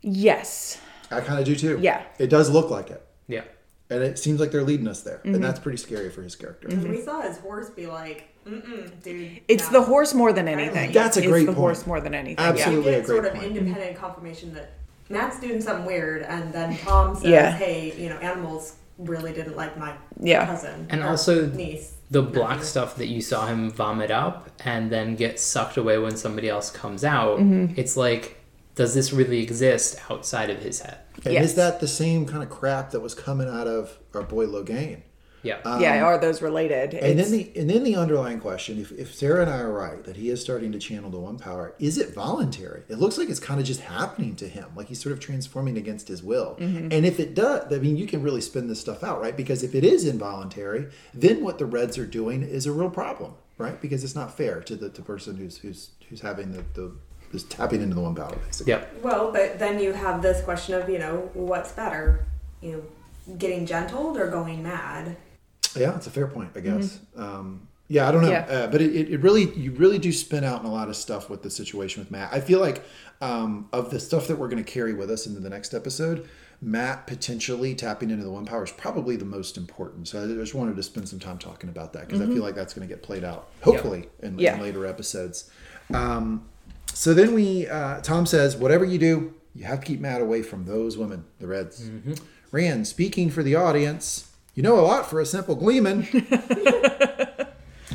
Yes. I kind of do too. Yeah. It does look like it. Yeah. And it seems like they're leading us there. Mm-hmm. And that's pretty scary for his character. We saw his horse be like, mm-mm, dude. It's no. the horse more than anything. That's a It's great the point. horse more than anything. Absolutely. You a get great sort of point. independent confirmation that Matt's doing something weird, and then Tom says, Yeah. "Hey, you know, animals really didn't like my Yeah. cousin And also niece." The nephew." black stuff that you saw him vomit up and then get sucked away when somebody else comes out, Mm-hmm. it's like, does this really exist outside of his head? And Yes. is that the same kind of crap that was coming out of our boy Logain? Yeah. yeah, are those related? Um, And It's- then the and then the underlying question, if, if Sarah and I are right, that he is starting to channel the one power, is it voluntary? It looks like it's kind of just happening to him, like he's sort of transforming against his will. Mm-hmm. And if it does, I mean, you can really spin this stuff out, right? Because if it is involuntary, then what the Reds are doing is a real problem, right? Because it's not fair to the, the person who's who's who's having the, the who's tapping into the one power, basically. Yep. Well, but then you have this question of, you know, what's better, you know, getting gentled or going mad? Yeah, it's a fair point, I guess. Um, yeah, I don't know, Yeah. uh, but it, it, it really you really do spin out in a lot of stuff with the situation with Matt. I feel like um, of the stuff that we're going to carry with us into the next episode, Matt potentially tapping into the one power is probably the most important. So I just wanted to spend some time talking about that because I feel like that's going to get played out hopefully in, Yeah. in later episodes. Um, So then we, uh, Tom says, whatever you do, you have to keep Matt away from those women, the Reds. Mm-hmm. Rand, speaking for the audience, you know a lot for a simple gleeman.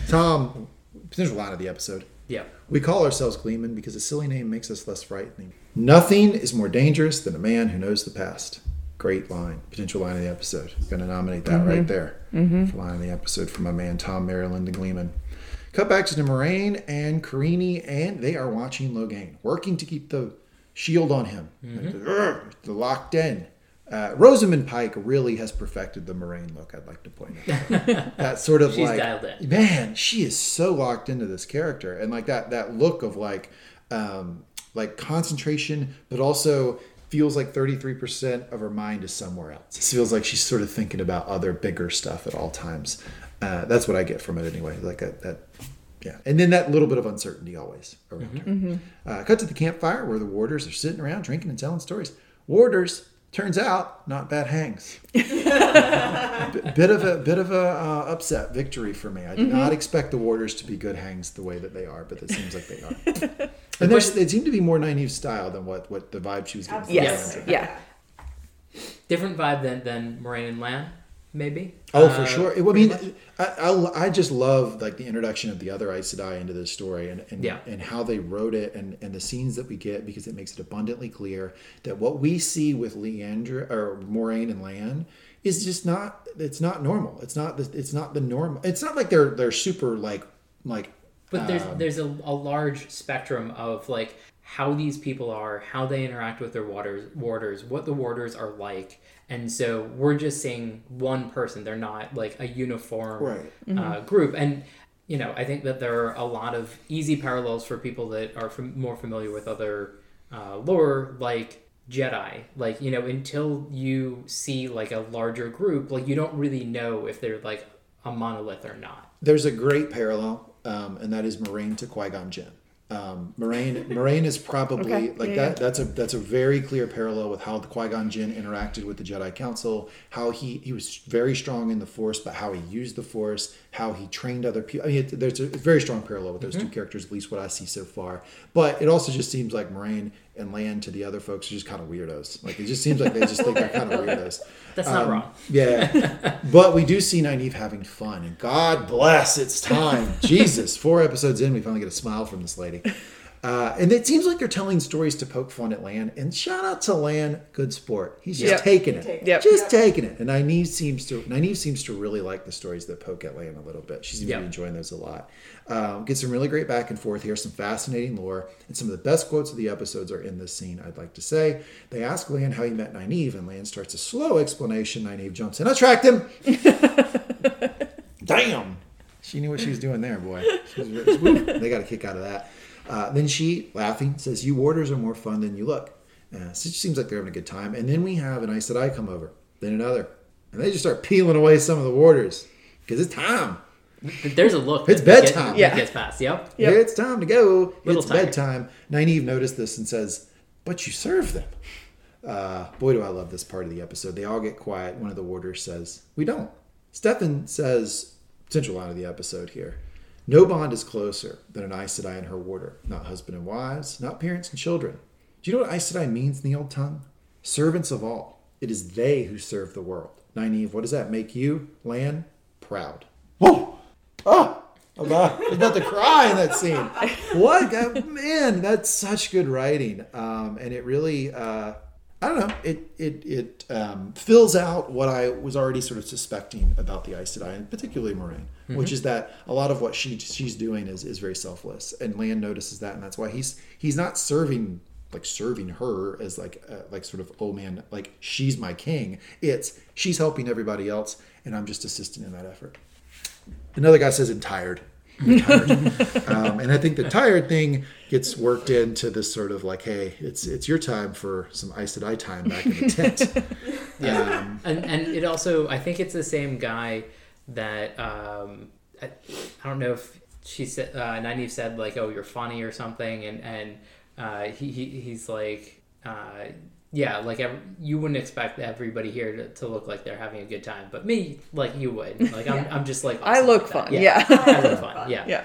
Tom, potential line of the episode. Yeah. We call ourselves Gleeman because a silly name makes us less frightening. Nothing is more dangerous than a man who knows the past. Great line, potential line of the episode. Going to nominate that mm-hmm. right there for line of the episode from my man Tom Merrilin the Gleeman. Cut back to Moiraine and Kerene, and they are watching Logain, working to keep the shield on him. "Ugh," they're locked in. Uh, Rosamund Pike really has perfected the Moiraine look. I'd like to point out that sort of She's like dialed in. man she is so locked into this character and like that that look of like um like concentration but also feels like 33% of her mind is somewhere else it feels like she's sort of thinking about other bigger stuff at all times uh, that's what i get from it anyway like a, that yeah and then that little bit of uncertainty always around her uh, cut to the campfire where the warders are sitting around drinking and telling stories warders turns out not bad hangs B- bit of a bit of a uh, upset victory for me. I did not expect the Warders to be good hangs the way that they are, but it seems like they are. and there's- they seem to be more naive style than what what the vibe she was getting. Yes. Yeah. Different vibe than than Moiraine and Lan, maybe. Oh, Uh, for sure. I mean, I, I, I just love like the introduction of the other Aes Sedai into this story and and, Yeah. and how they wrote it and, and the scenes that we get because it makes it abundantly clear that what we see with Leandra or Moiraine and Lan is just not it's not normal. It's not the, it's not the norm. It's not like they're they're super like like But there's um, there's a, a large spectrum of like how these people are, how they interact with their warders, warders, what the warders are like, and so we're just seeing one person. They're not like a uniform Right. uh, group, and you know I think that there are a lot of easy parallels for people that are fam- more familiar with other uh, lore, like Jedi. Like you know, until you see like a larger group, like you don't really know if they're like a monolith or not. There's a great parallel, um, and that is Moiraine to Qui Gon Jinn. Um, Moiraine, Moiraine is probably Okay, like yeah, that. yeah. That's a that's a very clear parallel with how the Qui Gon Jinn interacted with the Jedi Council. How he he was very strong in the Force, but how he used the Force, how he trained other people. I mean, it, there's a very strong parallel with those two characters, at least what I see so far. But it also just seems like Moiraine and Lan to the other folks are just kind of weirdos. Like it just seems like they just think they're kind of weirdos. That's not Um, wrong. Yeah. but we do see Nynaeve having fun. And God bless, it's time. Jesus. Four episodes in, we finally get a smile from this lady. Uh, and it seems like they're telling stories to poke fun at Lan. And shout out to Lan, good sport. He's just Yep. taking it. Yep. Just taking it. And Nynaeve seems to Nynaeve seems to really like the stories that poke at Lan a little bit. She seems to Yep. be enjoying those a lot. Um, get some really great back and forth here, some fascinating lore, and some of the best quotes of the episodes are in this scene, I'd like to say. They ask Lan how he met Nynaeve, and Lan starts a slow explanation. Nynaeve jumps in, I tracked him! Damn! She knew what she was doing there, boy. She was, woo, they got a kick out of that. Uh, then she, laughing, says, You warders are more fun than you look. Uh, so it seems like they're having a good time. And then we have an Aes Sedai come over, then another. And they just start peeling away some of the warders because it's time. There's a look. It's that gets- bedtime. that Yeah. gets past. Yep. Yep. It's time to go. Little it's tired. bedtime. Nynaeve noticed this and says, But you serve them. Uh, boy, do I love this part of the episode. They all get quiet. One of the warders says, We don't. Stepin says, potential line of the episode here. No bond is closer than an Aes Sedai and her warder. Not husband and wives, not parents and children. Do you know what Aes Sedai means in the old tongue? Servants of all. It is they who serve the world. Nynaeve, what does that make you, Lan? Proud. Whoa! Oh! I'm about, I'm about to cry in that scene. What? Man, that's such good writing. Um, and it really, uh, I don't know, it it it um, fills out what I was already sort of suspecting about the Aes Sedai, and particularly Moiraine, which is that a lot of what she she's doing is, is very selfless. And Lan notices that, and that's why he's he's not serving like serving her as like uh, like sort of oh man like she's my king. It's she's helping everybody else, and I'm just assisting in that effort. Another guy says, "I'm tired." Tired. um, and I think the tired thing gets worked into this sort of like, "Hey, it's it's your time for some Aes Sedai time back in the tent." Yeah. Um, and and it also I think it's the same guy that um I, I don't know if she said uh, Nynaeve said like oh you're funny or something and and uh, he, he he's like uh, yeah like ev- you wouldn't expect everybody here to, to look like they're having a good time but me like you would like I'm, I'm just like I look like fun. Yeah. I look fun yeah yeah.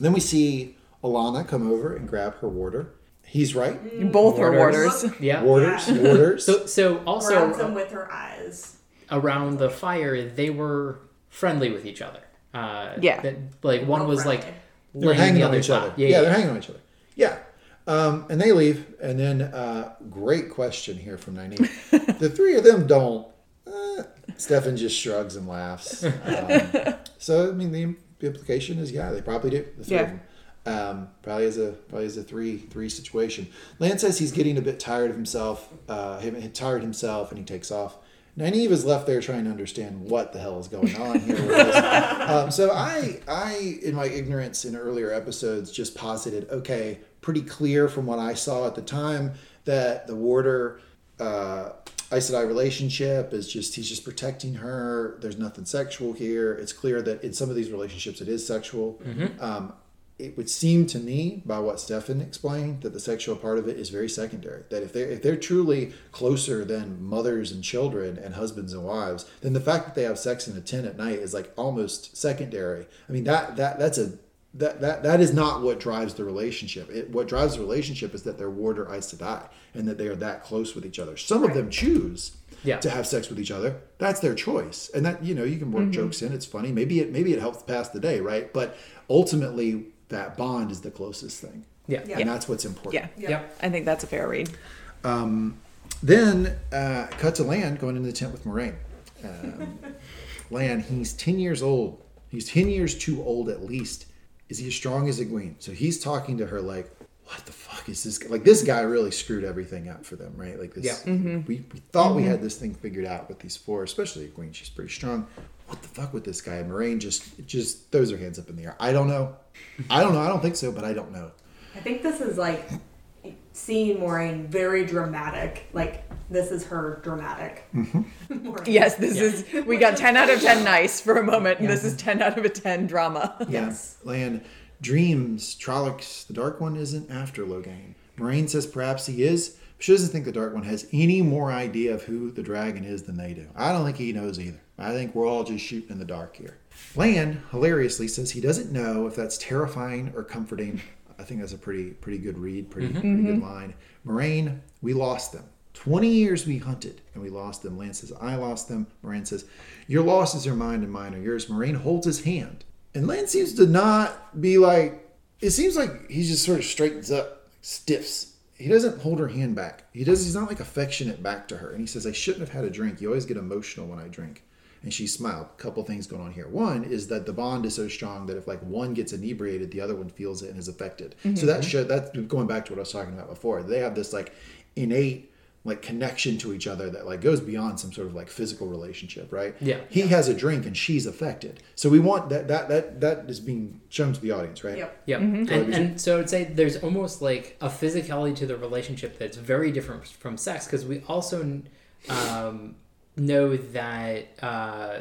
Then we see Alanna come over and grab her warder. He's right. Both are Warders. warders. Yeah. Warders, warders. So, so also Grabs them with her eyes. around the fire, they were friendly with each other. Uh, Yeah. that, like one Real was like friendly. they're hanging the on other's each other. lap. Yeah, Yeah, they're hanging on each other. Yeah. Um, and they leave. And then, uh, great question here from Nynaeve. the three of them don't. Uh, Stepin just shrugs and laughs. Um, so, I mean, the implication is, yeah, they probably do. The three of them. Um, probably is a probably is a three three situation. Lance says he's getting a bit tired of himself. Uh, him tired himself, and he takes off. Nynaeve is left there trying to understand what the hell is going on here. um, so I, I, in my ignorance in earlier episodes, just posited, okay, pretty clear from what I saw at the time that the warder, uh, Aes Sedai relationship is just he's just protecting her. There's nothing sexual here. It's clear that in some of these relationships it is sexual. Um, it would seem to me, by what Stepin explained, that the sexual part of it is very secondary. That if they're if they're truly closer than mothers and children and husbands and wives, then the fact that they have sex in a tent at night is like almost secondary. I mean that that that's a that that, that is not what drives the relationship. It, what drives the relationship is that they're ward warder Aes Sedai and that they are that close with each other. Some of them choose Yeah. to have sex with each other. That's their choice, and that you know you can work jokes in. It's funny. Maybe it maybe it helps pass the day, right? But ultimately, that bond is the closest thing, Yeah. Yeah. and that's what's important. Yeah. Yeah. Yep. I think that's a fair read. Then uh, cut to Lan going into the tent with Moiraine. Um, Lan, he's ten years old. He's ten years too old at least. Is he as strong as Egwene? So he's talking to her like, "What the fuck is this? Like this guy really screwed everything up for them, right? Like this. Yeah. Mm-hmm. We, we thought we mm-hmm. had this thing figured out with these four, especially Egwene. She's pretty strong. What the fuck with this guy? And Moiraine just just throws her hands up in the air. I don't know. I don't know. I don't think so, but I don't know. I think this is like seeing Moiraine very dramatic. Like this is her dramatic. Mm-hmm. Yes, this is. We got 10 out of 10 nice for a moment, and this is 10 out of a 10 drama. Yes. Lan dreams Trollocs, the Dark One, isn't after Logain. Moiraine says perhaps he is. but She doesn't think the Dark One has any more idea of who the dragon is than they do. I don't think he knows either. I think we're all just shooting in the dark here. Lan hilariously says he doesn't know if that's terrifying or comforting. I think that's a pretty pretty good read, pretty mm-hmm. pretty good mm-hmm. line. Moiraine, we lost them. 20 years we hunted and we lost them. Lance says, I lost them. Moiraine says, Your losses are mine and mine are yours. Moiraine holds his hand. And Lance seems to not be like, it seems like he just sort of straightens up, stiffs. He doesn't hold her hand back. He does. He's not like affectionate back to her. And he says, "I shouldn't have had a drink. You always get emotional when I drink." And she smiled. A couple things going on here. One is that the bond is so strong that if like one gets inebriated, the other one feels it and is affected. So that should that's going back to what I was talking about before. They have this like innate like connection to each other that like goes beyond some sort of like physical relationship, right? Yeah. He has a drink and she's affected. So we want that that that that is being shown to the audience, right? Yep. Yep. And, and so I'd say there's almost like a physicality to the relationship that's very different from sex because we also um, know that uh,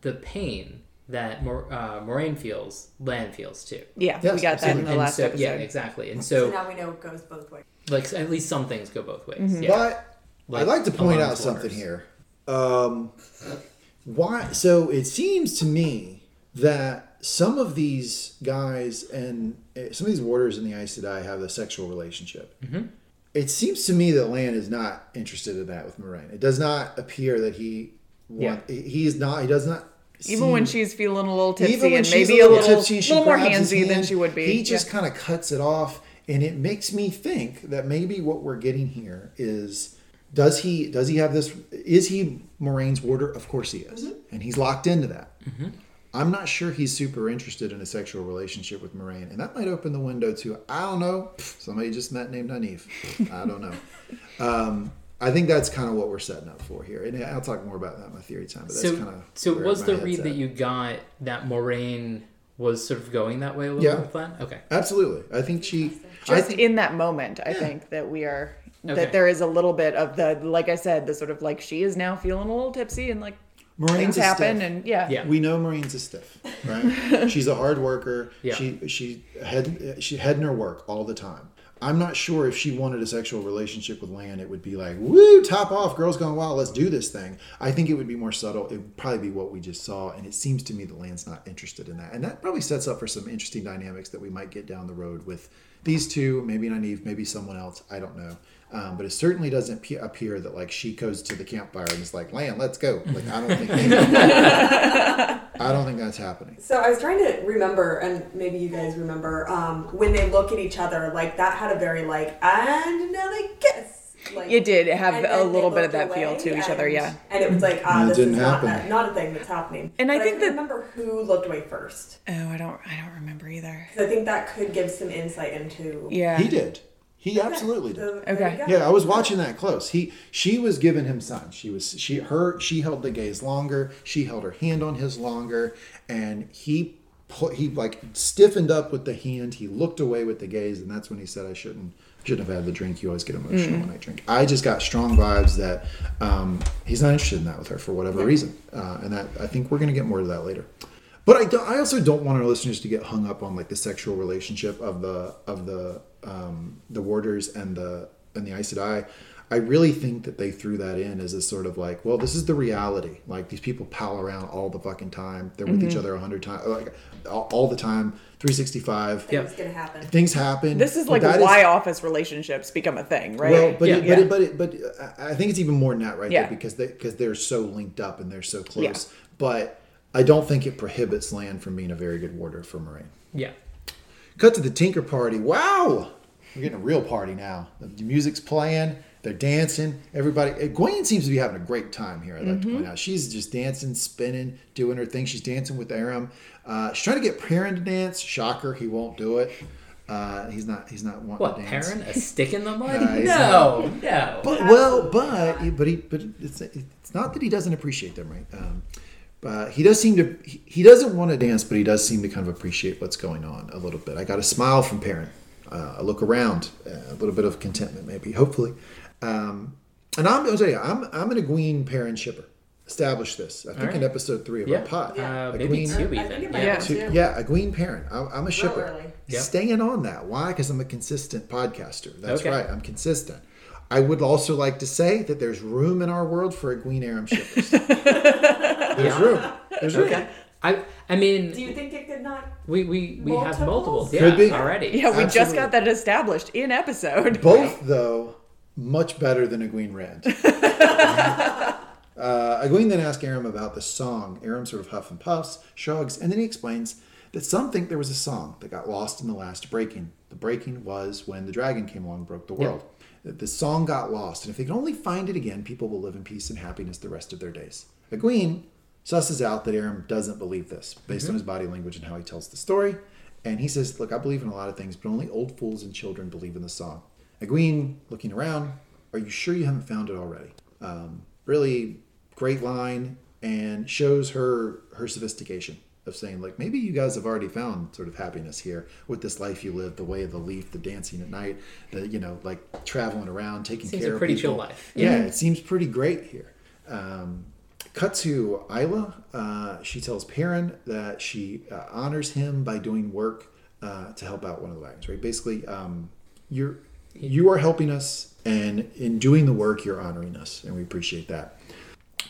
the pain that Mor- uh, Moiraine feels, Lan feels too. Yeah, Yes, we got that in the last so, episode. Yeah, exactly. And So so, now we know it goes both ways. like, at least some things go both ways. Mm-hmm. Yeah. But Like I'd like to point out something here. Um, why? So it seems to me that some of these guys and uh, some of these warders in the Aes Sedai have a sexual relationship. Mm-hmm. It seems to me that Lan is not interested in that with Moiraine. It does not appear that he. Want, he he is not. He does not. Even when she's feeling a little tipsy even when and she's maybe a little, tipsy, she little more grabs his handsy than she would be. He just Yeah. kind of cuts it off, and it makes me think that maybe what we're getting here is does he does he have this? Is he Moiraine's warder? Of course he is, mm-hmm. and he's locked into that. Mm-hmm. I'm not sure he's super interested in a sexual relationship with Moiraine, and that might open the window to I don't know somebody just met named Nynaeve. I don't know. Um, I think that's kind of what we're setting up for here, and I'll talk more about that in my theory time. But that's So, kind of so where was my the read at. that you got that Moiraine was sort of going that way a little Yeah. bit with Lan? Okay. Absolutely. I think she. I just think, in that moment, I Yeah. think that we are Okay. that there is a little bit of the like I said, the sort of like she is now feeling a little tipsy and like Moiraine's things happen stiff. and yeah. Yeah. We know Moiraine's a stiff, right? She's a hard worker. Yeah. She she head she head in her work all the time. I'm not sure if she wanted a sexual relationship with Lan, it would be like, woo, top off, girls gone wild, let's do this thing. I think it would be more subtle. It would probably be what we just saw. And it seems to me that Lan's not interested in that. And that probably sets up for some interesting dynamics that we might get down the road with these two, maybe Nynaeve, maybe someone else. I don't know. Um, but it certainly doesn't pe- appear that like she goes to the campfire and is like, "Lan, let's go. Like, I don't think, I don't think that's happening. So I was trying to remember, and maybe you guys remember, um, when they look at each other, like that had a very like, and now they kiss. Like, It did have a little bit of that feel away, to each other, yeah. And it was like, ah, It this didn't is not, happen. a, not a thing that's happening. And I But think can that- remember who looked away first. Oh, I don't I don't remember either. I think that could give some insight into. Yeah. He did. He absolutely did. So, Okay. Yeah, I was watching that close. He she was giving him signs. She was she her she held the gaze longer. She held her hand on his longer, and he put he like stiffened up with the hand. He looked away with the gaze, and that's when he said, "I shouldn't shouldn't have had the drink. You always get emotional when I drink." I just got strong vibes that um, he's not interested in that with her for whatever reason, uh, and that I think we're gonna get more to that later. But I, don't, I also don't want our listeners to get hung up on like the sexual relationship of the of the um, the warders and the and the Aes Sedai. I really think that they threw that in as a sort of like, well, this is the reality. Like these people pal around all the fucking time. They're with each other a hundred times, like all, all the time, three sixty five. It was gonna happen. Things happen. This is like that why office relationships become a thing, right? well, but Yeah. it, Yeah. but it, but it, but I I think it's even more than that right Yeah. there because they because they're so linked up and they're so close. Yeah. But I don't think it prohibits Lan from being a very good warder for Moiraine. Yeah. Cut to the Tinker Party. Wow, we're getting a real party now. The music's playing. They're dancing. Everybody. Gwen seems to be having a great time here. I'd like to point out. She's just dancing, spinning, doing her thing. She's dancing with Aram. Uh, she's trying to get Perrin to dance. Shocker, he won't do it. Uh, he's not. He's not wanting What, to dance. Perrin? A stick in the mud? Nah, he's no, no. But well, but but he but it's it's not that he doesn't appreciate them, right? Um, but he does seem to he, he doesn't want to dance, but he does seem to kind of appreciate what's going on a little bit. I got a smile from Perrin, Uh, I look around, uh, a little bit of contentment, maybe, hopefully. Um, and I'm I'll tell you, I'm I'm an Egwene Perrin shipper. Establish this. I think right. in episode three of yeah. our pod. Uh, Egwene- maybe two even. think it Yeah. be to- too. yeah, Egwene Perrin. I'm, I'm a shipper. early. Yep. Staying on that. Why? Because I'm a consistent podcaster. That's Okay. right. I'm consistent. I would also like to say that there's room in our world for a Egwene Aram shippers. there's room. There's room. Okay. I I mean, Do you think it could not? we we, we have Multiples? multiples. Yeah, Could be. already. Yeah, we just got that established in episode. Both, though, much better than Egwene Rand. uh, Egwene then asks Aram about the song. Aram sort of huff and puffs, shrugs, and then he explains that some think there was a song that got lost in the last breaking. The breaking was when the dragon came along and broke the world. That the song got lost, and if they can only find it again, people will live in peace and happiness the rest of their days. Egwene susses out that Aram doesn't believe this, based on his body language and how he tells the story. And he says, Look, I believe in a lot of things, but only old fools and children believe in the song. Egwene, looking around, are you sure you haven't found it already? Um, really great line and shows her her sophistication of saying like maybe you guys have already found sort of happiness here with this life you live the way of the leaf the dancing at night the you know like traveling around taking Seems care a of pretty people. chill life. yeah it seems pretty great here um, cut to Isla. Uh, she tells Perrin that she uh, honors him by doing work uh, to help out one of the wagons. Right, basically, um, you're you are helping us, and in doing the work, you're honoring us, and we appreciate that.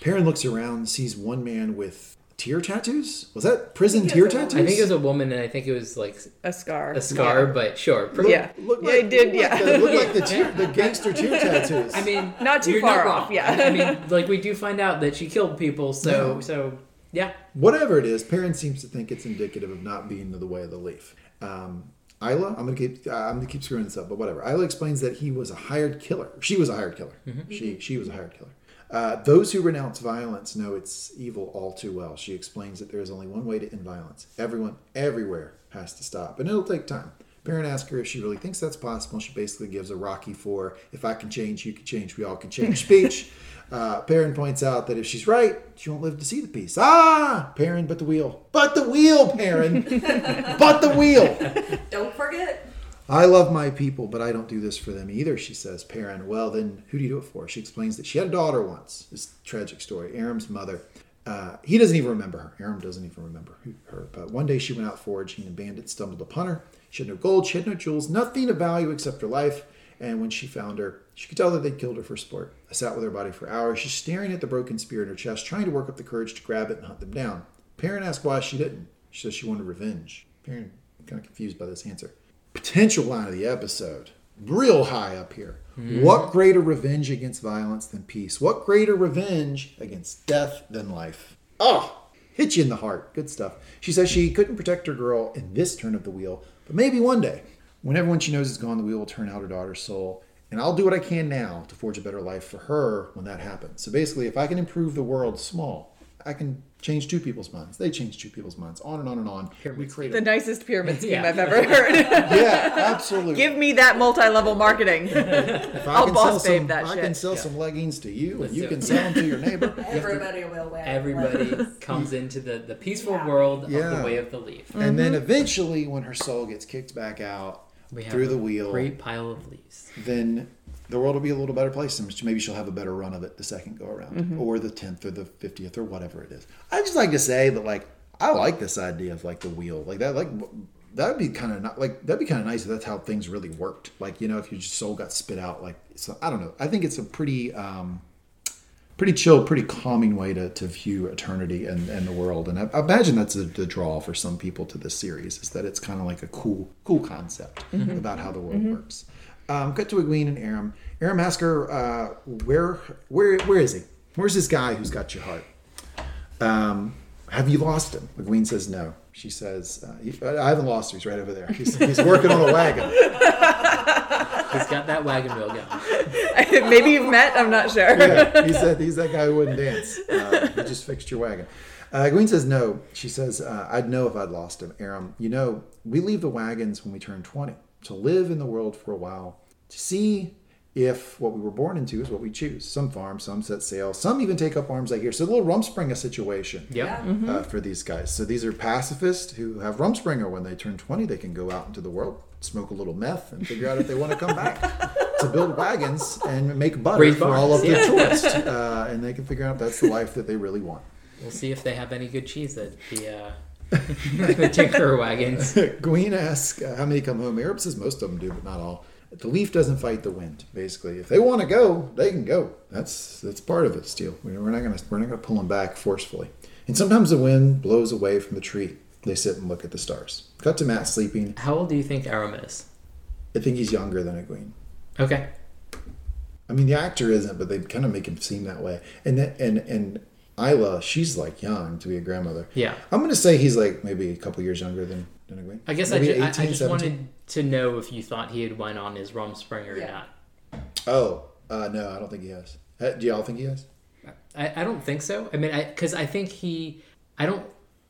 Perrin looks around, sees one man with tear tattoos. Was that prison think tear a tattoos? I think it was a woman, and I think it was like A scar. a scar, but sure. Pr- Yeah. Looked Yeah, it did, looked yeah. Like the, looked like the, tear, the gangster tear tattoos. I mean, Not too you're far wrong. off, yeah. I mean, like we do find out that she killed people, so Yeah. so yeah. whatever it is, Perrin seems to think it's indicative of not being the way of the leaf. Um, Isla, I'm gonna keep I'm gonna keep screwing this up, but whatever. Isla explains that he was a hired killer. She was a hired killer. She she was a hired killer. Uh, those who renounce violence know its evil all too well. She explains that there is only one way to end violence. Everyone, everywhere, has to stop, and it'll take time. Perrin asks her if she really thinks that's possible. She basically gives a Rocky for "If I can change, you can change. We all can change" speech. Uh, Perrin points out that if she's right, she won't live to see the peace. Ah, Perrin, but the wheel, but the wheel, Perrin, but the wheel. Don't forget. I love my people, but I don't do this for them either, she says. Perrin, well, then who do you do it for? She explains that she had a daughter once. This tragic story. Aram's mother. Uh, he doesn't even remember her. Aram doesn't even remember her. But one day she went out foraging and bandits stumbled upon her. She had no gold, she had no jewels, nothing of value except her life. And when she found her, she could tell that they'd killed her for sport. I sat with her body for hours, just staring at the broken spear in her chest, trying to work up the courage to grab it and hunt them down. Perrin asked why she didn't. She says she wanted revenge. Perrin kind of confused by this answer. Potential line of the episode. Real high up here. What hmm. greater revenge against violence than peace? What greater revenge against death than life? Oh, hit you in the heart. Good stuff. She says she couldn't protect her girl in this turn of the wheel, but maybe one day, when everyone she knows is gone, the wheel will turn out her daughter's soul. And I'll do what I can now to forge a better life for her when that happens. So basically, if I can improve the world small, I can change two people's minds. They change two people's minds. On and on and on. We create The a, nicest pyramid scheme Yeah. I've ever heard. yeah, absolutely. Give me that multi-level marketing. if I I'll can boss sell some, that I shit. can sell some leggings to you, and Let's you can it. sell them to your neighbor. Everybody will wear. Everybody comes into the, the peaceful Yeah. world of Yeah. the way of the leaf. And then mm-hmm. eventually, when her soul gets kicked back out We have through a the wheel, great pile of leaves. then the world will be a little better place, and maybe she'll have a better run of it the second go around, Mm-hmm. or the tenth, or the fiftieth, or whatever it is. I just like to say that, like, I like this idea of like the wheel, like that, like that would be kind of not like that'd be kind of nice if that's how things really worked. Like, you know, if your soul got spit out, like, so I don't know. I think it's a pretty. um pretty chill, pretty calming way to, to view eternity and, and the world. And I, I imagine that's a, the draw for some people to this series is that it's kind of like a cool, cool concept about how the world works. Um, cut to Egwene and Aram. Aram asks her, uh, where, where, where is he? Where's this guy who's got your heart? Um, have you lost him? Egwene says no. She says, uh, he- I haven't lost him. He's right over there. He's, he's working on a wagon. He's got that wagon wheel going. Maybe you've met. I'm not sure. yeah, he's that he's that guy who wouldn't dance. Uh, he just fixed your wagon. Uh, Gwen says no. She says uh, I'd know if I'd lost him. Aram, you know we leave the wagons when we turn twenty to live in the world for a while to see if what we were born into is what we choose. Some farm, some set sail, some even take up arms. I hear so a little Rumspringa situation Yep. uh, for these guys. So these are pacifists who have Rumspringa. When they turn 20, they can go out into the world, smoke a little meth, and figure out if they want to come back to build wagons and make butter Raise for all of barns, the yeah. tourists. Uh, and they can figure out if that's the life that they really want. We'll see if they have any good cheese at the uh, the Tinker wagons. Gween asks uh, how many come home. Aram says most of them do, but not all. The leaf doesn't fight the wind. Basically, if they want to go, they can go. That's that's part of it. Still, we're not gonna we're not gonna pull them back forcefully. And sometimes the wind blows away from the tree. They sit and look at the stars. Cut to Matt sleeping. How old do you think Aram is? I think he's younger than Egwene. Okay. I mean, the actor isn't, but they kind of make him seem that way. And then, and and Ila, she's like young to be a grandmother. Yeah. I'm gonna say he's like maybe a couple years younger than than Egwene. I guess I, Maybe ju- I, I just 17? wanted to know if you thought he had went on his Rumspringa or Yeah. not. Oh, uh, no, I don't think he has. Uh, Do y'all think he has? I, I don't think so. I mean, I because I think he, I don't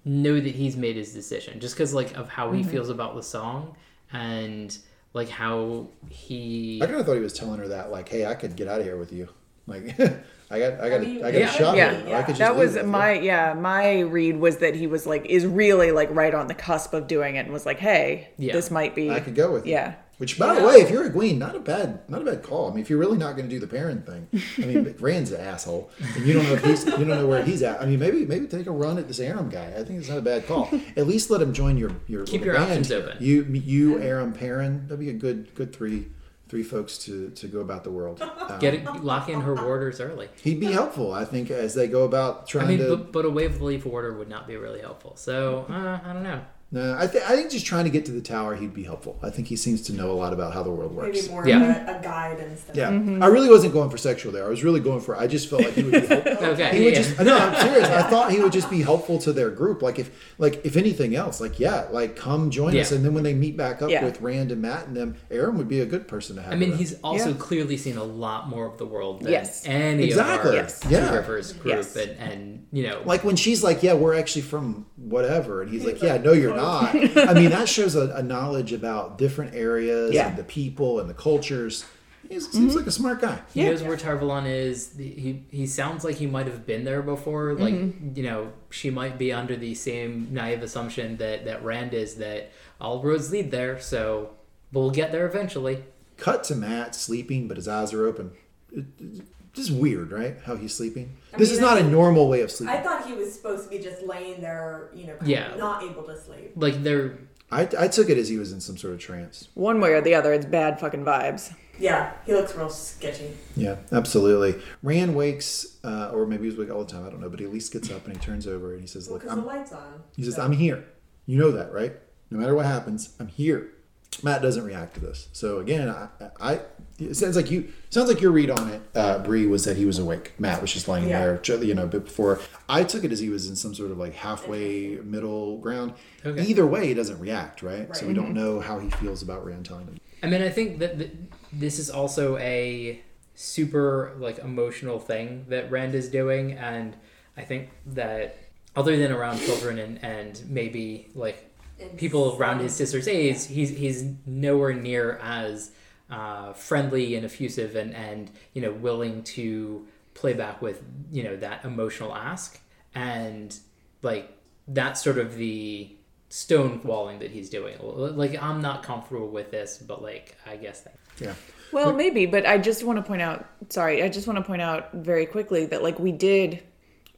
know that he's made his decision just because like of how he Mm-hmm. feels about the song and like how he. I kind of thought he was telling her that, like, hey, I could get out of here with you. Like, I got, I got, mean, I got yeah, a shot. yeah, here. I could just that was with you. my yeah my read was that he was like is really like right on the cusp of doing it and was like hey Yeah. this might be I could go with you. yeah Which, by the way, if you're Egwene, not a bad, not a bad call. I mean, if you're really not going to do the parent thing, I mean, Rand's an asshole, and you don't know if he's, you don't know where he's at. I mean, maybe, maybe take a run at this Aram guy. I think it's not a bad call. At least let him join your your Keep your band options open. You, you, Aram, Perrin. That'd be a good, good three, three folks to to go about the world. Um, Get it, lock in her warders early. He'd be helpful, I think, as they go about trying I mean, to. but, but a Way of the Leaf warder would not be really helpful. So uh, I don't know. No, I, th- I think just trying to get to the tower, he'd be helpful. I think he seems to know a lot about how the world works. Maybe more Yeah. of a, a guide instead. Yeah, Mm-hmm. I really wasn't going for sexual there. I was really going for. I just felt like he would be helpful. Okay. He would yeah. just. No, I'm serious. I thought he would just be helpful to their group. Like if, like if anything else, like yeah, like come join us, and then when they meet back up Yeah. with Rand and Matt and them, Aram would be a good person to have. I mean, around. he's also Yeah. clearly seen a lot more of the world than Yes. any Exactly. of our Yes. Yeah. Rivers group, Yes. and, and you know, like when she's like, "Yeah, we're actually from whatever," and he's like, "Yeah, no, you're not." I mean, that shows a, a knowledge about different areas Yeah. and the people and the cultures. He seems like a smart guy. he Yeah. knows where Tar Valon is. He he sounds like he might have been there before. Like Mm-hmm. you know, she might be under the same naive assumption that that Rand is that all roads lead there. So we'll get there eventually. Cut to Matt sleeping, but his eyes are open. Just weird, right? How he's sleeping. I this mean, is not I- a normal way of sleeping. I thought he was supposed to be just laying there, you know, kind Yeah. of not able to sleep. Like they're I, I took it as he was in some sort of trance. One way or the other, it's bad fucking vibes. Yeah, he looks real sketchy. Yeah, absolutely. Rand wakes, uh, or maybe he's awake all the time. I don't know, but he at least gets up and he turns over and he says, "Look, the I'm." light's on. He says, "I'm here. You know that, right? No matter what happens, I'm here." Matt doesn't react to this. So again, I, I it sounds like you sounds like your read on it, uh, Bre, was that he was awake. Matt was just laying Yeah. there, you know, but before. I took it as he was in some sort of like halfway middle ground. Okay. Either way, he doesn't react, right? So Right. we don't know how he feels about Rand telling him. I mean, I think that th- this is also a super like emotional thing that Rand is doing, and I think that other than around children and and maybe like people around his sister's age, he's he's nowhere near as uh, friendly and effusive and and you know willing to play back with you know that emotional ask and like that's sort of the stonewalling that he's doing like i'm not comfortable with this but like i guess that Yeah. Well, maybe, but I just want to point out. Sorry, I just want to point out very quickly that like we did,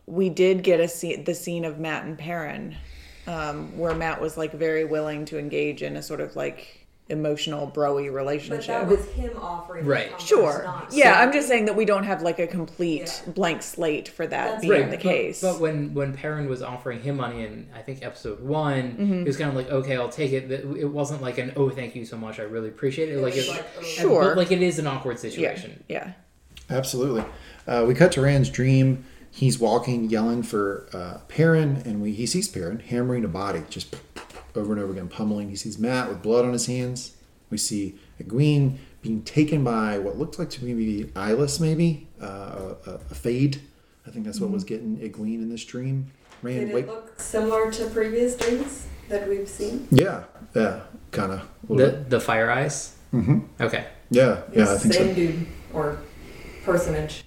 we did get a scene, the scene of Matt and Perrin, um, where Matt was like very willing to engage in a sort of like emotional broy But relationship. that was him offering. Right. comfort, Sure. not- Yeah, I'm just saying that we don't have like a complete Yeah. blank slate for that That's being right, the but- case. But, when when Perrin was offering him money in I think episode one, Mm-hmm. he was kind of like, okay, I'll take it. It wasn't like an oh, thank you so much, I really appreciate it. Like, was it, like, oh. Sure. but, like it is an awkward yeah, situation. yeah. Absolutely. Uh, we cut to Rand's dream. He's walking, yelling for uh, Perrin, and we he sees Perrin hammering a body, just over and over again, pummeling. He sees Matt with blood on his hands. We see Egwene being taken by what looked like to me Eyeless, maybe uh, a, a fade. I think that's what was getting Egwene in this dream. Rand, Did wake. it look similar to previous dreams that we've seen? Yeah, yeah, kind of. The the fire eyes. Mm-hmm. Okay. Yeah, yeah, I think so. Same dude or personage.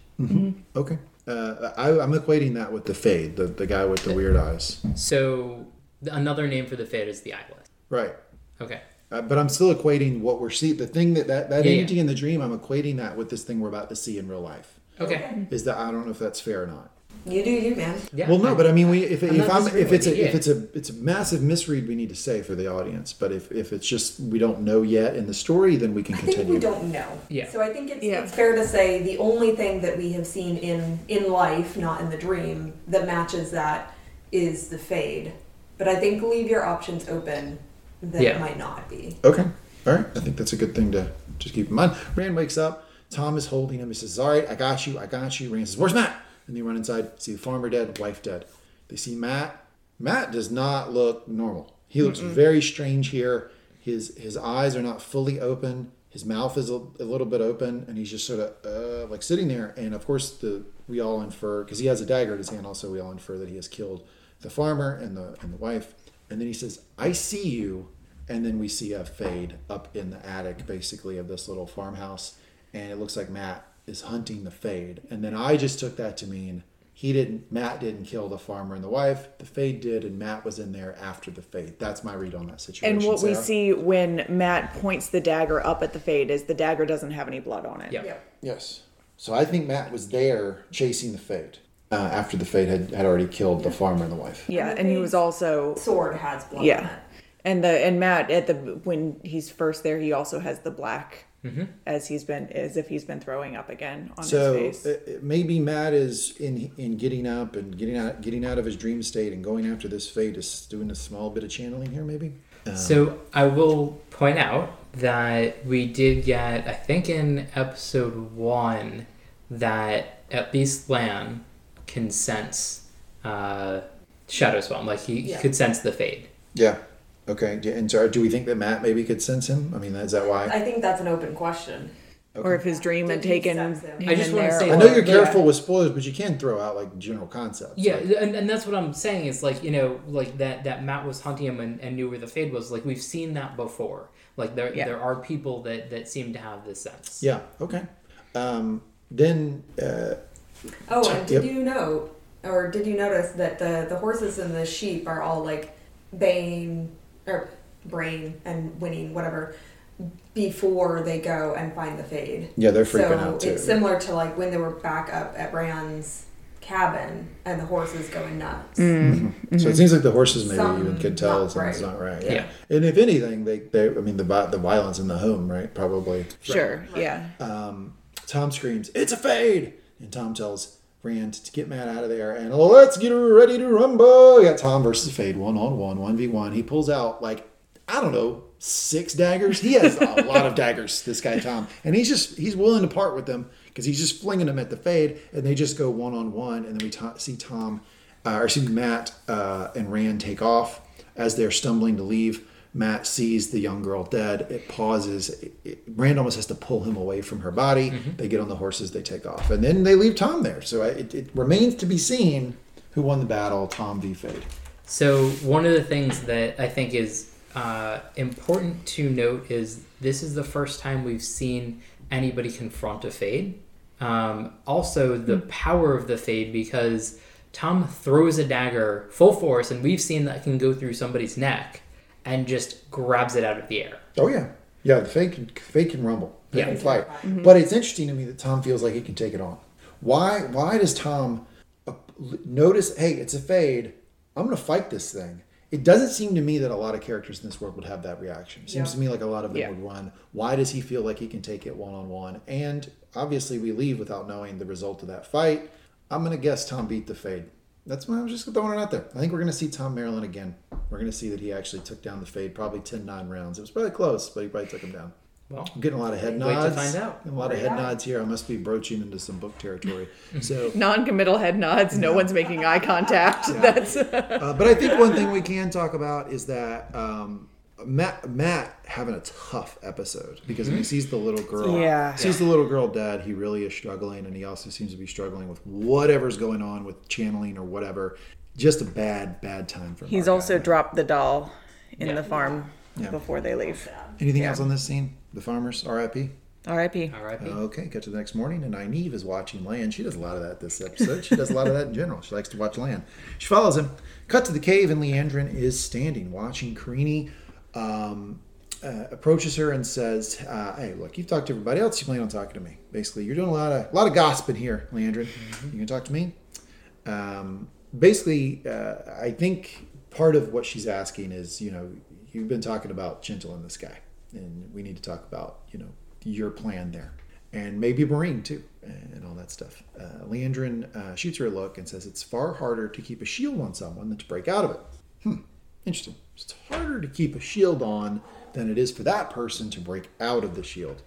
Okay. Uh, I, I'm equating that with the fade, the, the guy with the weird eyes. So another name for the Fade is the eyeless. Right. Okay. Uh, but I'm still equating what we're seeing. The thing that that, that Yeah, yeah. in the dream, I'm equating that with this thing we're about to see in real life. Okay. Is that I don't know if that's fair or not. You do you, man. Yeah. well, no, but I mean, we if, I'm if I'm if it's a, if it's a it's a massive misread, we need to say for the audience. But if if it's just we don't know yet in the story, then we can I think continue. we don't know. Yeah. So I think it's, Yeah. it's fair to say the only thing that we have seen in in life, not in the dream, that matches that is the fade. But I think leave your options open that Yeah. might not be. Okay. All right. I think that's a good thing to just keep in mind. Rand wakes up. Tom is holding him. He says, All right, I got you. I got you. Rand says, Where's Matt? And they run inside, see the farmer dead, wife dead. They see Matt. Matt does not look normal. He looks very strange here. His his eyes are not fully open. His mouth is a, a little bit open, and he's just sort of uh, like sitting there. And of course, the we all infer because he has a dagger in his hand. Also, we all infer that he has killed the farmer and the and the wife. And then he says, "I see you." and then we see a fade up in the attic basically of this little farmhouse and it looks like matt is hunting the fade and then i just took that to mean he didn't matt didn't kill the farmer and the wife the fade did and matt was in there after the fade that's my read on that situation And what we see when Matt points the dagger up at the fade is the dagger doesn't have any blood on it. Yeah. Yep. yes so i think matt was there chasing the fade uh, after the fade had, had already killed the farmer and the wife Yeah, And and he was also Sword has blood on yeah, it. and the and Matt at the when he's first there, he also has the black as he's been as if he's been throwing up again on So his face. uh, uh, maybe Matt is in in getting up and getting out getting out of his dream state and going after this fade is doing a small bit of channeling here, maybe. Um, So I will point out that we did get, I think in episode one, that at least Lan can sense uh, Shadow Spawn. Like he, he could sense the fade. yeah. Okay. And so, do we think that Matt maybe could sense him? I mean, is that why? I think that's an open question. or if his dream had Did he taken sex him him? I just in wanna there. say, I know you're Yeah. careful with spoilers, but you can throw out like general concepts. Yeah, Like, and, and that's what I'm saying is like you know like that that Matt was hunting him and, and knew where the fade was. Like we've seen that before. Like there Yeah. there are people that that seem to have this sense. yeah. Okay. Um, then uh, Oh, and did Yep. you know, or did you notice that the the horses and the sheep are all like baying or brain and winning whatever, before they go and find the fade. Yeah, they're freaking so out, too. It's similar to like when they were back up at Rand's cabin and the horses going nuts. Mm-hmm. Mm-hmm. Mm-hmm. So it seems like the horses maybe Something even could tell not something's right. not right. Yeah. Yeah. And if anything, they, they I mean the the violence in the home, right? Probably. Sure. Yeah. Um, Tom screams, "It's a fade!" And Tom tells Rand to get Matt out of there and let's get ready to rumble. We got Tom versus Fade, one on one, one v one. He pulls out like I don't know six daggers. He has a lot of daggers. This guy Tom, and he's just he's willing to part with them because he's just flinging them at the Fade, and they just go one on one. And then we ta see Tom, uh, or see Matt uh, and Rand take off as they're stumbling to leave. Matt sees the young girl dead. It pauses. It, it, Rand almost has to pull him away from her body. They get on the horses. They take off, and then they leave Tom there. So it, it remains to be seen who won the battle, Tom v. Fade. So one of the things that I think is uh, important to note is this is the first time we've seen anybody confront a fade. Um, also, the power of the fade because Tom throws a dagger full force, and we've seen that can go through somebody's neck and just grabs it out of the air. Oh yeah, yeah. The fade can, fade can rumble. They Yeah. can fight. But it's interesting to me that Tom feels like he can take it on. Why? Why does Tom uh, notice? Hey, it's a fade. I'm going to fight this thing. It doesn't seem to me that a lot of characters in this world would have that reaction. It seems Yeah. to me like a lot of them Yeah. would run. Why does he feel like he can take it one on one? And obviously, we leave without knowing the result of that fight. I'm going to guess Tom beat the fade. That's why I'm just throwing it out there. I think we're going to see Tom Merrilin again. We're going to see that he actually took down the fade, probably 10 9 rounds. It was probably close, but he probably took him down. Well, I'm getting a lot of head nods. Wait to nods. find out. A lot of head yeah. nods here. I must be broaching into some book territory. So, Non-committal head nods. No one's making eye contact. That's uh, but I think one thing we can talk about is that um, Matt, Matt having a tough episode because when he mm-hmm. sees the little girl, Yeah. sees the little girl dead, he really is struggling, and he also seems to be struggling with whatever's going on with channeling or whatever. Just a bad, bad time for. Him. He's Mark also Adler. dropped the doll in Yeah. the farm Yeah. before they leave. Anything yeah. else on this scene? The farmers, R.I.P. R.I.P. R.I.P. Okay, cut to the next morning, and Nynaeve is watching Lan. She does a lot of that this episode. She does a lot of that in general. She likes to watch Lan. She follows him. Cut to the cave, and Liandrin is standing, watching Kerene. Um, uh, approaches her and says, uh, "Hey, look, you've talked to everybody else. You plan on talking to me. Basically, you're doing a lot of a lot of gossiping here, Liandrin. You can talk to me." Um, basically, uh, I think part of what she's asking is, you know, you've been talking about gentle and the sky, and we need to talk about, you know, your plan there, and maybe Moiraine too, and all that stuff. Uh, Liandrin uh, shoots her a look and says, "It's far harder to keep a shield on someone than to break out of it." Hmm, interesting. It's harder to keep a shield on than it is for that person to break out of the shield.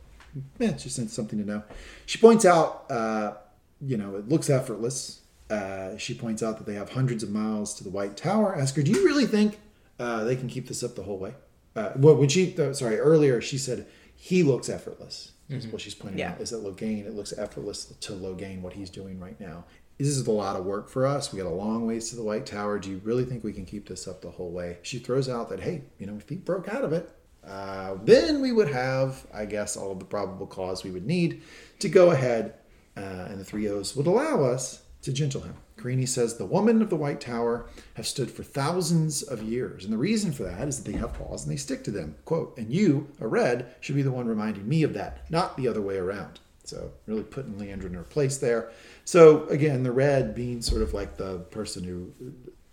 Yeah, it's just something to know. She points out, uh, you know, it looks effortless. Uh, she points out that they have hundreds of miles to the White Tower. Ask her, do you really think uh, they can keep this up the whole way? Uh, well, when she, uh, sorry, earlier she said he looks effortless. Is what she's pointing Yeah. out is that Logain, it looks effortless to Logain what he's doing right now. This is a lot of work for us. We got a long ways to the White Tower. Do you really think we can keep this up the whole way? She throws out that, hey, you know, if he broke out of it, uh, then we would have, I guess, all of the probable cause we would need to go ahead, uh, and the Three Oaths would allow us to gentle him. Kerene says the woman of the White Tower have stood for thousands of years, and the reason for that is that they have laws and they stick to them. Quote, and you, a red, should be the one reminding me of that, not the other way around. So really putting Liandrin in her place there. So again, the red being sort of like the person who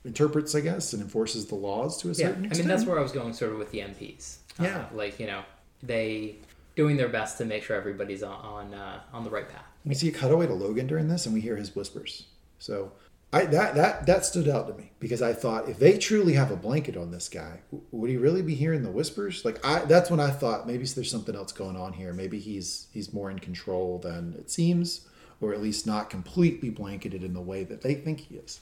interprets, I guess, and enforces the laws to a Yeah, certain I mean that's where I was going sort of with the MPs. Uh, Yeah. like you know they doing their best to make sure everybody's on on, uh, on the right path. We see a cutaway to Logain during this, and we hear his whispers. So I, that that that stood out to me because I thought if they truly have a blanket on this guy, would he really be hearing the whispers? Like I, that's when I thought maybe there's something else going on here. Maybe he's he's more in control than it seems, or at least not completely blanketed in the way that they think he is.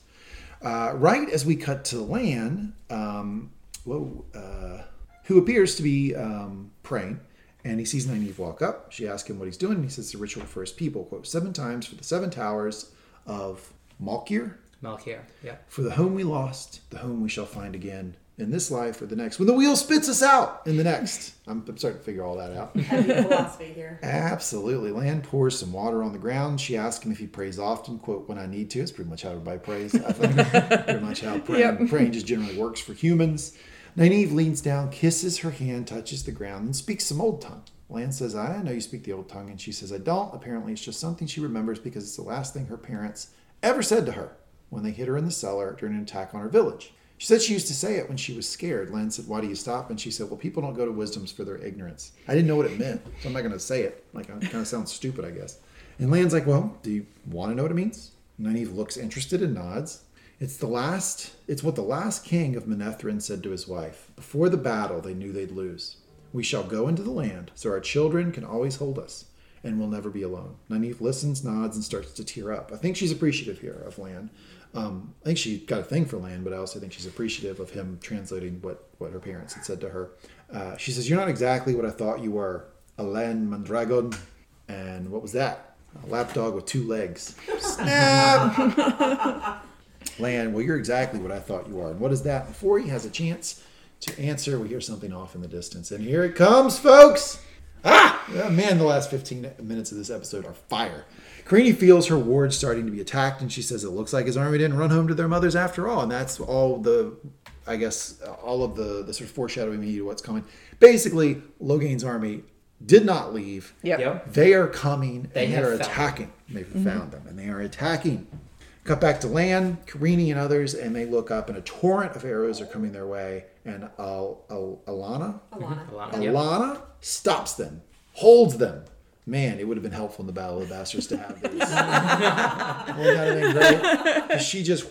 Uh, right as we cut to Lan, um, whoa, uh, who appears to be um, praying, and he sees Nynaeve walk up. She asks him what he's doing, and he says the ritual for his people, quote, seven times for the seven towers of Malkir, Malkier, yeah. for the home we lost, the home we shall find again in this life or the next. When the wheel spits us out in the next. I'm, I'm starting to figure all that out. Heavy philosophy here. Absolutely. Lan pours some water on the ground. She asks him if he prays often. Quote, when I need to. It's pretty much how everybody prays. I think pretty much how praying, Yep. praying just generally works for humans. Nynaeve leans down, kisses her hand, touches the ground, and speaks some old tongue. Lan says, I know you speak the old tongue, and she says, I don't. Apparently, it's just something she remembers because it's the last thing her parents ever said to her when they hid her in the cellar during an attack on her village. She said she used to say it when she was scared. Lan said, Why do you stop? And she said, Well, people don't go to wisdoms for their ignorance. I didn't know what it meant, so I'm not going to say it. Like, it kind of sounds stupid, I guess. And Lan's like, Well, do you want to know what it means? Nynaeve looks interested and nods. It's the last it's what the last king of Manetheren said to his wife. Before the battle they knew they'd lose. We shall go into the land, so our children can always hold us, and we'll never be alone. Nynaeve listens, nods, and starts to tear up. I think she's appreciative here of Lan. Um, I think she got a thing for Lan, but I also think she's appreciative of him translating what, what her parents had said to her. Uh, she says, You're not exactly what I thought you were. al'Lan Mandragoran. And what was that? A lapdog with two legs. Snap! Lan, well, you're exactly what I thought you are. And what is that? Before he has a chance to answer, we hear something off in the distance. And here it comes, folks! Ah! Oh, man, the last 15 minutes of this episode are fire. Kerene feels her ward starting to be attacked, and she says it looks like his army didn't run home to their mothers after all. And that's all the, I guess, all of the, the sort of foreshadowing we need to what's coming. Basically, Logain's army did not leave. Yep. Yep. They are coming They and they are found attacking. They've mm-hmm. found them and they are attacking. Cut back to Lan, Kerene and others, and they look up, and a torrent of arrows are coming their way. And Al- Al- Alanna, Alanna. Alanna, yep. Alanna stops them, holds them. Man, it would have been helpful in the Battle of the Bastards to have these. Wouldn't that have been great? 'Cause She just,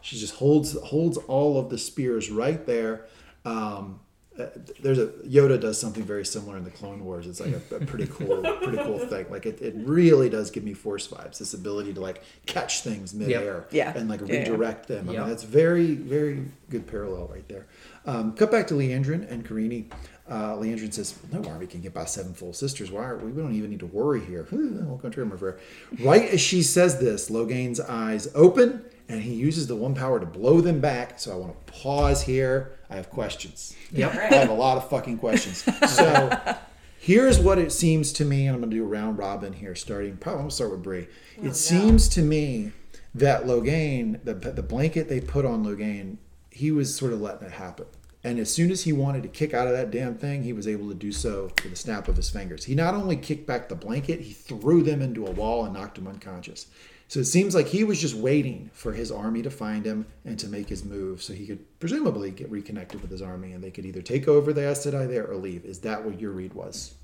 she just holds holds all of the spears right there. Um, uh, there's a Yoda does something very similar in the Clone Wars. It's like a, a pretty cool, pretty cool thing. Like it, it really does give me Force vibes. This ability to like catch things midair Yeah. and like Yeah, yeah. redirect them. I Yep. mean, that's very, very good parallel right there. Um, cut back to Liandrin and Kerene. Uh, Liandrin says, "No army can get by seven full sisters. Why are we? We don't even need to worry here. We'll country river." Right as she says this, Logain's eyes open, and he uses the one power to blow them back. So I want to pause here. I have questions. Yep. I have a lot of fucking questions. So here's what it seems to me, and I'm going to do a round robin here, starting. Probably I'm going to start with Bre. it seems to me that Logain, the the blanket they put on Logain, he was sort of letting it happen. And as soon as he wanted to kick out of that damn thing, he was able to do so with a snap of his fingers. He not only kicked back the blanket, he threw them into a wall and knocked him unconscious. So it seems like he was just waiting for his army to find him and to make his move so he could presumably get reconnected with his army and they could either take over the Aes Sedai there or leave. Is that what your read was?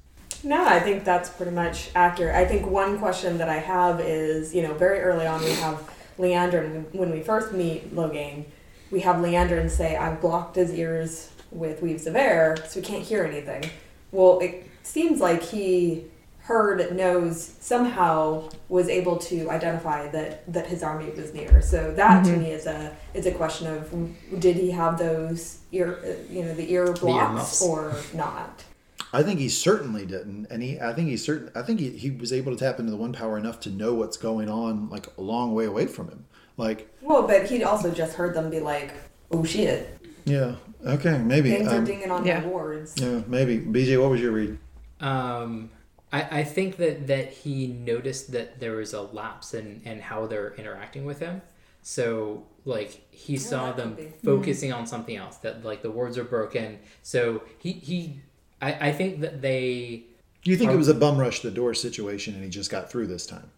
No, I think that's pretty much accurate. I think one question that I have is, you know, very early on we have Liandrin when we first meet Logain, we have Liandrin say, "I've blocked his ears with weaves of air, so he can't hear anything." Well, it seems like he heard, knows, somehow was able to identify that that his army was near. So that to me is a is a question of did he have those ear, you know, the ear blocks earmuffs. or not? I think he certainly didn't, and he. I think he certain. I think he, he was able to tap into the one power enough to know what's going on, like a long way away from him. Like, Well, but he'd also just heard them be like, "Oh shit, yeah, okay, maybe. things are Um, dinging on yeah. my wards." yeah, maybe. BJ, what was your read? Um, I, I think that, that he noticed that there was a lapse in, in how they're interacting with him. So, like, he saw them could be. focusing on something else, that, like, the words are broken. So, he, he I, I think that they, you think it was a bum rush the door situation, and he just got through this time?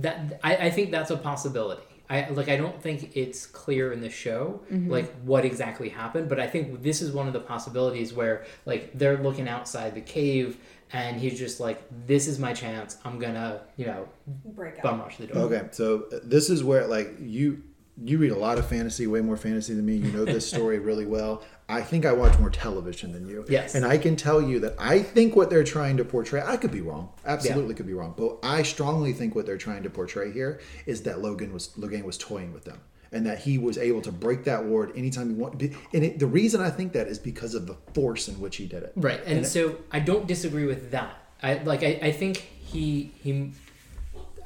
that I, I think that's a possibility. I like I don't think it's clear in the show like what exactly happened, but I think this is one of the possibilities where like they're looking outside the cave and he's just like, This is my chance. I'm gonna, you know, Break out. bum rush the door. Okay, so uh, this is where like you you read a lot of fantasy, way more fantasy than me. You know this story really well. I think I watch more television than you. Yes. And I can tell you that I think what they're trying to portray, I could be wrong. Absolutely could be wrong. But I strongly think what they're trying to portray here is that Logain was Logain was toying with them. And that he was able to break that ward anytime he wanted. And it, the reason I think that is because of the force in which he did it. Right, and, so I don't disagree with that. I like I, I think he he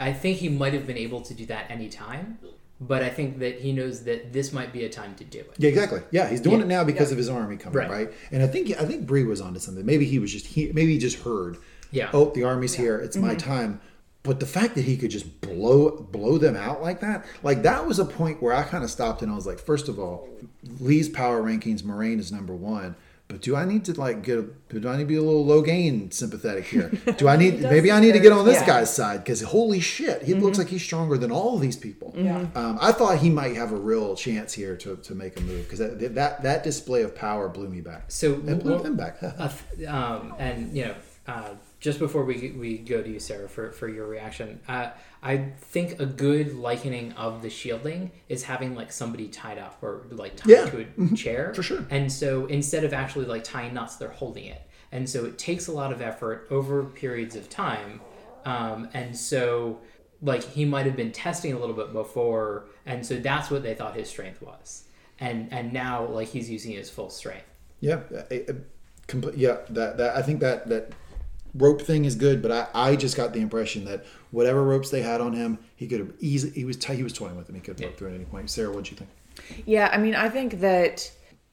I think he might have been able to do that anytime, but I think that he knows that this might be a time to do it. Yeah, exactly. Yeah, he's doing Yeah. it now because of his army coming, Right. right. And I think I think Bre was onto something. Maybe he was just he maybe he just heard. Yeah. Oh, the army's here. It's my mm-hmm. time. But the fact that he could just blow blow them out like that, like that was a point where I kind of stopped and I was like, first of all, Lee's power rankings, Moiraine is number one. But do I need to like get? A, do I need to be a little Logain sympathetic here? Do I need? maybe I need to get on this Yeah. guy's side because holy shit, he looks like he's stronger than all of these people. Yeah. Um, I thought he might have a real chance here to, to make a move because that, that that display of power blew me back. So It blew well, them back. Uh, um, and you know, uh, just before we we go to you, Sarah, for for your reaction, uh, I think a good likening of the shielding is having like somebody tied up or like tied Yeah. to a chair For sure. And so instead of actually like tying knots, they're holding it, and so it takes a lot of effort over periods of time, um, and so. Like he might have been testing a little bit before, and so that's what they thought his strength was, and and now like he's using his full strength. Yeah, I- I- complete. Yeah, that that I think that that rope thing is good, but I, I just got the impression that whatever ropes they had on him, he could have easily he was t- he was toying with them. He could have broke through at any point. Sarah, what'd you think? Yeah, I mean, I think that,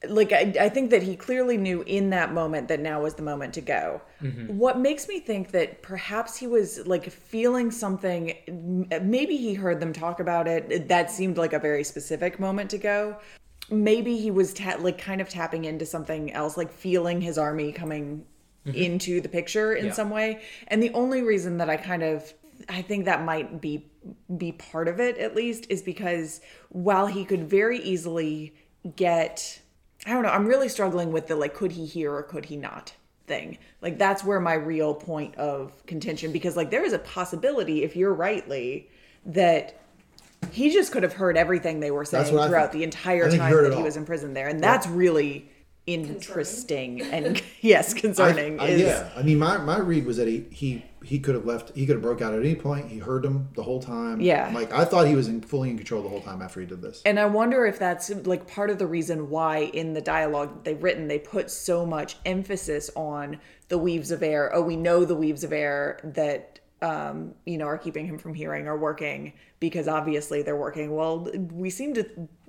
like, I, I think that he clearly knew in that moment that now was the moment to go. Mm-hmm. What makes me think that perhaps he was like feeling something, maybe he heard them talk about it. That seemed like a very specific moment to go. Maybe he was ta- like kind of tapping into something else, like feeling his army coming Mm-hmm. into the picture in Yeah. some way. And the only reason that I kind of I think that might be be part of it at least is because while he could very easily get I don't know, I'm really struggling with the like could he hear or could he not thing. Like that's where my real point of contention because like there is a possibility if you're rightly that he just could have heard everything they were saying That's what I throughout the entire I think he time that he was in prison there. And that's really interesting and yes, concerning. I, I, is, yeah, I mean, my, my read was that he he he could have left. He could have broke out at any point. He heard them the whole time. Yeah. like I thought he was in, fully in control the whole time after he did this. And I wonder if that's like part of the reason why in the dialogue that they've written, they put so much emphasis on the weaves of air. Oh, we know the weaves of air that, um, you know, are keeping him from hearing or working because obviously they're working. Well, we seem to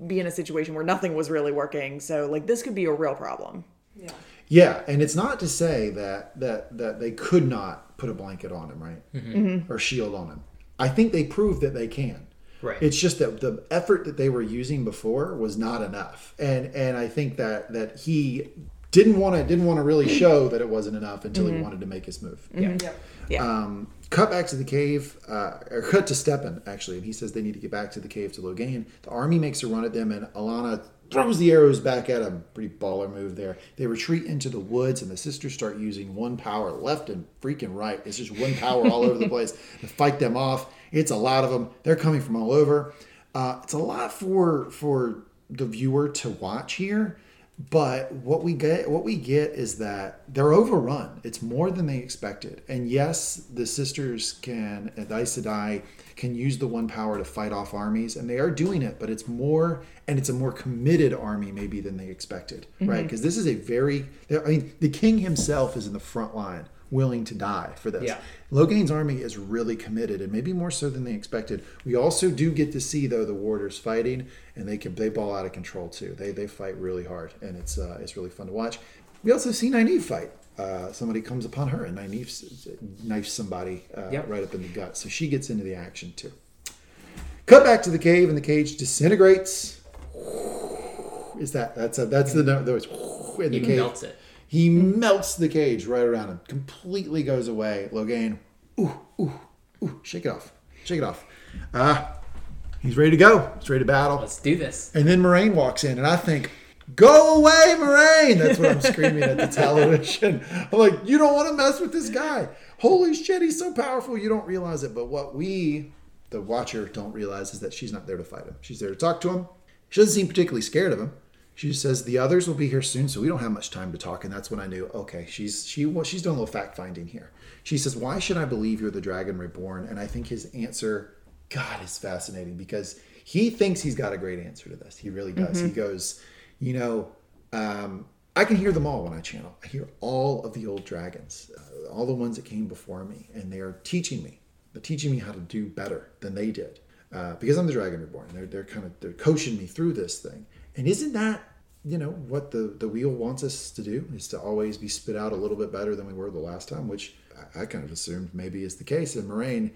be in a situation where nothing was really working. So, like, this could be a real problem. Yeah. Yeah, and it's not to say that that that they could not put a blanket on him, right, or shield on him. I think they proved that they can. Right. It's just that the effort that they were using before was not enough, and and I think that that he didn't want to didn't want to really show that it wasn't enough until he wanted to make his move. Yeah. Yeah. Yeah. Um, cut back to the cave, uh, or cut to Stepin actually, and he says they need to get back to the cave to Logain. The army makes a run at them, and Alanna throws the arrows back at him. Pretty baller move there. They retreat into the woods, and the sisters start using one power left and freaking right. It's just one power all over the place to fight them off. It's a lot of them. They're coming from all over. Uh, it's a lot for for the viewer to watch here. But what we get, what we get is that they're overrun. It's more than they expected. And yes, the sisters can, and the Aes Sedai can use the one power to fight off armies, and they are doing it. But it's more, and it's a more committed army maybe than they expected, right? Mm-hmm. Because this is a very, I mean, the king himself is in the front line, willing to die for this. Yeah. Logain's army is really committed, and maybe more so than they expected. We also do get to see though the warders fighting, and they can they ball out of control too. They they fight really hard, and it's uh, it's really fun to watch. We also see Nynaeve fight. Uh, somebody comes upon her, and Nynaeve knifes somebody uh, Yep. right up in the gut, so she gets into the action too. Cut back to the cave, and the cage disintegrates. Is that that's a, that's the note? There was in the He cave. melts it. He melts the cage right around him, completely goes away. Logain, ooh, ooh, ooh, shake it off, shake it off. Ah, he's ready to go. He's ready to battle. Let's do this. And then Moiraine walks in, and I think, go away, Moiraine! That's what I'm screaming at the television. I'm like, you don't want to mess with this guy. Holy shit, he's so powerful, you don't realize it. But what we, the watcher, don't realize is that she's not there to fight him. She's there to talk to him. She doesn't seem particularly scared of him. She says the others will be here soon, so we don't have much time to talk. And that's when I knew, okay, she's she well, she's doing a little fact finding here. She says, "Why should I believe you're the dragon reborn?" And I think his answer, God, is fascinating because he thinks he's got a great answer to this. He really does. He goes, you know, um, I can hear them all when I channel. I hear all of the old dragons, uh, all the ones that came before me, and they are teaching me. They're teaching me how to do better than they did uh, because I'm the dragon reborn. They're they're kind of they're coaching me through this thing. And isn't that you know what the the wheel wants us to do is to always be spit out a little bit better than we were the last time, which I, kind of assumed maybe is the case. And Moiraine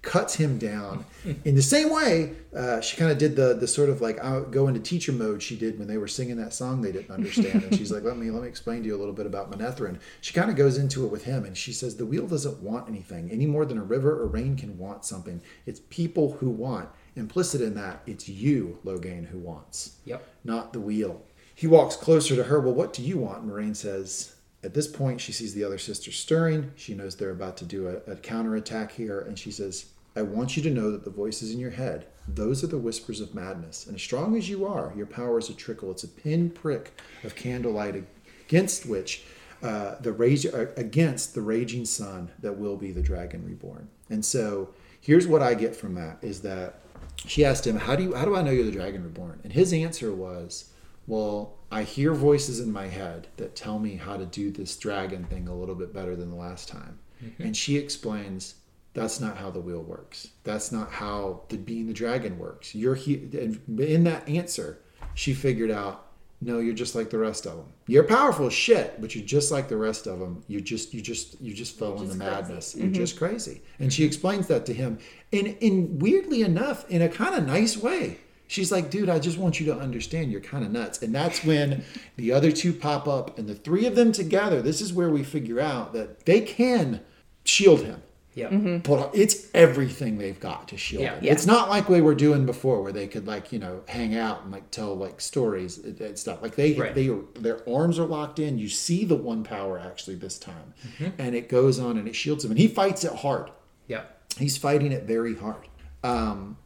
cuts him down in the same way uh, she kind of did the the sort of like uh, go into teacher mode she did when they were singing that song they didn't understand. And she's like let me let me explain to you a little bit about Manetheren she kind of goes into it with him and she says the wheel doesn't want anything any more than a river or rain can want something. It's people who want implicit in that it's you Logain who wants Yep. not the wheel. He walks closer to her. Well, what do you want? Moiraine says. At this point, she sees the other sisters stirring. She knows they're about to do a, a counterattack here, and she says, I want you to know that the voices in your head, those are the whispers of madness. And as strong as you are, your power is a trickle. It's a pinprick of candlelight against which uh, the rage uh, against the raging sun that will be the dragon reborn. And so here's what I get from that is that she asked him, "How do you? How do I know you're the dragon reborn?" And his answer was, "Well, I hear voices in my head that tell me how to do this dragon thing a little bit better than the last time." Mm-hmm. And she explains, "That's not how the wheel works. That's not how the being the dragon works. You're he." And in that answer, she figured out. No, you're just like the rest of them. You're powerful as shit, but you're just like the rest of them. You just, you just, you just fell into madness. You're just crazy. And she explains that to him and in weirdly enough, in a kind of nice way. She's like, dude, I just want you to understand you're kind of nuts. And that's when the other two pop up and the three of them together, this is where we figure out that they can shield him. Yep. But it's everything they've got to shield Yeah. him. Yeah. It's not like we were doing before where they could like, you know, hang out and like tell like stories and and stuff. Like they Right. they their arms are locked in. You see the one power actually this time. And it goes on and it shields him. And he fights it hard Yeah. he's fighting it very hard um,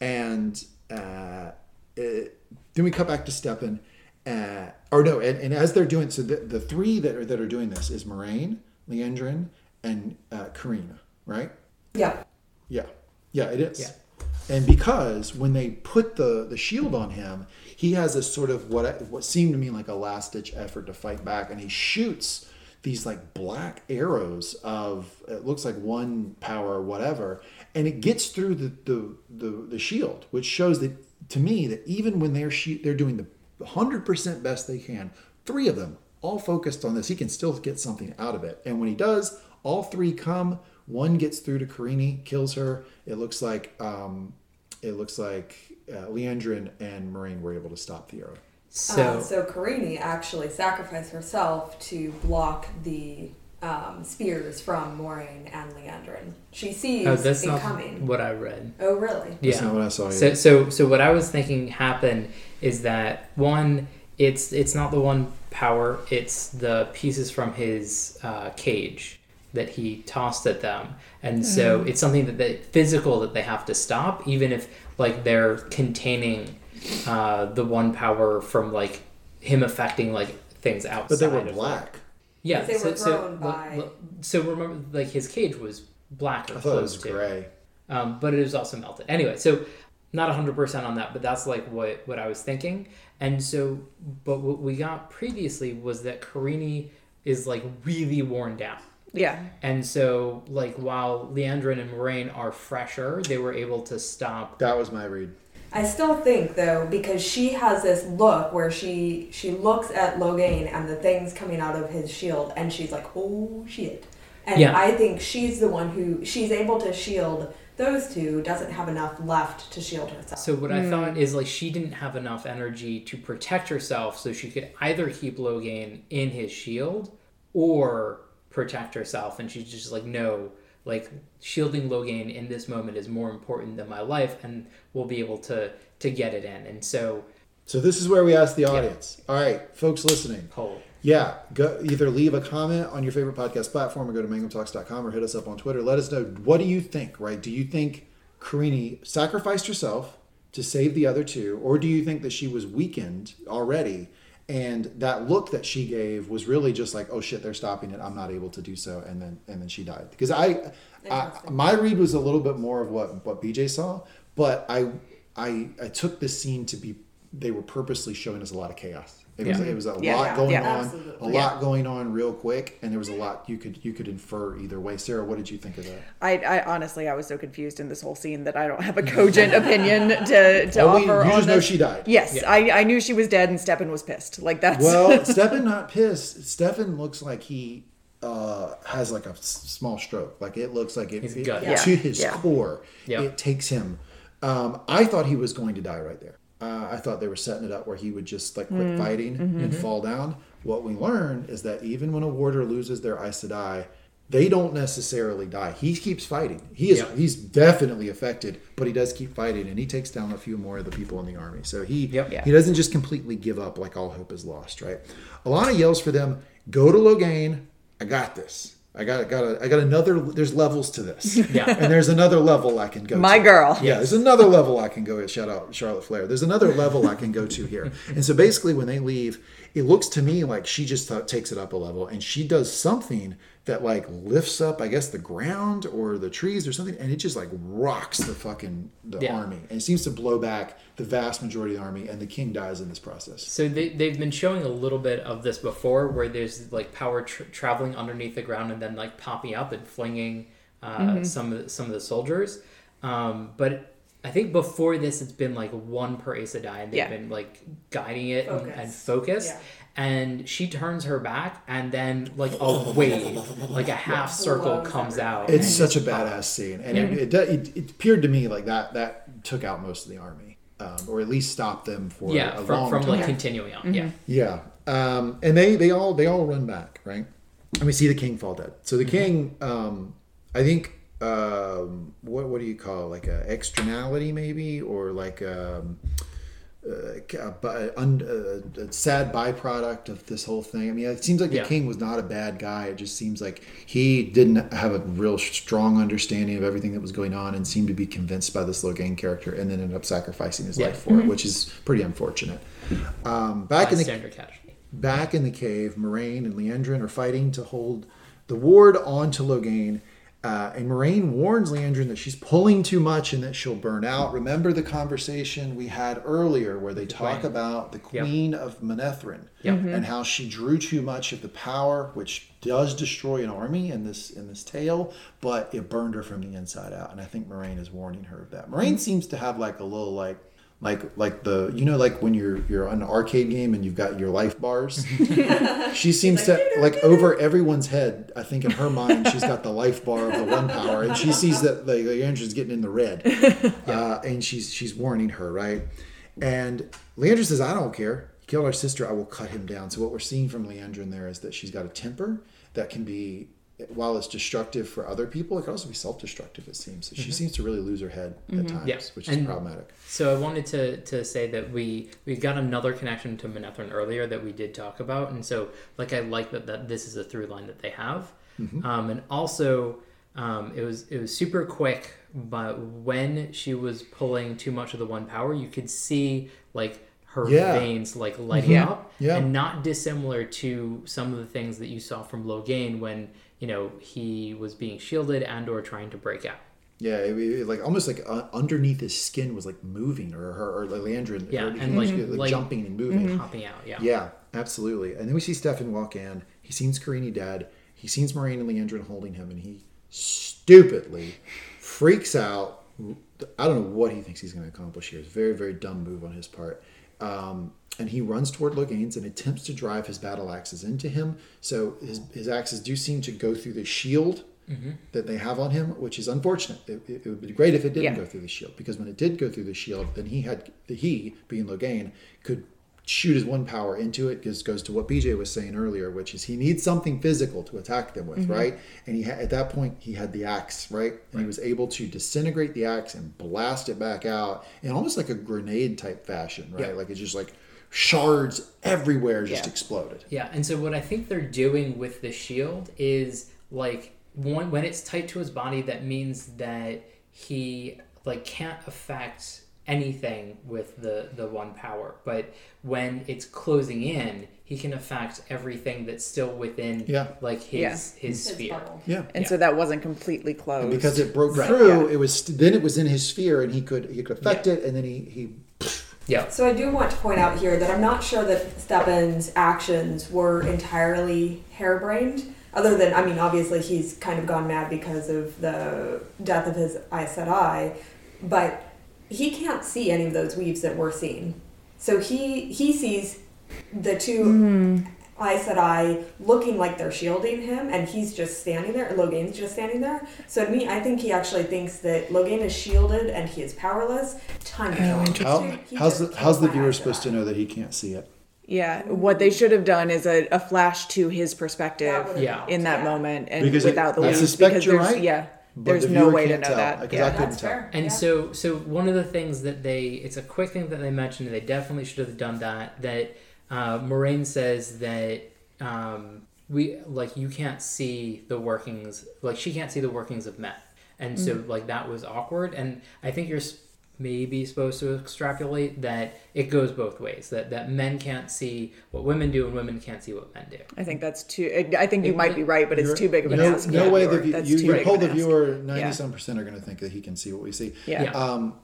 and uh, it, then we cut back to Stepin uh, or no and, and as they're doing so the, the three that are that are doing this is Moiraine Liandrin and uh, Kerene right Yeah. yeah yeah it is Yeah. and because when they put the the shield on him he has a sort of what what seemed to me like a last ditch effort to fight back and he shoots these like black arrows of it looks like one power or whatever and it gets through the the the, the shield which shows that to me that even when they're she, they're doing the 100% best they can three of them all focused on this he can still get something out of it and when he does all three come one gets through to Kerene kills her it looks like um it looks like uh, Liandrin and Moiraine were able to stop the arrow So, uh, so Kerene actually sacrificed herself to block the um, spears from Moiraine and Liandrin. She sees oh, that's it not coming. what I read. Oh, really? That's Yeah. not what I saw So, so, so what I was thinking happened is that one, it's it's not the one power; it's the pieces from his uh, cage that he tossed at them, and so it's something that they physical that they have to stop, even if like they're containing uh, the one power from like him affecting like things outside. but they were of, like- black yeah, Because they were so, grown so, by- so remember, like his cage was black or I thought it close was to gray um, but it was also melted. Anyway, so not 100% on that, but that's like what, what I was thinking. And so, but what we got previously was that Kerene is like really worn down. Yeah. And so, like, while Liandrin and Moiraine are fresher, they were able to stop. that was my read I still think though, because she has this look where she she looks at Logain and the things coming out of his shield, and she's like, "Oh shit!" And Yeah. I think she's the one who she's able to shield those two. Doesn't have enough left to shield herself. So, what I hmm. thought is like she didn't have enough energy to protect herself, so she could either keep Logain in his shield or protect herself. And she's just like, no, like shielding Logain in this moment is more important than my life, and we'll be able to to get it in. And so, so this is where we ask the audience all right folks listening Cole, Yeah, go either leave a comment on your favorite podcast platform or go to mangumtalks.com or hit us up on Twitter. Let us know what do you think, right? Do you think Kerene sacrificed herself to save the other two, or do you think that she was weakened already and that look that she gave was really just like, oh shit, they're stopping it. I'm not able to do so, and then and then she died. Because I, I my read was a little bit more of what what BJ saw, but I I I took this scene to be they were purposely showing us a lot of chaos. It was it was a Yeah. lot going Yeah. on, Absolutely. a lot going on real quick, and there was a lot you could you could infer either way. Sarah, what did you think of that? I, I honestly, I was so confused in this whole scene that I don't have a cogent opinion to, to Oh, we- offer you on just know she died. Yes, Yeah. I, I knew she was dead, and Stepin was pissed. Like that's Well, Stefan not pissed. Stefan looks like he uh, has like a s- small stroke. Like it looks like it, He's it- Yeah. to his Yeah. core. Yeah. It takes him. Um, I thought he was going to die right there. Uh, I thought they were setting it up where he would just like quit fighting and fall down. What we learn is that even when a warder loses their Aes Sedai, they don't necessarily die. He keeps fighting. He is Yeah. he's definitely affected, but he does keep fighting, and he takes down a few more of the people in the army. So he Yep. Yeah. he doesn't just completely give up like all hope is lost, right? Alanna yells for them, "Go to Logain. I got this. I got I got a, I got another. There's levels to this, Yeah. and there's another level I can go. My to. girl. Yeah, there's another level I can go at. Shout out Charlotte Flair. There's another level I can go to here. And so basically, when they leave, it looks to me like she just th- takes it up a level, and she does something that like lifts up, I guess, the ground or the trees or something, and it just like rocks the fucking the Yeah. army, and it seems to blow back the vast majority of the army, and the king dies in this process. So they, they've been showing a little bit of this before, where there's like power tr traveling underneath the ground and then like popping up and flinging uh, some of the, some of the soldiers. Um, but I think before this, it's been like one per Aes Sedai, and they've Yeah. been like guiding it and, and Focus. focus. Yeah. And she turns her back, and then like a wave, like a half circle comes out. It's and such a just- badass scene, and it, it, it, it appeared to me like that that took out most of the army, um, or at least stopped them for yeah, a from, long from time. like continuing on. Yeah. Yeah, um, and they they all they all run back, right? And we see the king fall dead. So the Mm-hmm. king, um, I think, um, what what do you call it? like a externality maybe, or like um, a, a, un, a, a sad byproduct of this whole thing. I mean, it seems like the Yeah. king was not a bad guy. It just seems like he didn't have a real strong understanding of everything that was going on and seemed to be convinced by this Logain character and then ended up sacrificing his Yeah. life for it, mm-hmm. which is pretty unfortunate. Um, back in the. Back in the cave, Moiraine and Liandrin are fighting to hold the ward onto Logain. Uh, and Moiraine warns Liandrin that she's pulling too much and that she'll burn out. Remember the conversation we had earlier where they talk Queen. about the Yep. Queen of Manetheren Yep. and how she drew too much of the power, which does destroy an army in this in this tale, but it burned her from the inside out. And I think Moiraine is warning her of that. Moiraine seems to have like a little like like like the you know like when you're you're on an arcade game and you've got your life bars? She seems to like over everyone's head i think in her mind she's got the life bar of the one power and she sees that the Liandrin's getting in the red. Uh, and she's she's warning her right? And Liandrin says i don't care. He killed our sister. I will cut him down. So what we're seeing from Liandrin in there is that she's got a temper that can be while it's destructive for other people it can also be self-destructive it seems she seems to really lose her head at times Yeah. which is And- problematic So I wanted to to say that we we got another connection to Manetheren earlier that we did talk about, and so like I like that that this is a through line that they have, um, and also um, it was it was super quick, but when she was pulling too much of the one power, you could see like her Yeah. veins like lighting Yeah. up, Yeah. and not dissimilar to some of the things that you saw from Logain when you know he was being shielded and or trying to break out. Yeah, it, it- like almost like uh, underneath his skin was like moving, or her or Liandrin, Yeah, or, and, like- like, like- jumping and moving. Popping out, yeah. Yeah, absolutely. And then we see Stepin walk in. He sees Kerene dead. He sees Moiraine and Liandrin holding him, and he stupidly freaks out. I don't know what he thinks he's going to accomplish here. It's a very, very dumb move on his part. Um, and he runs toward Logains and attempts to drive his battle axes into him. So his, his axes do seem to go through the shield that they have on him, which is unfortunate. It, it, it would be great if it didn't Yeah. go through the shield, because when it did go through the shield, then he had the he, being Logain, could shoot his one power into it. Because goes to what BJ was saying earlier, which is he needs something physical to attack them with, mm-hmm. right? And he had, at that point he had the axe, right? And he was able to disintegrate the axe and blast it back out in almost like a grenade type fashion, right? Yeah. Like it's just like shards everywhere just Yeah. exploded. Yeah, and so what I think they're doing with the shield is like one when it's tight to his body, that means that he like can't affect anything with the the one power. But when it's closing in, he can affect everything that's still within Yeah. like his Yeah. his His sphere. bubble. Yeah. And Yeah. so that wasn't completely closed. And because it broke Right. through, it was then it was in his sphere, and he could he could affect it, and then he he Yeah. So I do want to point out here that I'm not sure that Stepin's actions were entirely harebrained. Other than, I mean, obviously he's kind of gone mad because of the death of his Aes Sedai, but he can't see any of those weaves that we're seeing. So he he sees the 2 hmm. Aes I looking like they're shielding him, and he's just standing there. Logain's just standing there. So to me, I think he actually thinks that Logain is shielded and he is powerless. Time to oh, kill. How, He- he how's the how's the viewer supposed to know that he can't see it? Yeah, what they should have done is a, a flash to his perspective Yeah. in that yeah. moment and Because it- without the I leaves, suspect because you're right, yeah, but there's the no way to know tell, that. because Yeah. I couldn't That's tell. fair. And yeah. so, so one of the things that they, it's a quick thing that they mentioned, and they definitely should have done that. That uh, Moiraine says that um, we like you can't see the workings, like she can't see the workings of men, and so like that was awkward. And I think you're s- maybe supposed to extrapolate that it goes both ways. That that men can't see what women do, and women can't see what men do. I think that's too. I think you might be right, but it's too big of an no, ask. No way. viewer. The, you too you big poll the viewer. Ninety Yeah. some percent are going to think that he can see what we see. Yeah. Yeah. Um,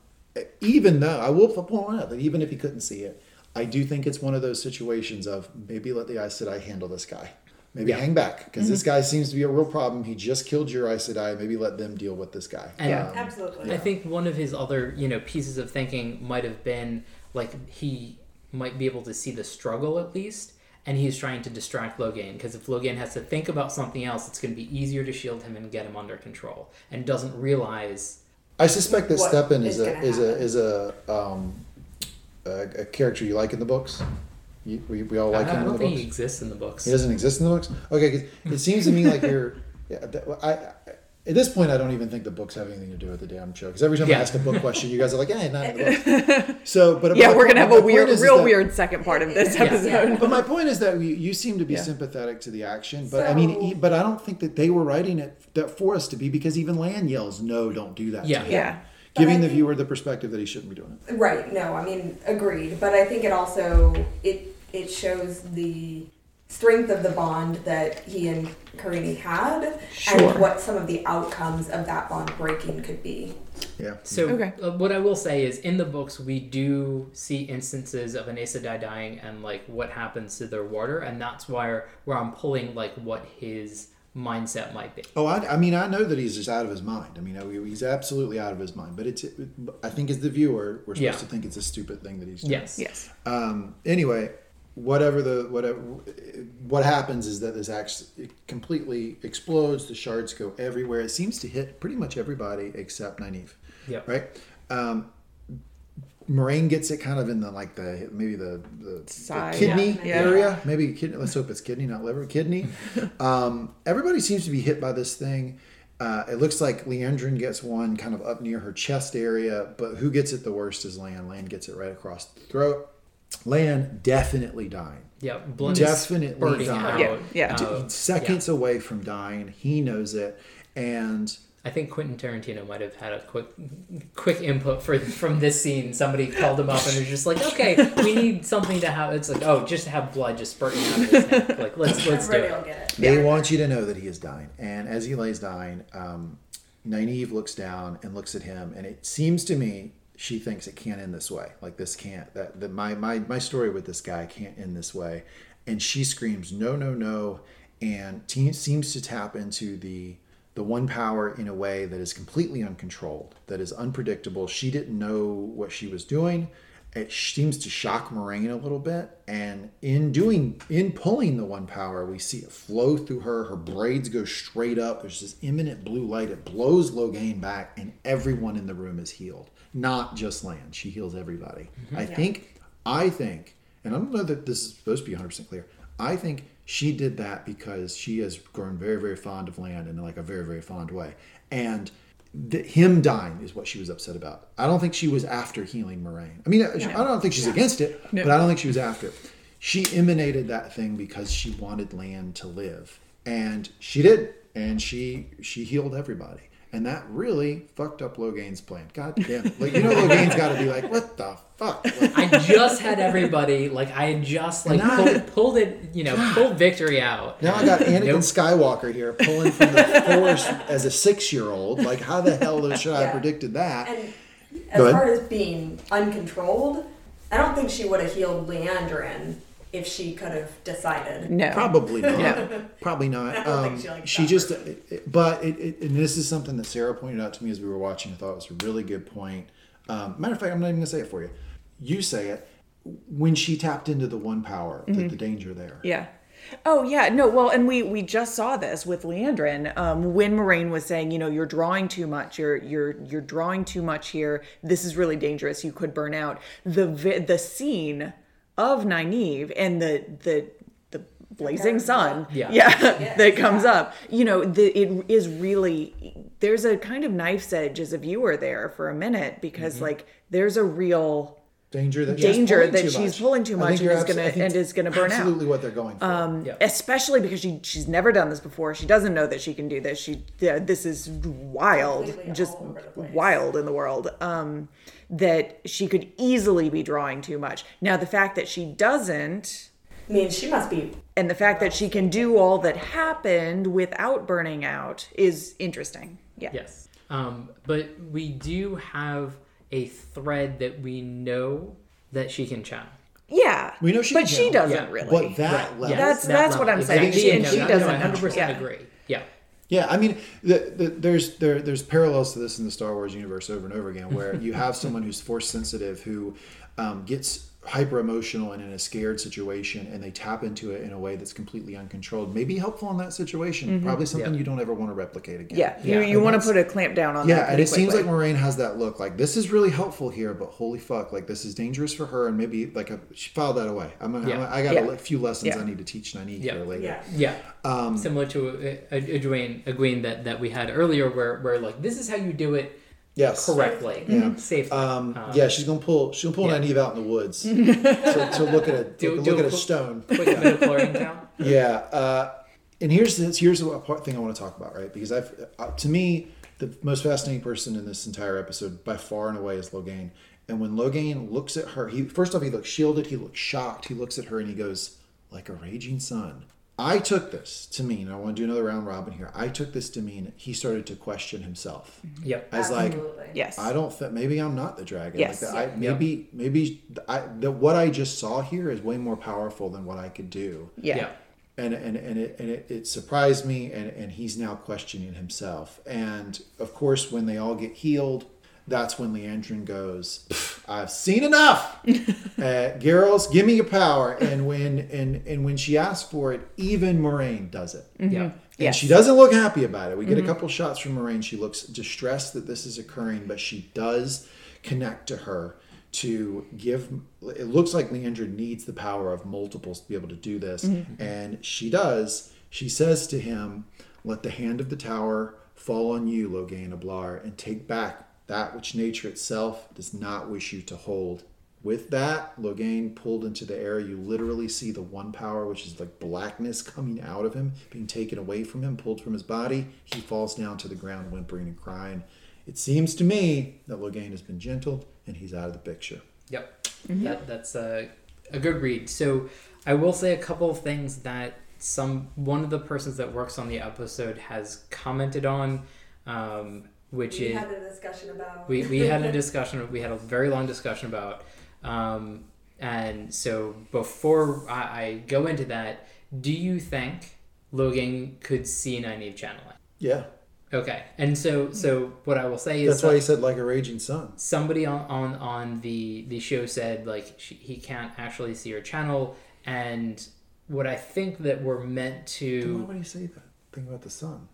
even though I will point out that even if he couldn't see it, I do think it's one of those situations of maybe let the Aes Sedai handle this guy. Maybe Yeah. hang back because Mm-hmm. this guy seems to be a real problem. He just killed your Aes Sedai. Maybe let them deal with this guy. And Yeah. Absolutely. I think one of his other, you know, pieces of thinking might have been like he might be able to see the struggle at least, and he's trying to distract Logain because if Logain has to think about something else, it's going to be easier to shield him and get him under control, and doesn't realize. I suspect that What Stepin is is a gonna is a is a um, a, a character you like in the books. You, we, we all like I him in don't the think books. he exists in the books. He doesn't exist in the books. Okay, it seems to me like you're. Yeah, I, I at this point I don't even think the books have anything to do with the damn show because every time Yeah. I ask a book question, you guys are like, "Yeah, not in the books." So, but Yeah, my we're point- gonna have a weird, is real that- weird second part of this Yeah. episode. But my point is that you, you seem to be Yeah. sympathetic to the action, but I mean, So- e- but I don't think that they were writing it that for us to be because even Lan yells, "No, don't do that." to Yeah. him," Yeah. giving I the think- viewer the perspective that he shouldn't be doing it. Right. No, I mean, agreed. But I think it also it it shows the strength of the bond that he and Kerene had, Sure. and what some of the outcomes of that bond breaking could be. Yeah. So Okay. uh, what I will say is, in the books, we do see instances of an Aes Sedai dying and like what happens to their warder, and that's where where I'm pulling like what his mindset might be. Oh, I, I mean, I know that he's just out of his mind. I mean, he's absolutely out of his mind. But it's, I think as the viewer, we're supposed Yeah. to think it's a stupid thing that he's doing. Yes. Yes. Um, anyway, whatever the whatever, what happens is that this actually completely explodes. The shards go everywhere. It seems to hit pretty much everybody except Nynaeve. Yep. Right. Um, Moiraine gets it kind of in the like the maybe the the, the kidney Yeah. area. Maybe kidney. Let's hope it's kidney, not liver. Kidney. um, everybody seems to be hit by this thing. Uh, it looks like Liandrin gets one kind of up near her chest area, but who gets it the worst is Lan. Lan gets it right across the throat. Lan definitely dying. Yeah, blood Definitely is dying. out. Yeah, yeah. uh, Seconds away from dying. He knows it. And I think Quentin Tarantino might have had a quick, quick input for from this scene. Somebody called him up and was just like, "Okay, we need something to have." It's like, "Oh, just have blood just spurting out of his neck." Like, let's let's do Everybody it. will get it. They want you to know that he is dying. And as he lays dying, um, Nynaeve looks down and looks at him, and it seems to me she thinks it can't end this way. Like this can't that, that my, my my story with this guy can't end this way. And she screams, "No, no, no!" And te- seems to tap into the the one power in a way that is completely uncontrolled, that is unpredictable. She didn't know what she was doing. It seems to shock Moiraine a little bit, and in doing, in pulling the one power, we see it flow through her. Her braids go straight up. There's this imminent blue light. It blows Logain back, and everyone in the room is healed. Not just Lan. She heals everybody. Mm-hmm. I think, I think, and I don't know that this is supposed to be 100 percent clear. I think she did that because she has grown very, very fond of Lan in like a very, very fond way. And th- him dying is what she was upset about. I don't think she was after healing Moiraine. I mean, I don't think she's against it, but I don't think she was after it. She emanated that thing because she wanted Lan to live, and she did, and she she healed everybody. And that really fucked up Logain's plan. God damn it! Like you know, Logain's got to be like, "What the fuck?" Like, I just had everybody like I had just like Now I- pulled, pulled it, you know, pulled victory out. Now I got Anakin Nope. Skywalker here pulling from the force as a six-year-old. Like, how the hell should I have predicted that? And Go as ahead. far as being uncontrolled, I don't think she would have healed Liandrin if she could have decided. No. Probably not. Yeah. Probably not. I don't think Um, she likes she that just, but it, it, and this is something that Sarah pointed out to me as we were watching. I thought it was a really good point. Um, matter of fact, I'm not even gonna say it for you. You say it. When she tapped into the one power, the, the danger there. Yeah. Oh yeah, no. Well, and we we just saw this with Liandrin um, when Moiraine was saying, you know, you're drawing too much. You're you're you're drawing too much here. This is really dangerous. You could burn out. The vi- the scene of Nynaeve and the the the blazing sun, Yeah. yeah, that comes up. You know, the, it is really there's a kind of knife's edge as a viewer there for a minute because like there's a real danger that she's Danger pulling that too she's much. pulling too much and you're is gonna- abso- I think and is gonna burn out. Absolutely, what they're going for. Yeah. especially because she she's never done this before. She doesn't know that she can do this. She yeah, this is wild, Completely just all over the place. wild in the world. Um, that she could easily be drawing too much. Now the fact that she doesn't, I mean, she must be. and the fact that she can do all that happened without burning out is interesting. Yeah. Yes. Um, but we do have a thread that we know that she can channel. Yeah. We know she but can she doesn't Yeah. really. But that Right. level, Yes, That's- that that's what. I'm saying. Exactly. She- and she no, doesn't No, I 100% yeah. agree. Yeah. Yeah, I mean, the, the, there's there there's parallels to this in the Star Wars universe over and over again, where you have someone who's force sensitive who um, gets hyper emotional and in a scared situation, and they tap into it in a way that's completely uncontrolled. Maybe helpful in that situation. Probably something Yeah. you don't ever want to replicate again. Yeah. Yeah. You, you want to put a clamp down on that. Yeah, and pretty it seems like. Moiraine has that look. Like this is really helpful here, but holy fuck, like this is dangerous for her, and maybe like a, she filed that away. I'm, gonna, Yeah. I'm I got Yeah. a few lessons Yeah. I need to teach Nynaeve Yeah. here later. Yeah. Yeah. Um, Similar to a, a, a, Dwayne, a Gwen that, that we had earlier, where, where like this is how you do it Yes. correctly, Yeah. safely. Um, Um, yeah, she's gonna pull. She's gonna pull yeah. Nynaeve out in the woods to, to look at a Do- to do look a at a quick- stone. Quick midichlorian count. Yeah, uh, and here's this, here's a part thing I want to talk about, right? Because I've uh, to me the most fascinating person in this entire episode by far and away is Logain. And when Logain looks at her, he first off he looks shielded, he looks shocked, he looks at her and he goes like a raging sun. I took this to mean, I want to do another round robin here. I took this to mean he started to question himself mm-hmm. Yep. as like Absolutely. Yes. I don't think maybe I'm not the dragon. Yes. Like that, I, maybe maybe I, the, what I just saw here is way more powerful than what I could do. yeah. Yeah. And and, and, it, and it, it surprised me, and, and he's now questioning himself. And of course, when they all get healed, that's when Liandrin goes, "I've seen enough, uh, girls. Give me your power." And when and and when she asks for it, even Moiraine does it. Mm-hmm. Yeah. And Yes. she doesn't look happy about it. We get a mm-hmm. couple shots from Moiraine. She looks distressed that this is occurring, but she does connect to her to give. It looks like Liandrin needs the power of multiples to be able to do this, mm-hmm. and she does. She says to him, "Let the hand of the tower fall on you, Logain Ablar, and take back that which nature itself does not wish you to hold." With that, Logain pulled into the air. You literally see the one power, which is like blackness coming out of him, being taken away from him, pulled from his body. He falls down to the ground, whimpering and crying. It seems to me that Logain has been gentled and he's out of the picture. Yep. That, that's a, a good read. So I will say a couple of things that some one of the persons that works on the episode has commented on, um, which We is had a discussion about. we, we had a discussion we had a very long discussion about um, and so before I, I go into that do you think Logain could see Nynaeve channeling Yeah, okay and so so what I will say is that's why he said like a raging sun. somebody on, on on the the show said like she, he can't actually see her channel and what I think that we're meant to Why would he say that? Think about the sun.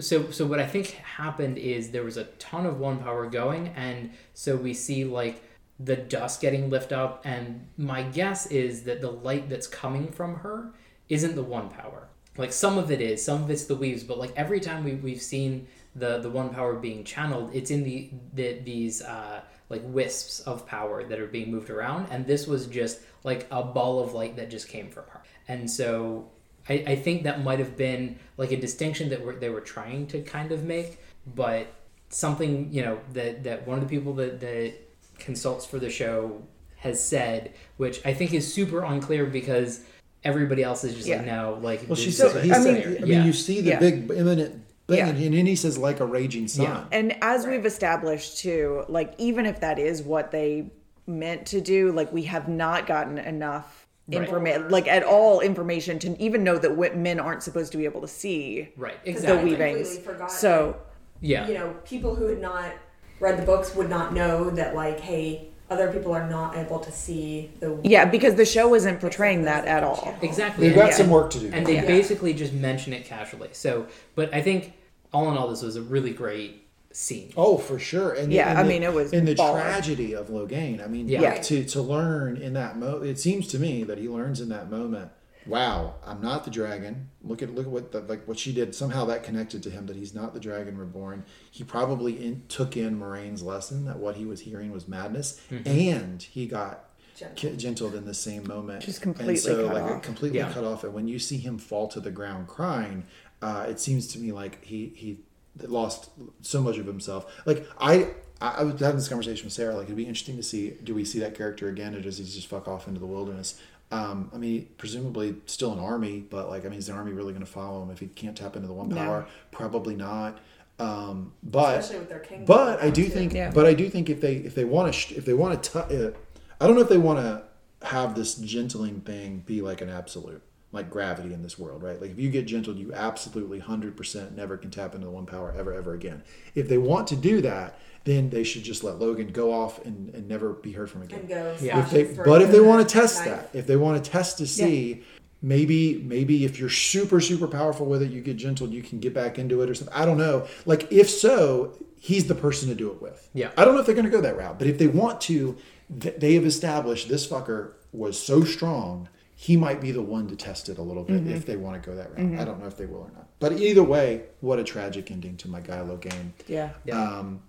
So so what I think happened is there was a ton of one power going, and so we see like the dust getting lifted up, and my guess is that the light that's coming from her isn't the one power. Like some of it is, some of it's the weaves, but like every time we we've seen the the one power being channeled, it's in the, the these uh, like wisps of power that are being moved around, and this was just like a ball of light that just came from her, and so I, I think that might have been like a distinction that we're, they were trying to kind of make, but something you know that that one of the people that that consults for the show has said, which I think is super unclear because everybody else is just like no, like Well, she this said, is he right said. I mean, Yeah. you see the Yeah. big imminent thing, Yeah. and then he says like a raging sun. Yeah. And as we've established too, like even if that is what they meant to do, like we have not gotten enough Right. information, like at all information to even know that wi- men aren't supposed to be able to see right the exactly weavings. So yeah you know, people who had not read the books would not know that, like, hey, other people are not able to see the Yeah, because the show isn't portraying that at all. Exactly. They've and- got some work to do. and they Yeah. basically just mention it casually. So, but I think all in all, this was a really great scene. Oh, for sure. And Yeah, and I the- mean, it was in the baller. tragedy of Logain. I mean, Yeah. like, to to learn in that moment. It seems to me that he learns in that moment. Wow, I'm not the dragon. Look at look at what the, like what she did. Somehow that connected to him that he's not the dragon reborn. He probably in, took in Moiraine's lesson that what he was hearing was madness, Mm-hmm. and he got Gentled. gentled in the same moment. Just completely and so, cut like, off. completely Yeah. cut off. And when you see him fall to the ground crying, uh, it seems to me like he he lost so much of himself. Like I. I I was having this conversation with Sarah. Like, it'd be interesting to see: do we see that character again, or does he just fuck off into the wilderness? Um, I mean, presumably still an army, but like, I mean, is the army really going to follow him if he can't tap into the one No. power? Probably not. Um, but especially with their king. but I do too. think, Yeah. but I do think if they if they want to sh- if they want to, t- uh, I don't know if they want to have this gentling thing be like an absolute, like gravity in this world, right? Like if you get gentled, you absolutely hundred percent never can tap into the one power ever ever again. If they want to do that, then they should just let Logain go off and, and never be heard from again and go. Yeah. if they but if they want to test knife. that if they want to test to see maybe maybe if you're super super powerful with it you get gentled you can get back into it or something i don't know like if so he's the person to do it with Yeah. i don't know if they're going to go that route but if they want to th- they have established this fucker was so strong he might be the one to test it a little bit if they want to go that route i don't know if they will or not but either way what a tragic ending to my guy game. Yeah. Yeah. Um,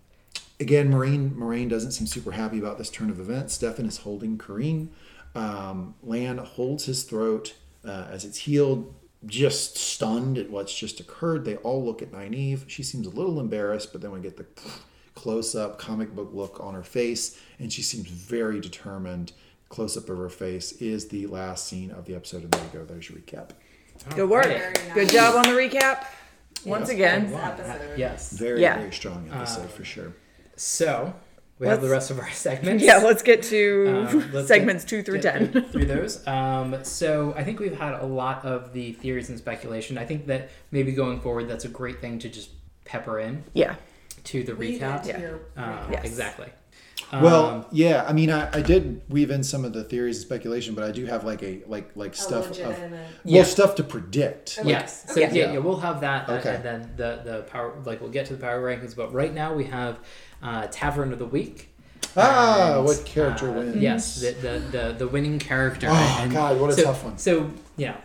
again, Moiraine Moiraine doesn't seem super happy about this turn of events. Stepin is holding Kerene. Um, Lan holds his throat uh, as it's healed, just stunned at what's just occurred. They all look at Nynaeve. She seems a little embarrassed, but then we get the close up comic book look on her face, and she seems very determined. Close up of her face is the last scene of the episode, and there you go. There's your recap. Good work. Nice. Good job on the recap. Once Yeah. again. Episode. Yes. Very, Yeah. very strong episode for sure. So we have the rest of our segments. Yeah, let's get to Um, let's segments get- two through get ten. through, through those. Um, so I think we've had a lot of the theories and speculation. I think that maybe going forward, that's a great thing to just pepper in Yeah. to the Weave recap. Yeah. your Um. Yes. Exactly. Well, Um, yeah, I mean, I, I did weave in some of the theories and speculation, but I do have like a like like A stuff of legitimate- well Yeah. stuff to predict. Okay. Yes. So Okay. yeah, yeah, we'll have that, uh, Okay. and then the the power like we'll get to the power rankings. But right now we have uh, Ta'veren of the Week. Ah, And, what character uh, wins? Yes, the, the the the winning character. Oh, And God, what a so, tough one. So yeah,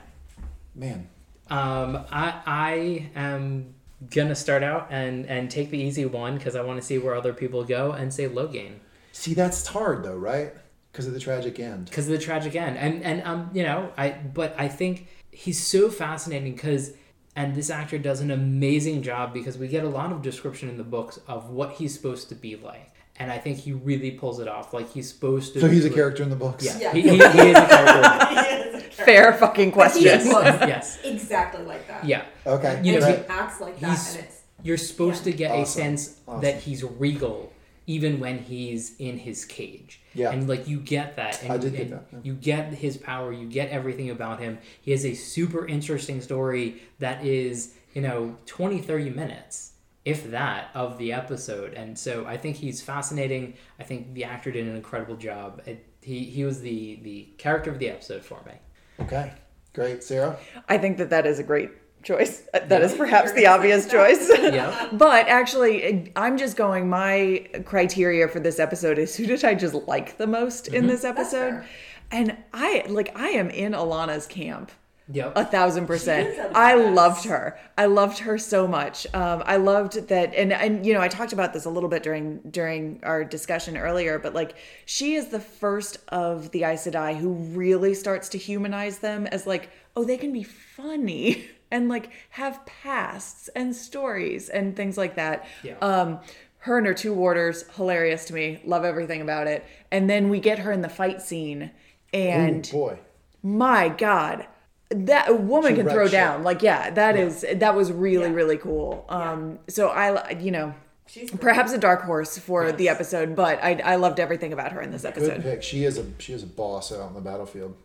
Man, um, I I am gonna start out and and take the easy one because I want to see where other people go and say Logain see that's hard though, right? Because of the tragic end. because of the tragic end and and um you know I but I think he's so fascinating because and this actor does an amazing job because we get a lot of description in the books of what he's supposed to be like and I think he really pulls it off like he's supposed to So he's a be- character in the books. yeah, Yeah. He, he, he is a character He is a character. Fair fucking But he question. looks yes exactly like that. yeah Okay. You know, and right. he acts like that, He's- and it's you're supposed Yeah. to get Awesome. a sense Awesome. that he's regal even when he's in his cage Yeah. and like you get that and, I did get and that, yeah. you get his power you get everything about him he has a super interesting story that is you know 20 30 minutes if that of the episode and so i think he's fascinating i think the actor did an incredible job it, he, he was the the character of the episode for me Okay. Great, Sarah. I think that that is a great choice. That is Yeah. perhaps the obvious choice. yeah But actually, I'm just going. My criteria for this episode is who did I just like the most in mm-hmm. this episode? fair. And I like I am in Alanna's camp. Yep A thousand percent. She is a I badass. loved her. I loved her so much. Um, I loved that, and and you know, I talked about this a little bit during during our discussion earlier. But like, she is the first of the Aes Sedai who really starts to humanize them as like, oh, they can be funny and like have pasts and stories and things like that. Yeah. Um, her and her two warders, hilarious to me. Love everything about it. And then we get her in the fight scene, and Ooh, boy. my god that a woman She can throw shit. down like yeah that is that was really Yeah. really cool um so i you know she's perhaps a dark horse for the episode but i i loved everything about her in this Good episode pick. She is a she is a boss out on the battlefield.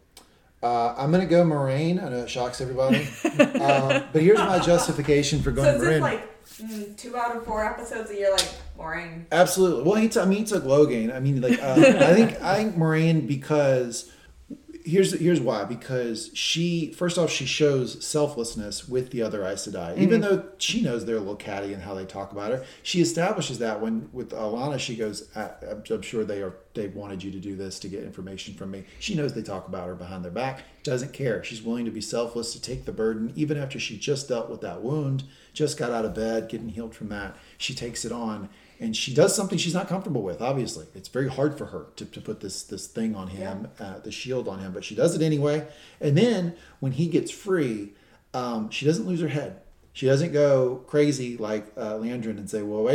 Uh, I'm gonna go Moiraine. I know it shocks everybody, um, but here's my justification for So going is this Moiraine. like Mm, two out of four episodes a year, like boring. Absolutely. Well, he t- I mean, he took Logain. I mean, like, uh, I think I think Moiraine because here's here's why because she first off she shows selflessness with the other Aes Sedai. Even mm-hmm. though she knows they're a little catty and how they talk about her she establishes that when with Alanna she goes "I- I'm, I'm sure they are they wanted you to do this to get information from me. She knows they talk about her behind their back doesn't care. She's willing to be selfless to take the burden even after she just dealt with that wound just got out of bed getting healed from that she takes it on and she does something she's not comfortable with obviously. It's very hard for her to, to put this this thing on him uh, the shield on him but she does it anyway. And then when he gets free um, she doesn't lose her head. She doesn't go crazy like uh, Liandrin and say well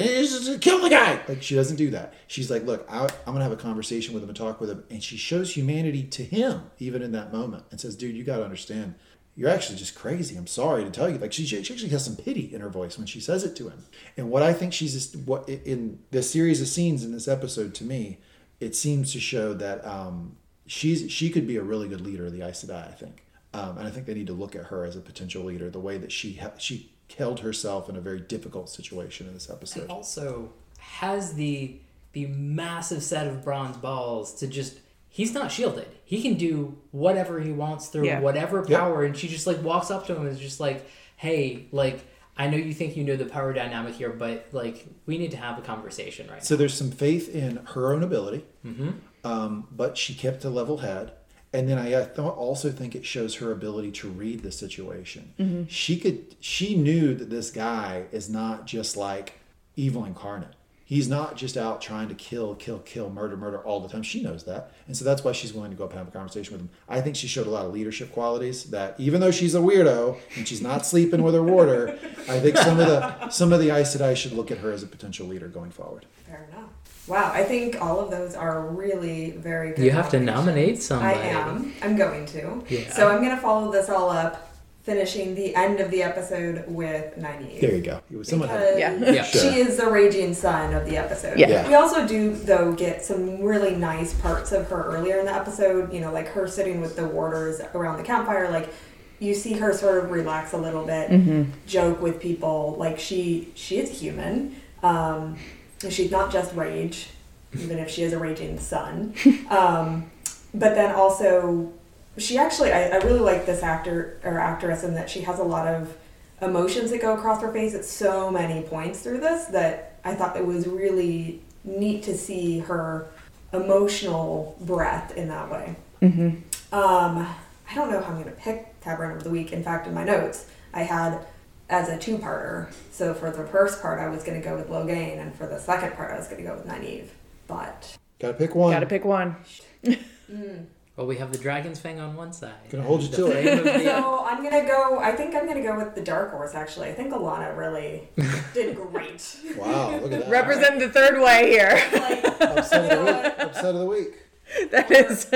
kill the guy. Like she doesn't do that. She's like look I, i'm gonna have a conversation with him and talk with him. And she shows humanity to him even in that moment and says dude you gotta understand you're actually just crazy. I'm sorry to tell you. Like she, she actually has some pity in her voice when she says it to him. And what I think she's just what in this series of scenes in this episode to me, it seems to show that um, she's she could be a really good leader of the Aes Sedai. I think, um, and I think they need to look at her as a potential leader. The way that she ha- she held herself in a very difficult situation in this episode. And also has the the massive set of bronze balls to just he's not shielded. He can do whatever he wants through Yeah. whatever Yep. power and she just like walks up to him and is just like, "Hey, like I know you think you know the power dynamic here, but like we need to have a conversation right So there's some faith in her own ability, um, but she kept a level head. And then I, I thought also think it shows her ability to read the situation. She could, she knew that this guy is not just like evil incarnate. He's not just out trying to kill, kill, kill, murder, murder all the time. She knows that, and so that's why she's willing to go up and have a conversation with him. I think she showed a lot of leadership qualities. That even though she's a weirdo and she's not sleeping with her warder, I think some of the some of the Aes Sedai should look at her as a potential leader going forward. Fair enough. Wow, I think all of those are really very good. You have to nominate nominate I am. I'm going to. Yeah. So I'm going to follow this all up, finishing the end of the episode with Nynaeve. There you go. It was someone had Yeah. Yeah. she Sure. is the raging sun of the episode. Yeah. Yeah. We also do, though, get some really nice parts of her earlier in the episode. You know, like her sitting with the warders around the campfire. Like, you see her sort of relax a little bit, Mm-hmm. joke with people. Like, she she is human. Um, she's not just rage, even if she is a raging sun. Um, but then also, she actually, I, I really like this actor or actress in that she has a lot of emotions that go across her face at so many points through this that I thought it was really neat to see her emotional breath in that way. Mm-hmm. Um, I don't know how I'm going to pick Ta'veren of the Week. In fact, in my notes, I had as a two-parter. So for the first part, I was going to go with Logain, and for the second part, I was going to go with Nynaeve. But Gotta pick one. Gotta pick one. Well, we have the dragon's fang on one side. Gonna hold you to it. flame so I'm going to go. I think I'm going to go with the Dark Horse. Actually, I think Alanna really did great. Wow, look at that. Represent the third way here. like, Upset you of the week. what? Upset of the week. that is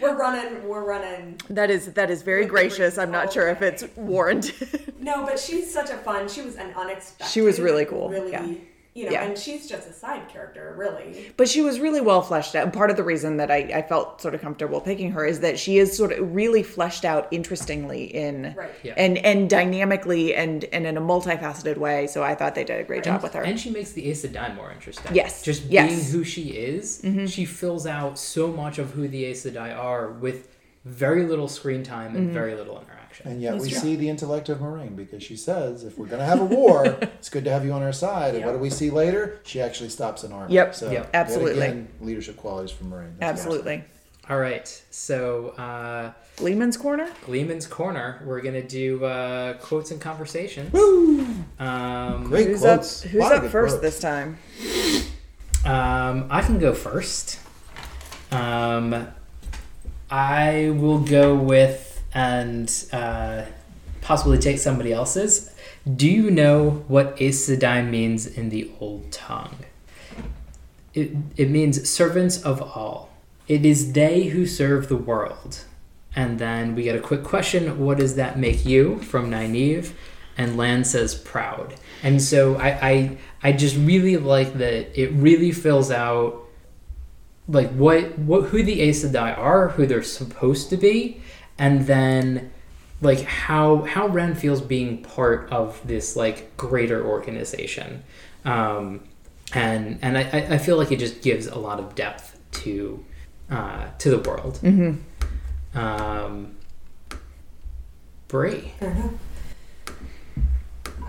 We're running. We're running. that is that is very gracious. I'm not sure if it's warranted. No, but she's such a fun. She was an unexpected. She was really cool, Really, yeah. You know, Yeah. and she's just a side character, really. But she was really well fleshed out. Part of the reason that I, I felt sort of comfortable picking her is that she is sort of really fleshed out interestingly in Right. Yeah. and and dynamically and and in a multifaceted way. So I thought they did a great job with her. And she makes the Aes Sedai more interesting. Yes. Just Yes. being who she is, mm-hmm. she fills out so much of who the Aes Sedai are with very little screen time and mm-hmm. very little interaction. And yet That's we true. see the intellect of Moiraine because she says, if we're going to have a war, it's good to have you on our side. And what do we see later? She actually stops an army. Yep. So, Yep. Absolutely. again, leadership qualities from Moiraine. That's Absolutely. All right. So, uh, Gleeman's Corner? Gleeman's Corner, we're going to do uh, quotes and conversations. Woo! Um, Great Who's quotes. up who's up first quotes. this time? Um, I can go first. Um, I will go with and uh, possibly take somebody else's. Do you know what Aes Sedai means in the Old Tongue? It, it means servants of all. It is they who serve the world. And then we get a quick question What does that make you? from Nynaeve. And Lan says proud. And so I, I, I just really like that it really fills out like what, what who the Aes Sedai are, who they're supposed to be, and then like how how Ren feels being part of this like greater organization, um, and and I, I I feel like it just gives a lot of depth to uh, to the world. Mm-hmm. Um, Bre.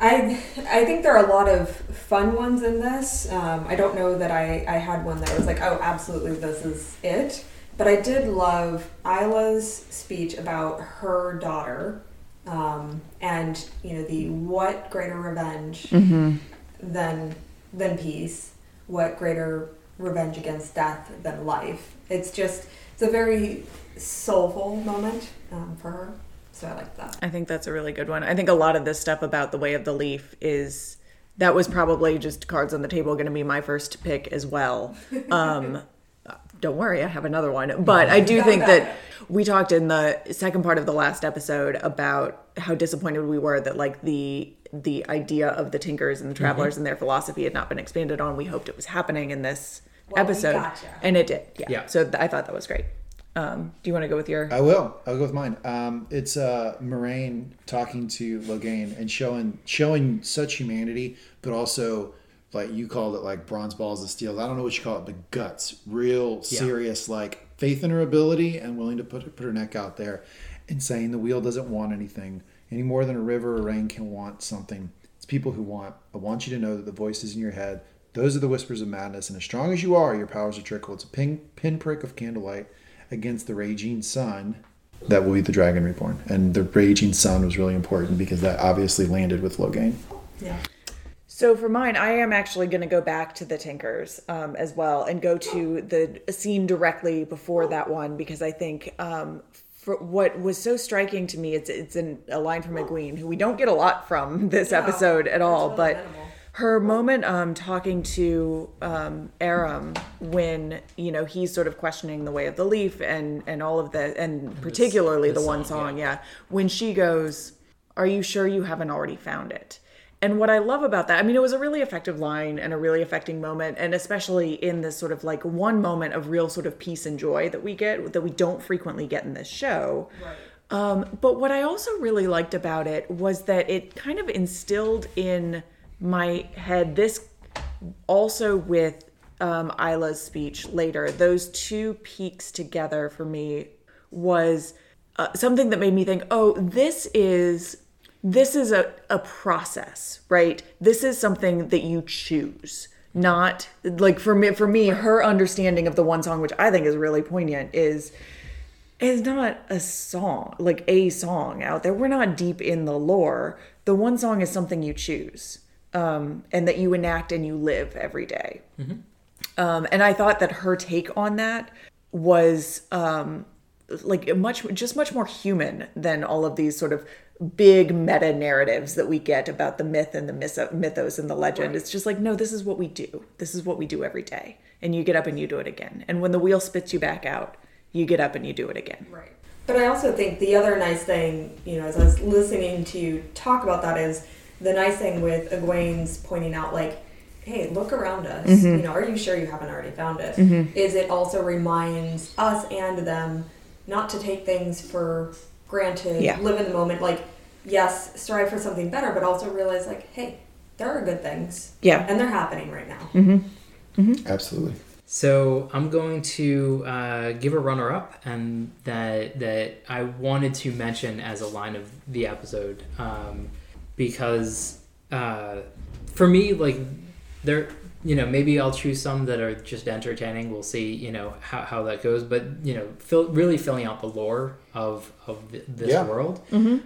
I I think there are a lot of fun ones in this. Um, I don't know that I, I had one that was like, oh, absolutely, this is it. But I did love Ila's speech about her daughter, um, and you know the what greater revenge than than peace? What greater revenge against death than life? It's just it's a very soulful moment um, for her. So I like that. I think that's a really good one. I think a lot of this stuff about the way of the leaf is that was probably just cards on the table going to be my first pick as well. Um, don't worry, I have another one. But I do think that we talked in the second part of the last episode about how disappointed we were that like the the idea of the Tinkers and the Travelers and their philosophy had not been expanded on. We hoped it was happening in this Well, episode, gotcha. and it did. Yeah. Yeah. So th- I thought that was great. Um, do you want to go with your? I will. I'll go with mine. Um, it's uh, Moiraine talking to Logain and showing showing such humanity, but also like you called it like bronze balls of steel. I don't know what you call it, but guts, real serious, like faith in her ability and willing to put put her neck out there, and saying the wheel doesn't want anything any more than a river or rain can want something. It's people who want. I want you to know that the voices in your head. Those are the whispers of madness, and as strong as you are, your powers are trickle. It's a pin, pinprick of candlelight against the raging sun that will be the dragon reborn and the raging sun was really important because that obviously landed with logain Yeah. So for mine, I am actually going to go back to the Tinkers um, as well and go to the scene directly before that one because I think um, for what was so striking to me, it's it's an, a line from Egwene who we don't get a lot from this episode at all, really but her moment um, talking to um, Aram when you know he's sort of questioning the way of the leaf and and all of the and particularly the the, one song, song, yeah, when she goes, "Are you sure you haven't already found it?" And what I love about that, I mean, it was a really effective line and a really affecting moment, and especially in this sort of like one moment of real sort of peace and joy that we get that we don't frequently get in this show. Um, but what I also really liked about it was that it kind of instilled in my head this also with um, Ila's speech later, those two peaks together for me was uh, something that made me think, oh, this is this is a, a process, right? This is something that you choose. Not like for me for me, her understanding of the one song, which I think is really poignant, is is not a song, like a song out there. We're not deep in the lore. The one song is something you choose um, and that you enact and you live every day. Um, and I thought that her take on that was um, like much, just much more human than all of these sort of big meta narratives that we get about the myth and the mythos and the legend. It's just like, no, this is what we do. This is what we do every day. And you get up and you do it again. And when the wheel spits you back out, you get up and you do it again. Right. But I also think the other nice thing, you know, as I was listening to you talk about that is the nice thing with Egwene's pointing out, like, hey, look around us. Mm-hmm. You know, are you sure you haven't already found it? Is it also reminds us and them not to take things for granted, Yeah. live in the moment. Like, yes, strive for something better, but also realize, like, hey, there are good things. Yeah. And they're happening right now. absolutely So I'm going to uh, give a runner-up, and that that I wanted to mention as a line of the episode, um, because uh, for me, like there, you know, maybe I'll choose some that are just entertaining. We'll see, you know, how, how that goes. But you know, fill, really filling out the lore of of th- this Yeah. world.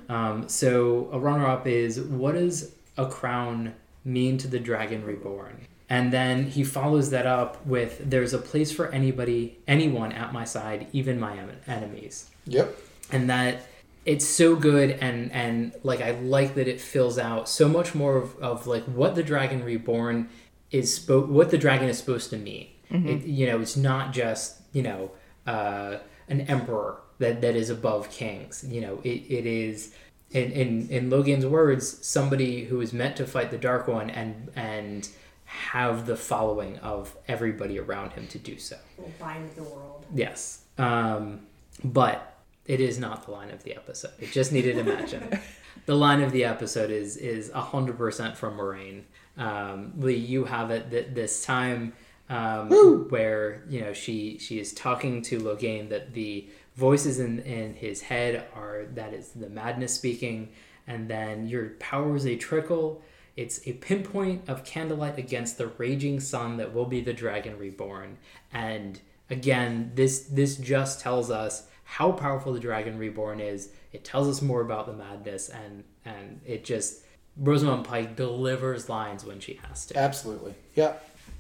Um, so a runner-up is what does a crown mean to the dragon reborn? And then he follows that up with there's a place for anybody, anyone at my side, even my em- enemies. yep And that it's so good and and like I like that it fills out so much more of, of like what the dragon reborn is spo- what the dragon is supposed to mean. It, you know, it's not just, you know, uh, an emperor that, that is above kings. You know, it, it is in, in in Logain's words, somebody who is meant to fight the Dark One and and have the following of everybody around him to do so. We'll bind the world. Yes. Um, but It is not the line of the episode. It just needed imagine. the line of the episode is is hundred percent from Moraine. Um, Lee, you have it that this time um, where you know she she is talking to Logain that the voices in in his head are that is the madness speaking, and then your power is a trickle. It's a pinpoint of candlelight against the raging sun that will be the dragon reborn. And again, this this just tells us how powerful the dragon reborn is. It tells us more about the madness, and and it just Rosamund Pike delivers lines when she has to. Absolutely. Yeah.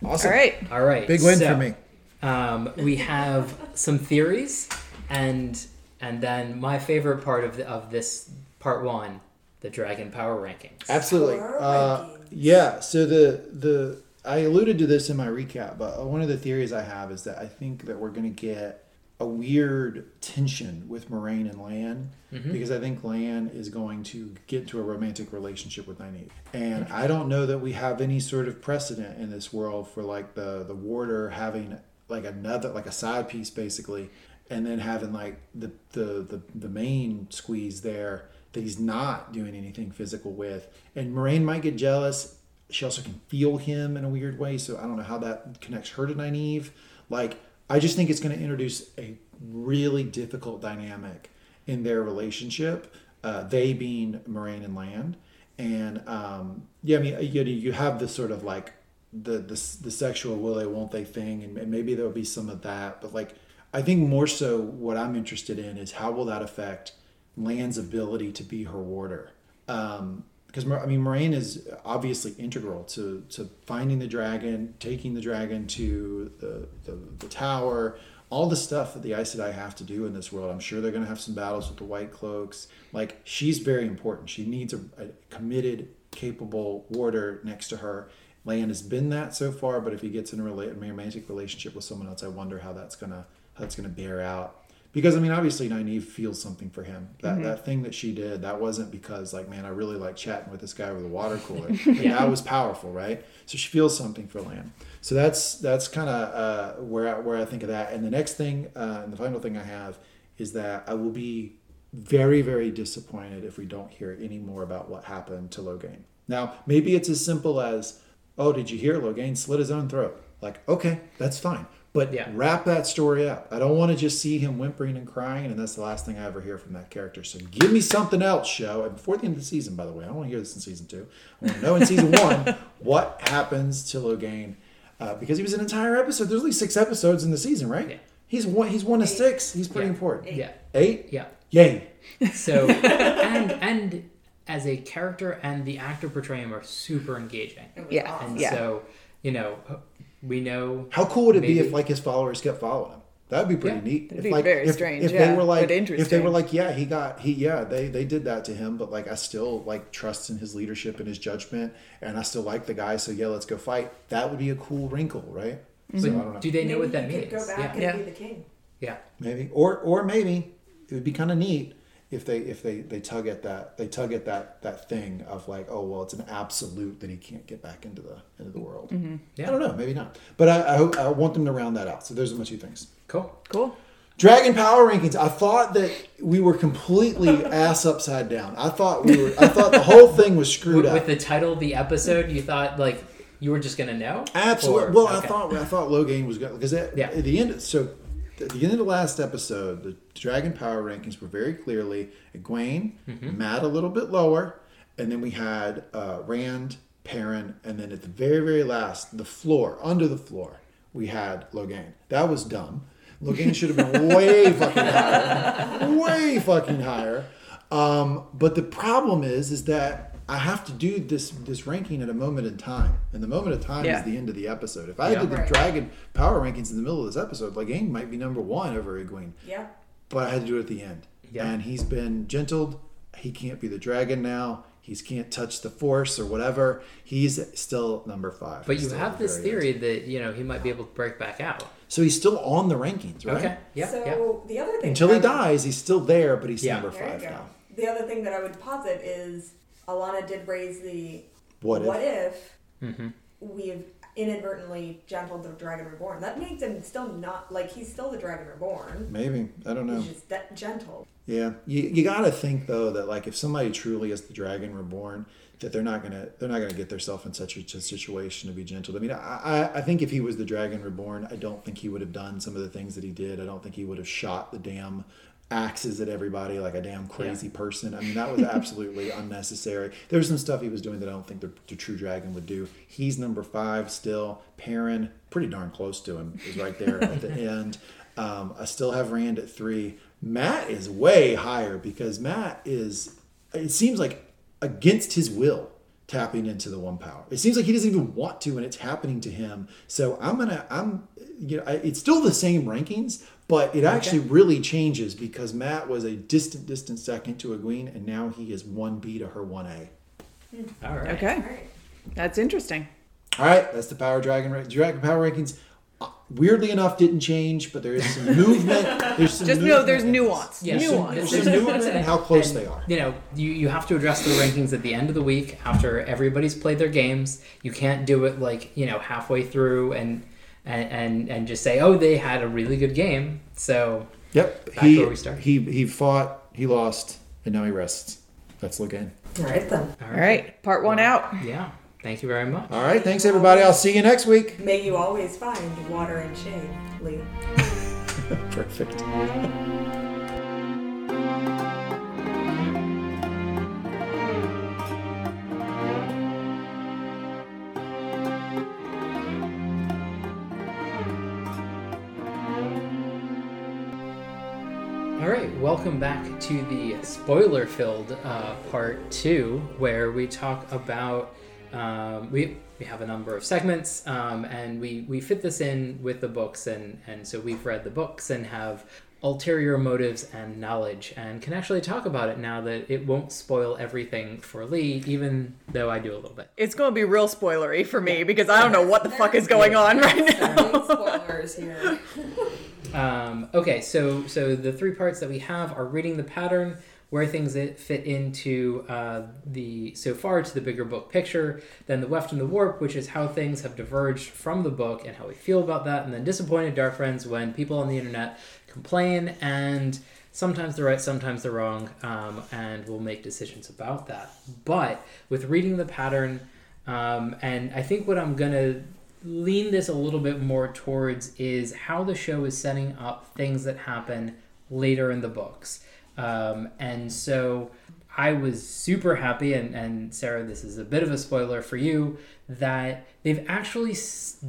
Awesome. All right. All right, Big win so, for me. Um, we have some theories, and and then my favorite part of the, of this part one, the dragon power rankings. Absolutely. Power Uh, rankings. yeah. So the the I alluded to this in my recap, but one of the theories I have is that I think that we're going to get a weird tension with Moiraine and Lan mm-hmm. because I think Lan is going to get into a romantic relationship with Nynaeve, and I don't know that we have any sort of precedent in this world for like the the warder having like another like a side piece basically and then having like the the the, the main squeeze there that he's not doing anything physical with. And Moiraine might get jealous. She also can feel him in a weird way so i don't know how that connects her to Nynaeve. Like i just think it's going to introduce a really difficult dynamic in their relationship uh, they being Moiraine and Lan. And um, yeah i mean you, you have this sort of like the, the the sexual will they won't they thing and, maybe there'll be some of that but like i think more so what i'm interested in is how will that affect Lan's ability to be her warder? Um because i mean Moiraine is obviously integral to to finding the dragon taking the dragon to the the, the tower all the stuff that the Aes Sedai have to do in this world. I'm sure they're going to have some battles with the White Cloaks. Like she's very important. She needs a, a committed, capable warder next to her. Lan has been that so far, but if he gets in a, romantic relationship with someone else, I wonder how that's gonna how that's gonna bear out. Because I mean, obviously, Nynaeve feels something for him. That that thing that she did, that wasn't because like, man, I really like chatting with this guy over the water cooler. yeah. That was powerful, right? So she feels something for Lan. So that's that's kind of uh, where I, where I think of that. And the next thing, uh, and the final thing I have is that I will be very very disappointed if we don't hear any more about what happened to Logain. Now, maybe it's as simple as, oh, did you hear Logain slit his own throat? Like, okay, that's fine. But Yeah. wrap that story up. I don't want to just see him whimpering and crying, and that's the last thing I ever hear from that character. So give me something else, show. And before the end of the season, by the way, I don't want to hear this in season two. I want to know in season one what happens to Logain, uh, because he was an entire episode. There's only six episodes in the season, right? Yeah. He's one. He's one of six. He's pretty Yeah. important. Yeah. Eight. Yeah. Yay. So and and as a character and the actor portraying him are super engaging. Yeah. awesome. And Yeah. so, you know, we know How cool would it be if like his followers kept following him? That'd be pretty Yeah. neat. It'd if be like very if, strange, if yeah, they were like but if they were like yeah he got he yeah they they did that to him but like I still like trust in his leadership and his judgment and I still like the guy so yeah let's go fight. That would be a cool wrinkle, right? So I don't know. do they know Maybe what that means? go back Yeah. and Yeah. be the king. Yeah. maybe or or maybe it would be kind of neat if they if they they tug at that they tug at that that thing of like oh well it's an absolute that he can't get back into the into the world mm-hmm. Yeah. i don't know maybe not but i i, hope, I want them to round that out so those are my two things Cool. Cool. dragon power rankings i thought that we were completely ass upside down i thought we were i thought the whole thing was screwed With, up with the title of the episode, you thought like you were just gonna know? Absolutely. Or- well, I thought I thought Logain was going because at, Yeah. at the end. So at the end of the last episode, the Dragon Power rankings were very clearly Egwene, Mm-hmm. Mat a little bit lower, and then we had uh, Rand, Perrin, and then at the very very last, the floor under the floor, we had Logain. That was dumb. Logain should have been way fucking higher, way fucking higher. Um, but the problem is, is that I have to do this this ranking at a moment in time, and the moment of time Yeah. is the end of the episode. If I Yeah. did the Right. Dragon Power rankings in the middle of this episode, Logain might be number one over Egwene, Yeah. but I had to do it at the end. Yeah. And he's been gentled. He can't be the dragon now. He can't touch the force or whatever. He's still number five. But He's you have the this theory end. that you know he might be able to break back out. So he's still on the rankings, right? Okay. Yeah. so yeah. the other thing Until he dies, he's still there, but he's Yeah. number There five now. The other thing that I would posit is Alanna did raise the What if? if Mm-hmm. we've inadvertently gentled the Dragon Reborn. That makes him still not like he's still the Dragon Reborn. Maybe I don't know. He's just that gentle. Yeah, you, you got to think though that like if somebody truly is the dragon reborn, that they're not gonna they're not gonna get themselves in such a, a situation to be gentle. I mean, I, I I think if he was the dragon reborn, I don't think he would have done some of the things that he did. I don't think he would have shot the damn axes at everybody like a damn crazy person. I mean, that was absolutely unnecessary. There's some stuff he was doing that I don't think the, the true dragon would do. He's number five still. Perrin, pretty darn close to him, is right there at the end. Um, I still have Rand at three. Mat is way higher because Mat is, it seems like against his will tapping into the one power. It seems like he doesn't even want to, and it's happening to him. So I'm gonna, I'm, you know, I, it's still the same rankings, but it actually really changes because Mat was a distant, distant second to Egwene, and now he is one B to her one A. All right. Okay, All right. that's interesting. All right, that's the Power Dragon ra- Dragon Power rankings. Uh, Weirdly enough, didn't change, but there is some movement. There's some Just know movement. there's nuance. Yeah, There's some, nuance. there's some movement and how close they are. You know, you, you have to address the rankings at the end of the week after everybody's played their games. You can't do it like, you know, halfway through and and and, and just say, "Oh, they had a really good game." So, Yep. Back he, where we started. he he fought, he lost, and now he rests. That's Logain. All right then. All right, part one out. Yeah. Thank you very much. All right, thanks everybody. I'll see you next week. May you always find water and shade, Lee. Perfect. right, welcome back to the spoiler-filled uh, part two, where we talk about um, we we have a number of segments, um, and we we fit this in with the books, and and so we've read the books and have ulterior motives and knowledge, and can actually talk about it now that it won't spoil everything for Lee, even though I do a little bit. It's going to be real spoilery for me because I don't know what the fuck is going on right now. Spoilers here. Um, okay, so so the three parts that we have are reading the pattern, where things it fit into uh, the so far to the bigger book picture, then the weft and the warp, which is how things have diverged from the book and how we feel about that, and then disappointed dark friends when people on the internet complain and sometimes they're right, sometimes they're wrong, um, and we'll make decisions about that. But with reading the pattern, um, and I think what I'm gonna lean this a little bit more towards is how the show is setting up things that happen later in the books. Um, and so I was super happy, and, and Sarah, this is a bit of a spoiler for you, that they've actually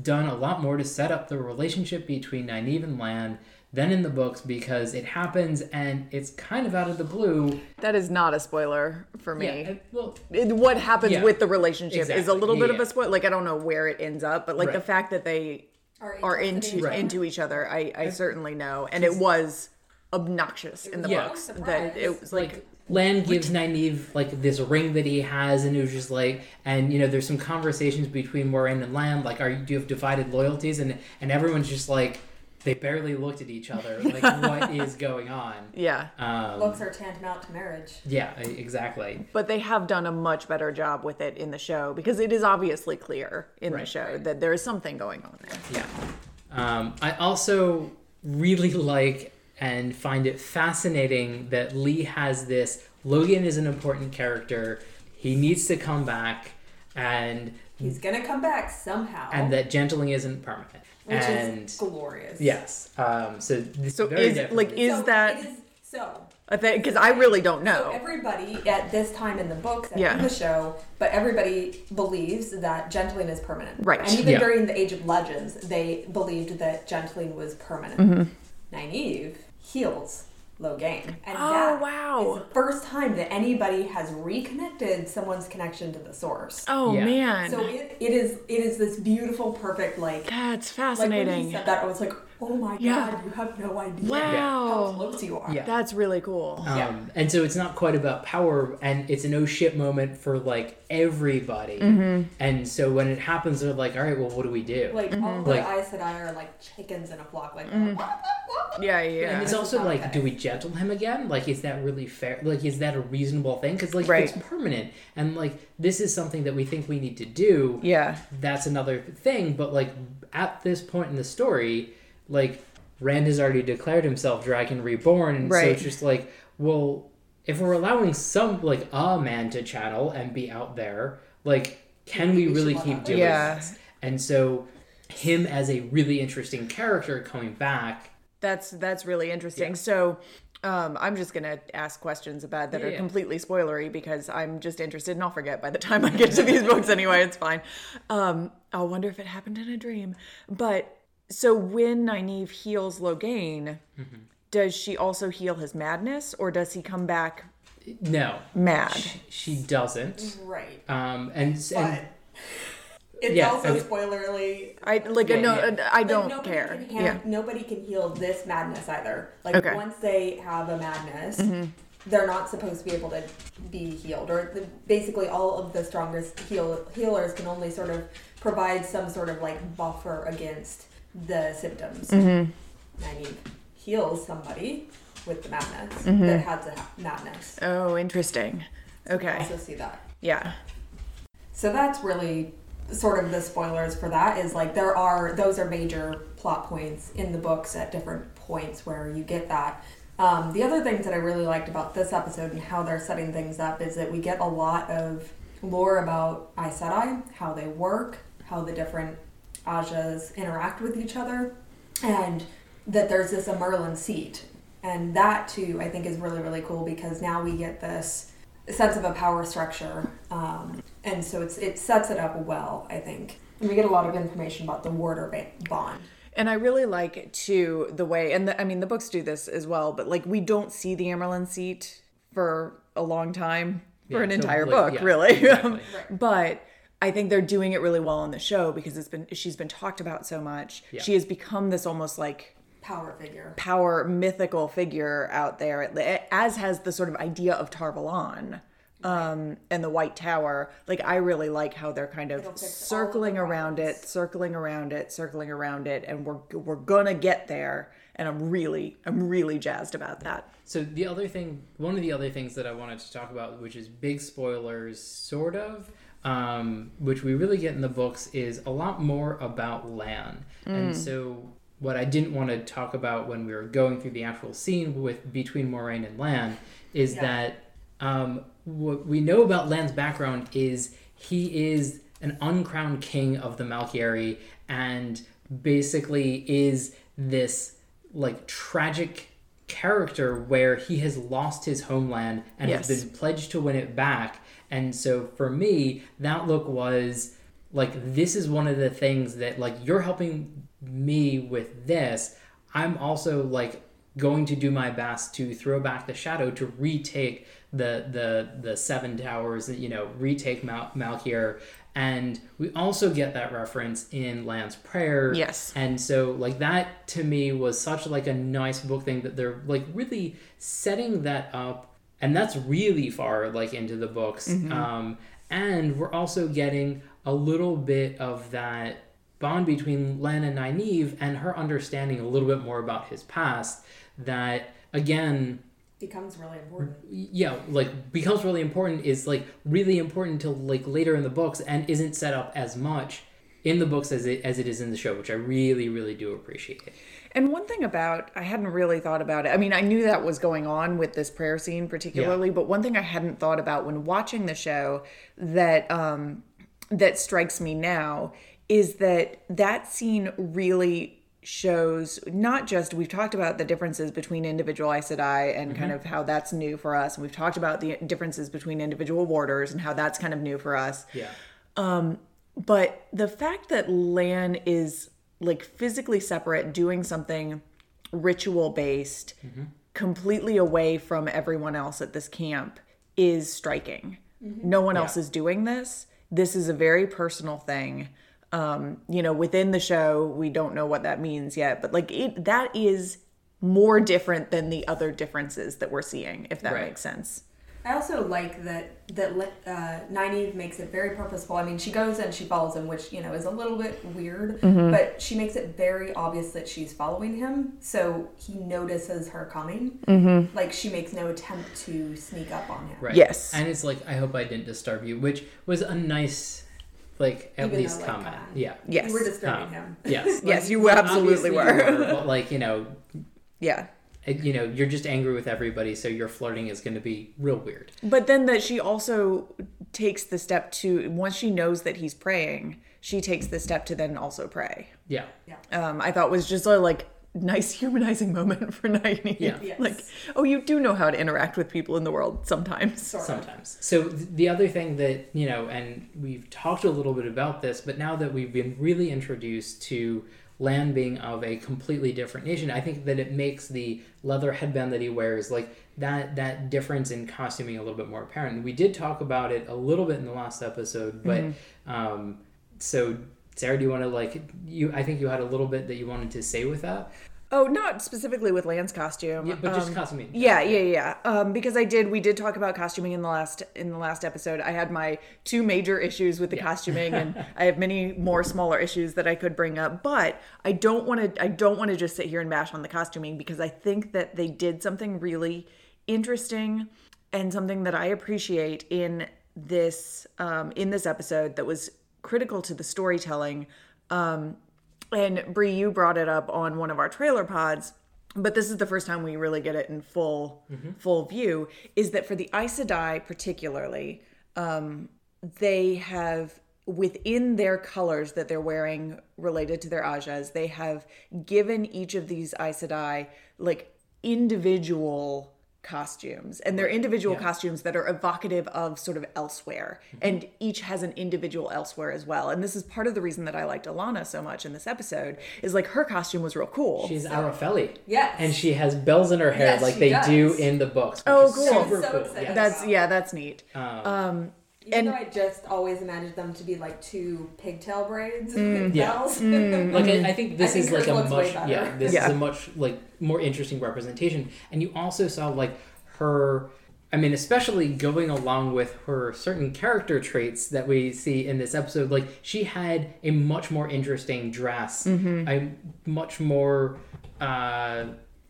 done a lot more to set up the relationship between Nynaeve and Lan than in the books because it happens and it's kind of out of the blue. That is not a spoiler for me. Yeah, it- well, It- what happens Yeah. with the relationship is a Exactly. little bit Yeah, of a spoiler. Like I don't know where it ends up, but like the fact that they Are are into in each into other. each other, I, I certainly know, and it was obnoxious in the Yeah. books that it was like like Lan gives Nynaeve like this ring that he has, and it was just like, and you know, there's some conversations between Moiraine and Lan, like, are you do you have divided loyalties, and and everyone's just like, they barely looked at each other, like, what is going on? yeah. Um, Looks are tantamount to marriage. yeah, exactly. But they have done a much better job with it in the show because it is obviously clear in the show right. that there is something going on there. Yeah. Um, I also really like and find it fascinating that Lee has this. Logain is an important character. He needs to come back, and He's gonna come back somehow. and that gentling isn't permanent. Which and is glorious. yes, um, so this So very is definitely- like is So that so a thing? Because I really don't So know. everybody at this time in the books and Yeah. in the show, but everybody believes that gentling is permanent. Right. And even Yeah. during the Age of Legends, they believed that gentling was permanent. Mm-hmm. Nynaeve heals Logain. And Oh, that wow. is the first time that anybody has reconnected someone's connection to the source. oh Yeah. man, So it, it is it is this beautiful, perfect like that's like when he fascinating. said that, I was like, oh my Yeah. god, you have no idea Wow. how close you are. Yeah. That's really cool. Um, and so it's not quite about power, and it's an oh shit moment for like everybody. Mm-hmm. And so when it happens, they're like, all right, well, what do we do? Like Mm-hmm. all the Like- Aes Sedai are like chickens in a flock. Like Yeah, yeah. and it's also is like, okay. do we gentle him again? Like, is that really fair? Like, is that a reasonable thing? Because like Right. it's permanent, and like this is something that we think we need to do. yeah. That's another thing. But like at this point in the story, like Rand has already declared himself Dragon Reborn, and so it's just like, well, if we're allowing some like a man to channel and be out there, like, can we we really keep doing Yeah. this? And so, him as a really interesting character coming back. That's that's really interesting. So um, I'm just gonna ask questions about that Yeah, are yeah. completely spoilery because I'm just interested, and I'll forget by the time I get to these books anyway. It's fine. Um, I'll wonder if it happened in a dream. But so when Nynaeve heals Logain, Mm-hmm. does she also heal his madness, or does he come back No, mad? she doesn't. right. Um, and, But and it's Yeah, also I mean- spoilerly. I like Yeah, no, yeah. I don't nobody care. Can yeah. Nobody can heal this madness either. Like Okay. once they have a madness, Mm-hmm. they're not supposed to be able to be healed. Or the, basically, all of the strongest heal, healers can only sort of provide some sort of like buffer against the symptoms. Mm-hmm. Nynaeve heals somebody with the madness Mm-hmm. that has a madness. Oh, interesting. Okay. I also see that. Yeah. So that's really sort of the spoilers for that is like there are those are major plot points in the books at different points where you get that. Um, the other things that I really liked about this episode and how they're setting things up is that we get a lot of lore about Aes Sedai, how they work, how the different Ajahs interact with each other, and that there's this Amyrlin seat. And that too, I think, is really, really cool because now we get this sense of a power structure, um, and so it's it sets it up well. I think, and we get a lot of information about the warder ba- bond. And I really like too the way, and the, I mean the books do this as well, but like we don't see the Amyrlin seat for a long time for Yeah, an entire like, book, yeah, really. exactly. but I think they're doing it really well on the show because it's been she's been talked about so much. Yeah. She has become this almost like Power figure. power mythical figure out there, as has the sort of idea of Tar Valon. Um, and the White Tower, like I really like how they're kind of fix of circling around it, circling around it, circling around it, and we're we're gonna get there. And I'm really, I'm really jazzed about that. So the other thing, one of the other things that I wanted to talk about, which is big spoilers, sort of, um, which we really get in the books, is a lot more about Lan. And so what I didn't want to talk about when we were going through the actual scene with between Moiraine and Lan is Yeah. that um, what we know about Lan's background is he is an uncrowned king of the Malkieri and basically is this like tragic character where he has lost his homeland and Yes. has been pledged to win it back. And so for me, that look was like this is one of the things that like you're helping me with this. I'm also like going to do my best to throw back the shadow to retake the the the seven towers you know retake Mal- Malkier and we also get that reference in Lan's prayer Yes. and so like that to me was such like a nice book thing that they're like really setting that up and that's really far like into the books. Um and we're also getting a little bit of that bond between Lan and Nynaeve and her understanding a little bit more about his past that again Becomes really important. yeah like becomes really important is like really important until like later in the books and isn't set up as much in the books as it as it is in the show which i really really do appreciate And one thing about I hadn't really thought about it. I mean, I knew that was going on with this prayer scene particularly, but one thing I hadn't thought about when watching the show that um that strikes me now is that that scene really shows not just we've talked about the differences between individual Aes Sedai and kind of how that's new for us and we've talked about the differences between individual warders and how that's kind of new for us. Yeah. Um, but the fact that Lan is like physically separate, doing something ritual based, completely away from everyone else at this camp is striking. No one else is doing this. This is a very personal thing. um, you know, within the show, we don't know what that means yet, but like it that is more different than the other differences that we're seeing, if that Right. makes sense. I also like that that li- uh, Nynaeve makes it very purposeful. I mean, she goes and she follows him, which you know is a little bit weird, but she makes it very obvious that she's following him, so he notices her coming. Mm-hmm. Like she makes no attempt to sneak up on him. Right. Yes. And it's like, I hope I didn't disturb you, which was a nice, like, at Even least though, like, comment. uh, Yeah. Yes. You were disturbing Um, him. Yes. Yes, you absolutely obviously you were. But, like, you know, Yeah. It- you know, you're just angry with everybody, so your flirting is going to be real weird. But then that she also takes the step to once she knows that he's praying, she takes the step to then also pray. Yeah. Yeah. Um, I thought was just a like nice humanizing moment for Nynaeve. Yeah. Yes. Like, oh, you do know how to interact with people in the world sometimes. Sort of. Sometimes. So th- the other thing that, you know, and we've talked a little bit about this, but now that we've been really introduced to Lan being of a completely different nation, I think that it makes the leather headband that he wears like that that difference in costuming a little bit more apparent. We did talk about it a little bit in the last episode, but um so Sarah, do you want to like you I think you had a little bit that you wanted to say with that? Oh, not specifically with Lan's costume. Yeah, but just um, costuming. Yeah, yeah, yeah. Um, because I did, we did talk about costuming in the last in the last episode. I had my two major issues with the costuming, and I have many more smaller issues that I could bring up. But I don't want to. I don't want to just sit here and bash on the costuming because I think that they did something really interesting and something that I appreciate in this um, in this episode that was critical to the storytelling. Um, and Bre, you brought it up on one of our trailer pods, but this is the first time we really get it in full full view. Is that for the Aes Sedai particularly, um, they have within their colors that they're wearing related to their Ajahs, they have given each of these Aes Sedai like individual costumes and they're individual costumes that are evocative of sort of elsewhere and each has an individual elsewhere as well and this is part of the reason that i liked Alanna so much in this episode is like her costume was real cool She's Arafeli. Yes. And she has bells in her hair Yes, like they does. do in the books. Oh, cool. Super so cool. excited. Yeah. that's yeah that's neat Um, Even And- though I just always imagined them to be like two pigtail braids Mm. with Yeah. bells. like I, I think this I think is like a much yeah this Yeah. is a much like more interesting representation and you also saw like her i mean especially going along with her certain character traits that we see in this episode like she had a much more interesting dress Mm-hmm. a much more uh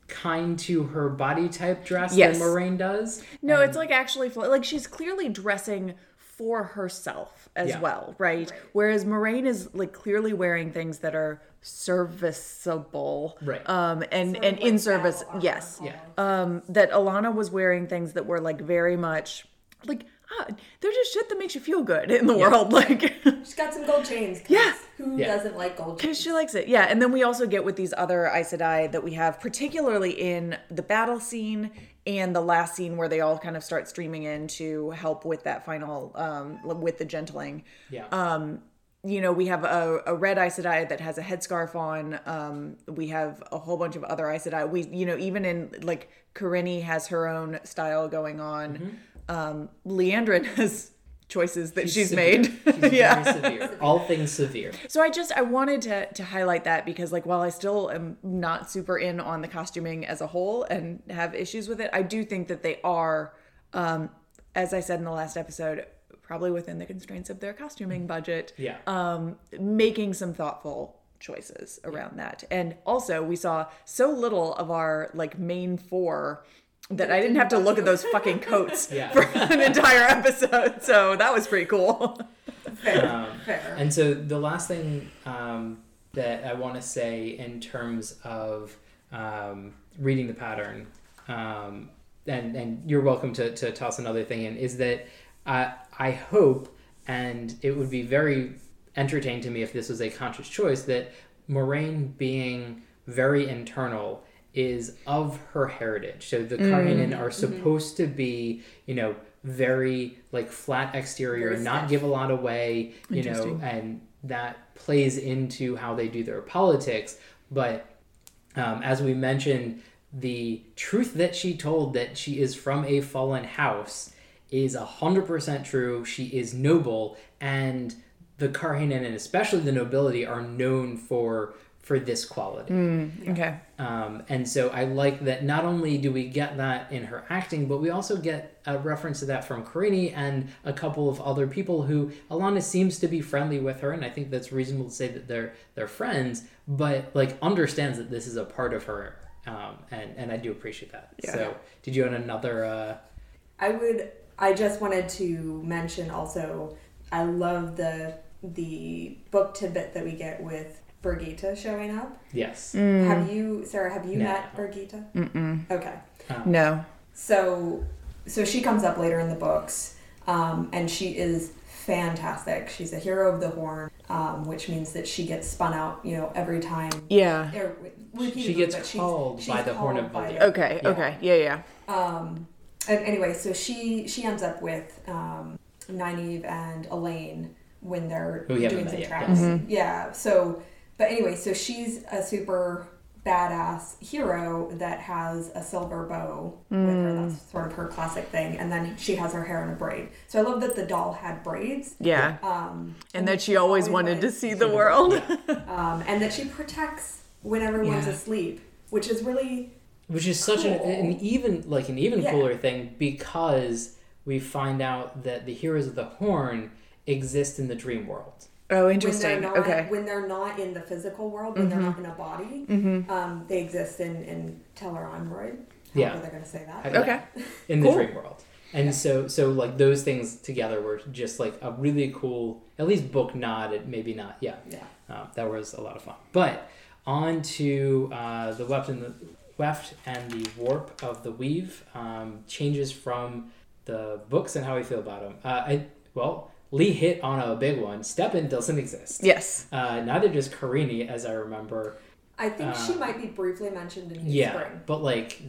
kind to her body type dress Yes. than Moiraine does no it's like actually like she's clearly dressing for herself as Yeah. well right? whereas Moiraine is like clearly wearing things that are serviceable Right. um and Sort and like in service battle yes Yeah. um, that Alanna was wearing things that were like very much like ah, they're just shit that makes you feel good in the world, like She's got some gold chains. Yeah. Who Yeah. doesn't like gold because chains? she likes it. Yeah, and then we also get with these other Aes Sedai that we have, particularly in the battle scene and the last scene where they all kind of start streaming in to help with that final um, with the gentling. yeah Um, you know, we have a, a red Aes Sedai that has a headscarf on. Um, we have a whole bunch of other Aes Sedai. We, you know, even in like Kerene has her own style going on. Um, Liandrin has choices that she's, severe. made. She's yeah. severe all things severe So I just I wanted to to highlight that because like while I still am not super in on the costuming as a whole and have issues with it, I do think that they are, um, as I said in the last episode, probably within the constraints of their costuming budget. yeah um, making some thoughtful choices around that. And also, we saw so little of our like main four that I didn't have to look at those fucking coats Yeah. for an entire episode. So that was pretty cool. Fair. Um, Fair. And so the last thing um, that I want to say in terms of um, reading the pattern, um, and and you're welcome to, to toss another thing in, is that I I hope, and it would be very entertaining to me if this was a conscious choice, that Moiraine being very internal is of her heritage. So the Cairhienin are supposed to be, you know, very like flat exterior, Very not give a lot away, you know, and that plays into how they do their politics. But um, as we mentioned, the truth that she told that she is from a fallen house is 100% true. She is noble, and the Cairhienin and especially the nobility are known for for this quality. Okay. Um, and so I like that not only do we get that in her acting, but we also get a reference to that from Kerene and a couple of other people who Alanna seems to be friendly with her, and I think that's reasonable to say that they're they're friends, but like understands that this is a part of her, um, and and I do appreciate that. Yeah. So did you have another? Uh, I would. I just wanted to mention also. I love the the book tidbit that we get with Birgitte showing up. yes. Have you, Sarah? Have you No. met Birgitte? Mm-mm. Okay. No. So, so she comes up later in the books, um, and she is fantastic. She's a hero of the horn, um, which means that she gets spun out, you know, every time. Yeah. er, repeatedly, She gets but she's- called she's by the Horn of by Okay. Yeah. Okay. Yeah. Yeah. Um, and anyway, so she she ends up with um, Nynaeve and Elayne when they're Who we haven't doing some yet, traps. yes. Yeah. So, but anyway, so she's a super badass hero that has a silver bow with her. That's sort of her classic thing. And then she has her hair in a braid. So I love that the doll had braids. Yeah. Um, and that she always wanted to see the world. um, and that she protects when everyone's Yeah. asleep, which is really which is such an, an even like an even Yeah. cooler thing because we find out that the heroes of the horn exist in the dream world oh, interesting. they're not okay. when they're not in the physical world, when they're not in a body, um, they exist in in Tel'aran'rhiod. Yeah. However they're gonna say that. I- Okay. in the Cool. dream world and so so like those things together were just like a really cool at least book nod it maybe not yeah Yeah. uh, that was a lot of fun but on to uh, the weft and the weft and the warp of the weave um, changes from the books and how we feel about them uh, I well Lee hit on a big one. Stepin doesn't exist. Yes. Uh, neither does Kerene, as I remember. I think she Uh, might be briefly mentioned in New Yeah, Spring. but like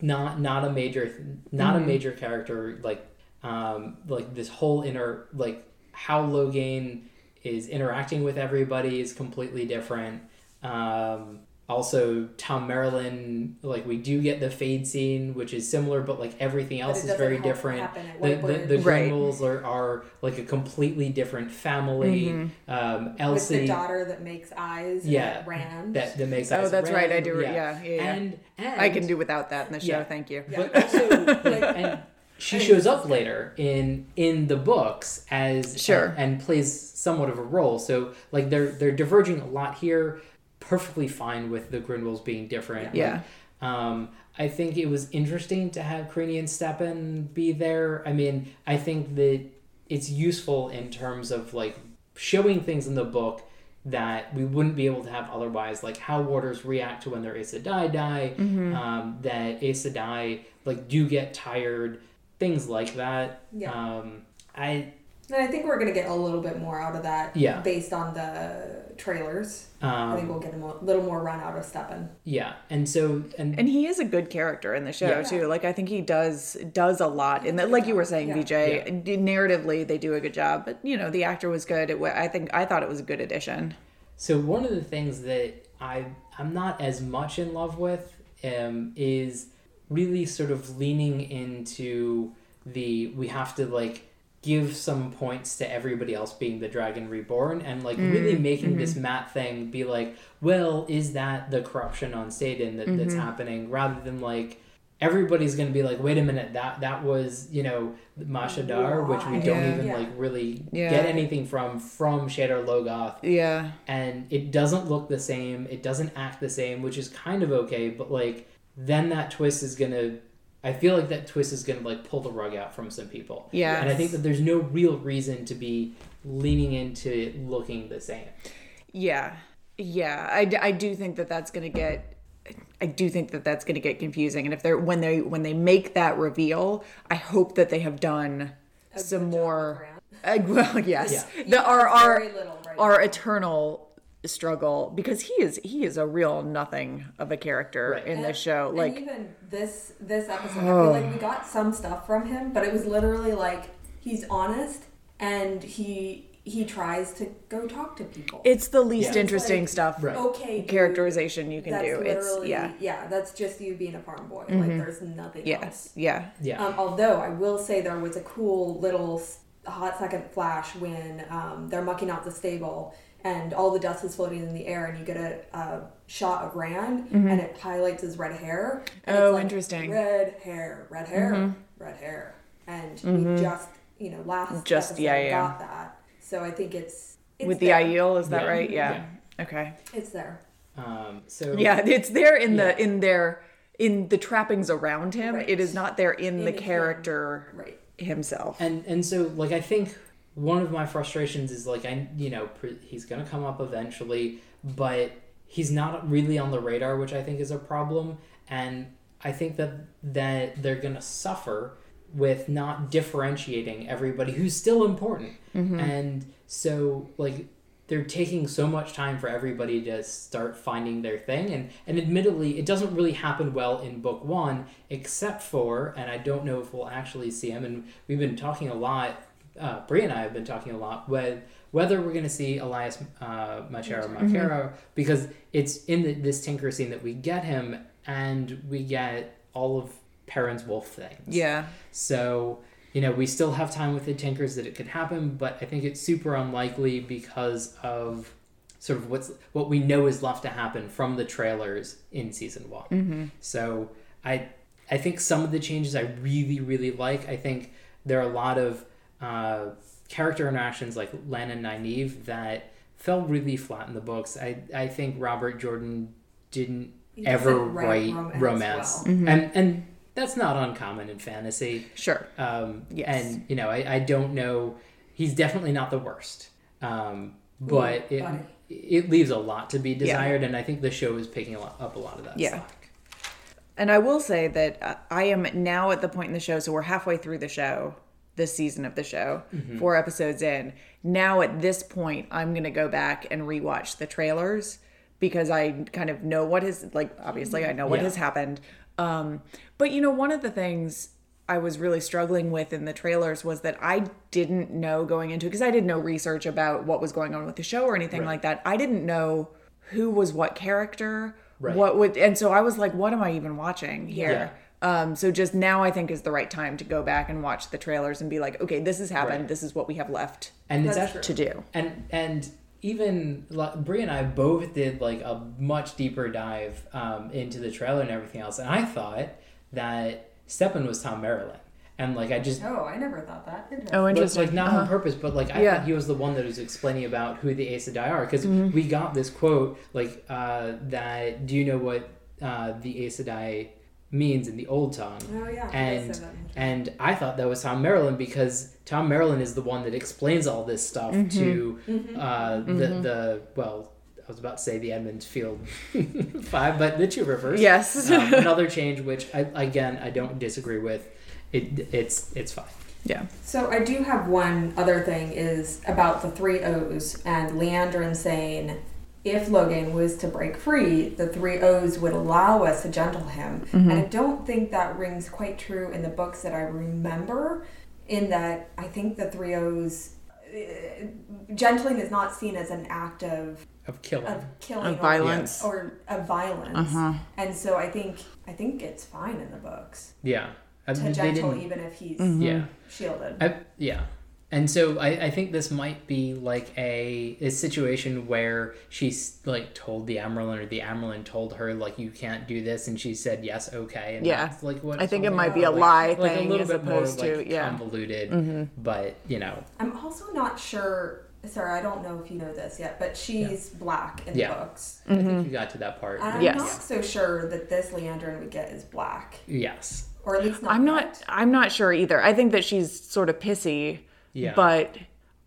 not not a major not Mm-hmm. a major character. Like um like this whole inner like how Logain is interacting with everybody is completely different. Um, also, Tom Merrilin, like we do get the fade scene, which is similar, but like everything else is very different. happen at The, the, Whitebird. Right. Are, are like a completely different family. Mm-hmm. Um, With Elsie, the daughter that makes eyes. Yeah, And Rand. that, that makes eyes. Oh, eyes that's right, I red, do- yeah, yeah, yeah. And, and I can do without that in the show. Yeah. Thank you. but also like, and she shows up later in in the books as Sure. and, and plays somewhat of a role so like they're they're diverging a lot here perfectly fine with the Grinwells being different Yeah. um I think it was interesting to have Kerene and Stepin be there I mean I think that it's useful in terms of like showing things in the book that we wouldn't be able to have otherwise, like how warders react to when their Aes Sedai die, Mm-hmm. um, that Aes Sedai like do get tired, things like that. Yeah. Um, I and I think we're gonna get a little bit more out of that. Yeah. Based on the trailers, I think um, we'll get a little more run out of Stepin. yeah, and so and, And he is a good character in the show Yeah. too. Like I think he does does a lot in that. Like you were saying, Yeah. BJ. Yeah. Narratively, they do a good job. But you know, the actor was good. It, I think I thought it was a good addition. So one of the things that I I'm not as much in love with um, is really sort of leaning into the we have to like give some points to everybody else being the dragon reborn and like mm, really making this mm-hmm. Mat thing be like, well, is that the corruption on satan that, that's mm-hmm. happening rather than like everybody's gonna be like, wait a minute, that that was you know Mashadar, which we don't even Yeah. like really Yeah. get anything from from Shadar Logoth Yeah. and it doesn't look the same it doesn't act the same which is kind of okay but like then that twist is gonna i feel like that twist is gonna like pull the rug out from some people Yeah. and i think that there's no real reason to be leaning into it looking the same Yeah. Yeah. I, d- I do think that that's going to get I do think that that's going to get confusing and if they're when they when they make that reveal, I hope that they have done some more uh, well, yes. Yeah. The our our little right our now. eternal struggle because he is he is a real nothing of a character Right. in this And- show and like even this this episode, I feel like we got some stuff from him, but it was literally like he's honest and he he tries to go talk to people. it's the least Yeah. interesting like- stuff Right. okay, dude, characterization you can that's do it's yeah yeah, that's just you being a farm boy. Like there's nothing else. yes yeah yeah Um, although I will say there was a cool little hot second flash when um, they're mucking out the stable and all the dust is floating in the air and you get a, a shot of Rand mm-hmm. and it highlights his red hair. And Oh, it's like, interesting. Red hair, red hair, mm-hmm. red hair. And we mm-hmm. just, you know, last Just- episode yeah, yeah. got that. So I think it's, it's With the there. Aiel, is that Yeah. right? Yeah. Okay. It's there. Um, so Yeah, it's there in Yeah. the in their in the trappings around him. Right. It is not there in, In the him. character Right. himself. and and so like I think one of my frustrations is like I you know pr- he's gonna come up eventually, but he's not really on the radar, which I think is a problem. And I think that that they're gonna suffer with not differentiating everybody who's still important. Mm-hmm. And so like they're taking so much time for everybody to start finding their thing and and admittedly it doesn't really happen well in book one except for and i don't know if we'll actually see him and we've been talking a lot uh, Bre and I have been talking a lot with whether we're going to see Elyas uh, Machera Machera because it's in the, this Tinker scene that we get him and we get all of Perrin's wolf things. yeah. So, you know, we still have time with the Tinkers that it could happen, but I think it's super unlikely because of sort of what's what we know is left to happen from the trailers in season one. So I I think some of the changes I really really like. I think there are a lot of uh, character interactions like Lan and Nynaeve that fell really flat in the books. I I think Robert Jordan didn't He ever write write romance romance, well. and and that's not uncommon in fantasy. Sure. Um, Yes. And you know, I, I don't know. He's definitely not the worst, um, but Ooh, it buddy. it leaves a lot to be desired, and I think the show is picking a lot, up a lot of that. Yeah. slack. And I will say that I am now at the point in the show, so we're halfway through the show, this season of the show, four episodes in. Now at this point, I'm going to go back and rewatch the trailers because I kind of know what has, like, obviously, I know what Yeah. has happened. Um, but, you know, one of the things I was really struggling with in the trailers was that I didn't know going into because I did no research about what was going on with the show or anything Right. like that. I didn't know who was what character, Right. what would, and so I was like, what am I even watching here? Um, so just now, I think is the right time to go back and watch the trailers and be like, okay, this has happened. Right. This is what we have left And it's That's actually to do. and and even like, Bre and I both did like a much deeper dive um, into the trailer and everything else, and I thought that Stepin was Tom Merrilin, and like I just Oh, I never thought that. Interesting. Oh, But, interesting. like not on purpose, but like I Yeah. thought he was the one that was explaining about who the Aes Sedai are because Mm-hmm. we got this quote like uh, that. Do you know what uh, the Aes Sedai means in the Old Tongue? Oh, yeah, and say that in the and I thought that was Tom Merrilin because Tom Merrilin is the one that explains all this stuff Mm-hmm. to uh, the the well. I was about to say the Emond's Field Five, but the Two Rivers. Yes. um, another change, which I, again I don't disagree with. It it's it's fine. Yeah. So I do have one other thing is about the Three Oaths and Liandrin saying if Logain was to break free, the Three Oaths would allow us to gentle him. And mm-hmm. I don't think that rings quite true in the books that I remember. In that I think the Three Oaths uh, gentling is not seen as an act of Of killing. of killing Of or- violence. or, of violence. Uh-huh. And so I think I think it's fine in the books Yeah. I to mean, they gentle even if he's mm-hmm. Yeah. shielded. I, yeah. And so I, I think this might be like a, a situation where she's like told the Amyrlin or the Amyrlin told her like you can't do this and she said yes okay and Yeah. that's like what I think it might be a like- lie like thing a little as bit more opposed like yeah. convoluted mm-hmm. but you know I'm also not sure. Sorry, I don't know if you know this yet, but she's black in Yeah. the books. I think mm-hmm. you got to that part And I'm Yes. not so sure that this Liandrin we get is black, yes or at least not. I'm yet. not. I'm not sure either. I think that she's sort of pissy. Yeah. But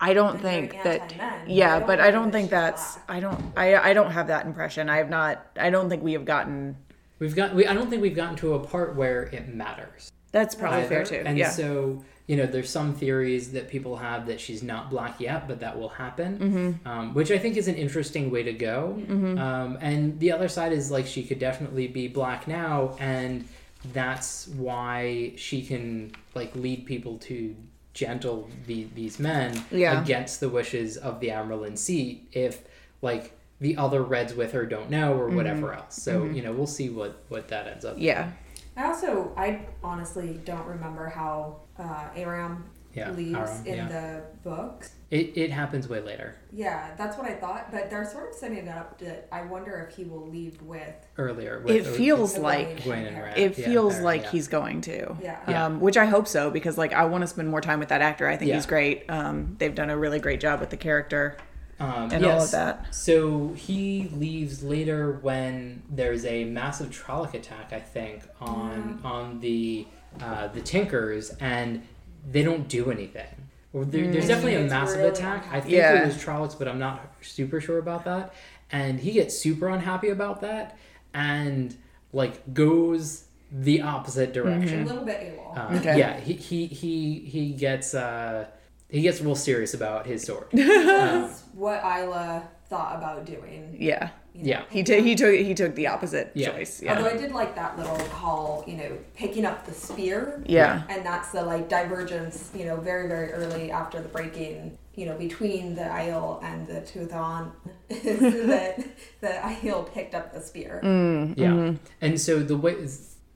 I don't think that. anti-men. Yeah, don't but I don't think that's. I don't. I. I don't have that impression. I have not. I don't think we have gotten. we've got we, I don't think we've gotten to a part where it matters That's probably fair either. too. And yeah. so, you know, there's some theories that people have that she's not black yet, but that will happen, Mm-hmm. um, which I think is an interesting way to go. Um, and the other side is like she could definitely be black now, and that's why she can like lead people to gentle the, these men Yeah. against the wishes of the Amyrlin seat if like the other reds with her don't know or whatever else. So you know we'll see what what that ends up. Mm-hmm. yeah. I also, I honestly don't remember how uh, Aram Yeah, leaves Aram, in yeah. the books. It, it happens way later, Yeah, that's what I thought. But they're sort of setting it up that I wonder if he will leave with. earlier. It feels with like Gwen and Red. it yeah, feels there, like yeah. he's going to. Yeah. Yeah. Um, which I hope so because like I want to spend more time with that actor. I think Yeah. he's great. Um, they've done a really great job with the character. um, and all of that. So he leaves later when there's a massive Trolloc attack, I think, on on the uh, the Tinkers, and they don't do anything. Or there, there's Mm. definitely a massive really attack. I think Yeah. it was Trollocs, but I'm not super sure about that. And he gets super unhappy about that, and like goes the opposite direction. A little bit AWOL. Uh, Mm-hmm. Okay. Yeah, he he he he gets uh he gets real serious about his sword. Um, That's what Ila thought about doing. Yeah, you know. yeah. he t- he took he took the opposite Yeah. choice. Although Yeah, I did like that little call, you know, picking up the spear. yeah, And that's the like divergence, you know, very, very early after the breaking, you know, between the Aiel and the Tuatha'an, is that the Aiel picked up the spear. Mm. Yeah, Mm-hmm. and so the way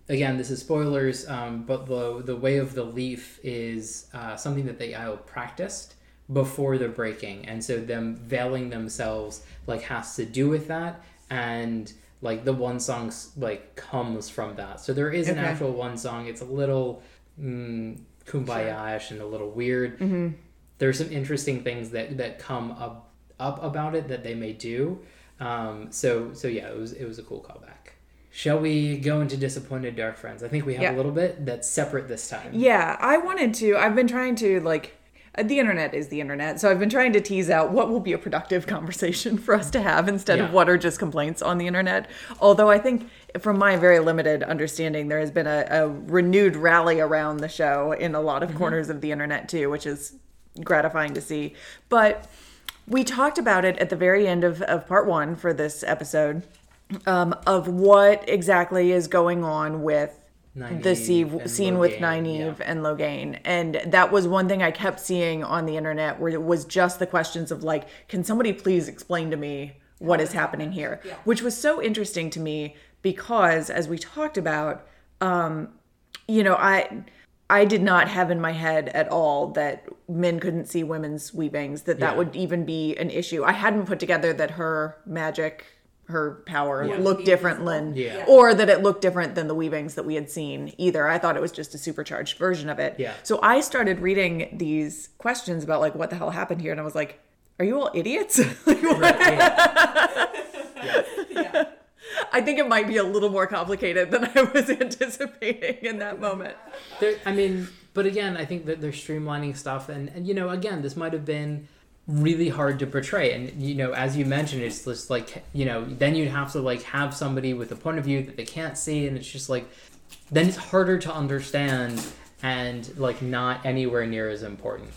again, this is spoilers, um, but the the way of the leaf is uh, something that the Aiel practiced before the breaking, and so them veiling themselves like has to do with that, and like the one song like comes from that. So there is an Okay. actual one song. It's a little mm, kumbaya-ish and a little weird. Mm-hmm. There's some interesting things that that come up up about it that they may do. Um, so so yeah, it was it was a cool callback. Shall we go into disappointed dark friends? I think we have Yeah. a little bit that's separate this time. yeah. I wanted to. I've been trying to like. Uh, The internet is the internet, so I've been trying to tease out what will be a productive conversation for us to have instead of what are just complaints on the internet. Although I think, from my very limited understanding, there has been a, a renewed rally around the show in a lot of corners of the internet too, which is gratifying to see. But we talked about it at the very end of, of part one for this episode um, of what exactly is going on with the Nynaeve scene, and with Logain, Nynaeve yeah. and Logain. And that was one thing I kept seeing on the internet where it was just the questions of like, can somebody please explain to me what is happening here? Yeah. Which was so interesting to me because as we talked about, um, you know, I I did not have in my head at all that men couldn't see women's weavings, that that Yeah. would even be an issue. I hadn't put together that her magic, her power Yeah. looked different than, Yeah. or that it looked different than the weavings that we had seen either. I thought it was just a supercharged version of it. Yeah. So I started reading these questions about like what the hell happened here, and I was like, "Are you all idiots?" Like, what- Right, yeah. Yeah. I think it might be a little more complicated than I was anticipating in that moment. There, I mean, but again, I think that they're streamlining stuff, and, and you know, again, this might have been really hard to portray, and you know, as you mentioned, it's just like you know, then you'd have to like have somebody with a point of view that they can't see, and it's just like then it's harder to understand and like not anywhere near as important,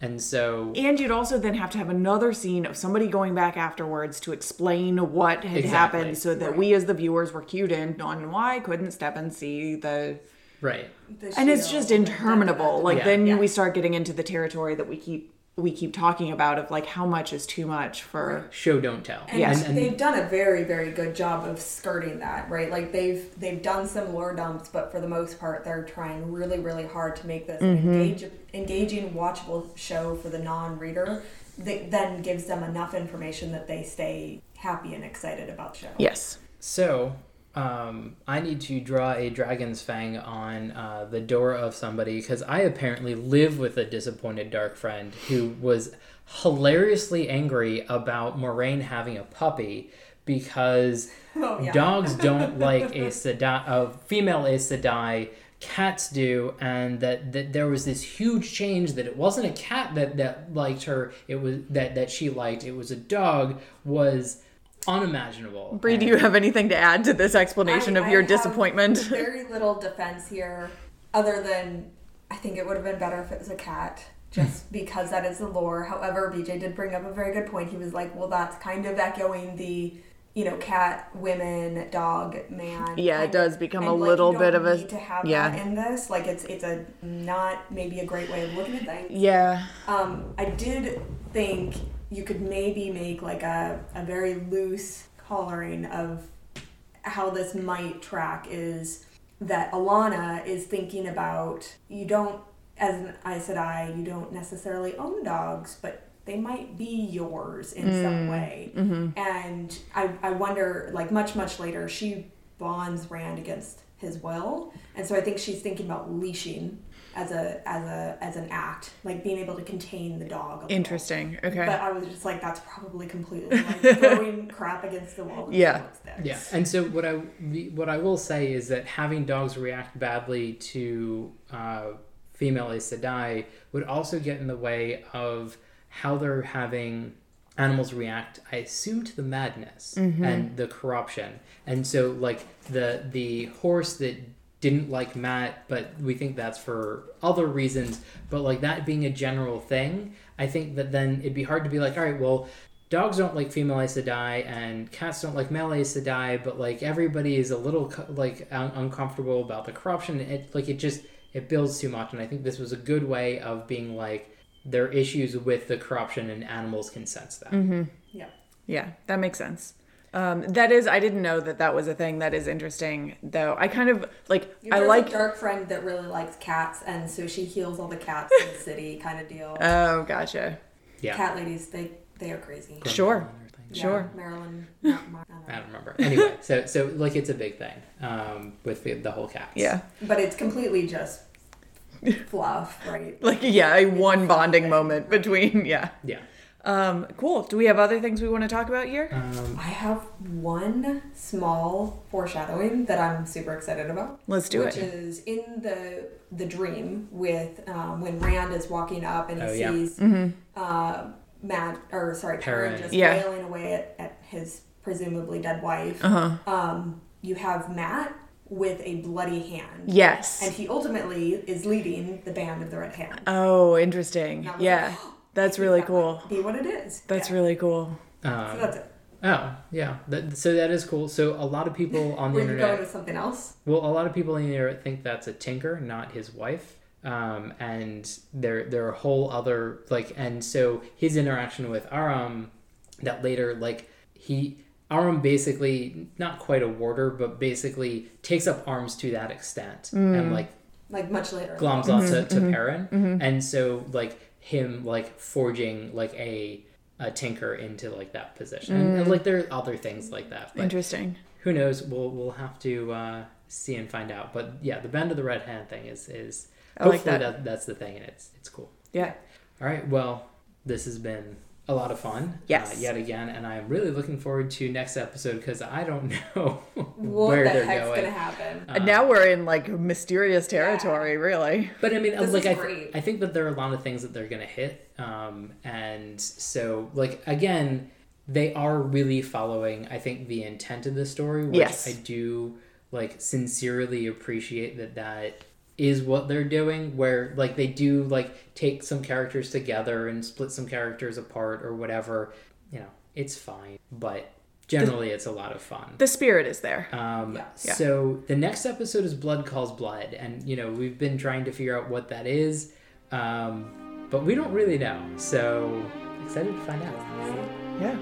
and so And you'd also then have to have another scene of somebody going back afterwards to explain what had Exactly. happened so that we as the viewers were cued in on why couldn't step and see the right, The and it's just interminable. Like Yeah. then Yeah. we start getting into the territory that we keep we keep talking about of like how much is too much for show don't tell, And Yes. and, they've done a very, very good job of skirting that, right? Like they've they've done some lore dumps, but for the most part, they're trying really, really hard to make this Mm-hmm. engage, engaging, watchable show for the non-reader. That then gives them enough information that they stay happy and excited about the show. yes. So, um, I need to draw a dragon's fang on uh, the door of somebody because I apparently live with a disappointed dark friend who was hilariously angry about Moiraine having a puppy because Oh, yeah. dogs don't like Aes Sedai, a female Aes Sedai, cats do, and that, that there was this huge change that it wasn't a cat that, that liked her, it was that, that she liked, it was a dog, was unimaginable. Bre, do you have anything to add to this explanation I- of I your have disappointment? Very little defense here, other than I think it would have been better if it was a cat, just because that is the lore. However, BJ did bring up a very good point. He was like, "Well, that's kind of echoing the." You know, cat, women, dog, man. Yeah, it does become and, a like, little you bit don't of a- need to have yeah. that in this. Like, it's it's a not maybe a great way of looking at things. yeah. Um, I did think you could maybe make like a, a very loose coloring of how this might track is that Alanna is thinking about you don't as an Aes Sedai, you don't necessarily own dogs, but they might be yours in some mm, way. Mm-hmm. And I, I wonder, like much much later, she bonds Rand against his will, and so I think she's thinking about leashing as a as a as an act, like being able to contain the dog. a little. Interesting. Okay. But I was just like, that's probably completely like throwing crap against the wall. with Yeah. sticks. Yeah, and so what I what I will say is that having dogs react badly to uh, female Aes Sedai would also get in the way of how they're having animals react. I assume to the madness and the corruption, and so like the the horse that didn't like Mat, but we think that's for other reasons. But like that being a general thing, I think that then it'd be hard to be like, all right, well, dogs don't like female Aes Sedai and cats don't like male Aes Sedai, but like everybody is a little like un- uncomfortable about the corruption. It like it just it builds too much, and I think this was a good way of being like there are issues with the corruption and animals can sense that. Mm-hmm. Yeah. Yeah, that makes sense. Um, that is, I didn't know that that was a thing. That is interesting, though. I kind of like. I There's like. a dark friend that really likes cats, and so she heals all the cats in the city, kind of deal. Oh, gotcha. Yeah, Cat ladies, they they are crazy. Sure. Yeah, Sure. Marillin. not Mar- I don't I don't remember. Anyway, so so like it's a big thing um, with the, the whole cats. Yeah. But it's completely just fluff, right? Like, yeah, a one bonding moment between. Yeah. yeah. Um, cool. Do we have other things we want to talk about here? Um, I have one small foreshadowing that I'm super excited about. Let's do it. which it. is in the the dream with um, when Rand is walking up and he Oh, yeah. sees Mm-hmm. uh, Mat or sorry Perrin. Perrin just Yeah. wailing away at, at his presumably dead wife. Uh huh. Um, you have Mat with a bloody hand. Yes. And he ultimately is leading the band of the Red Hand. Oh, interesting. And I was Yeah. like, That's really that cool. might Be what it is. That's Yeah. really cool. So um, that's it. oh yeah, that, so that is cool. So a lot of people on the Were you internet. going to go with something else? Well, a lot of people in there think that's a tinker, not his wife. Um, and there there are whole other like and so his interaction with Aram that later like he Aram basically not quite a warder, but basically takes up arms to that extent and like Like much later. gloms onto to Perrin. And so like him like forging like a a tinker into like that position. And, and, like there are other things like that. But Interesting. who knows? We'll we'll have to uh, see and find out. But yeah, the band of the red hand thing is is I like hopefully that. that's the thing, and it's it's cool. Yeah. All right, well, this has been a lot of fun. Yes. uh, yet again, and I'm really looking forward to next episode because I don't know What where the they're heck's going. gonna happen? And now we're in like mysterious territory, really. But I mean, This like I, great. I think that there are a lot of things that they're gonna hit, um, and so like again, they are really following. I think the intent of the story, which Yes. I do like sincerely appreciate that that is what they're doing where like they do like take some characters together and split some characters apart or whatever you know it's fine but generally the, it's a lot of fun. The spirit is there. Um, yeah. so the next episode is blood calls blood and you know we've been trying to figure out what that is um, but we don't really know so excited to find out. Yeah.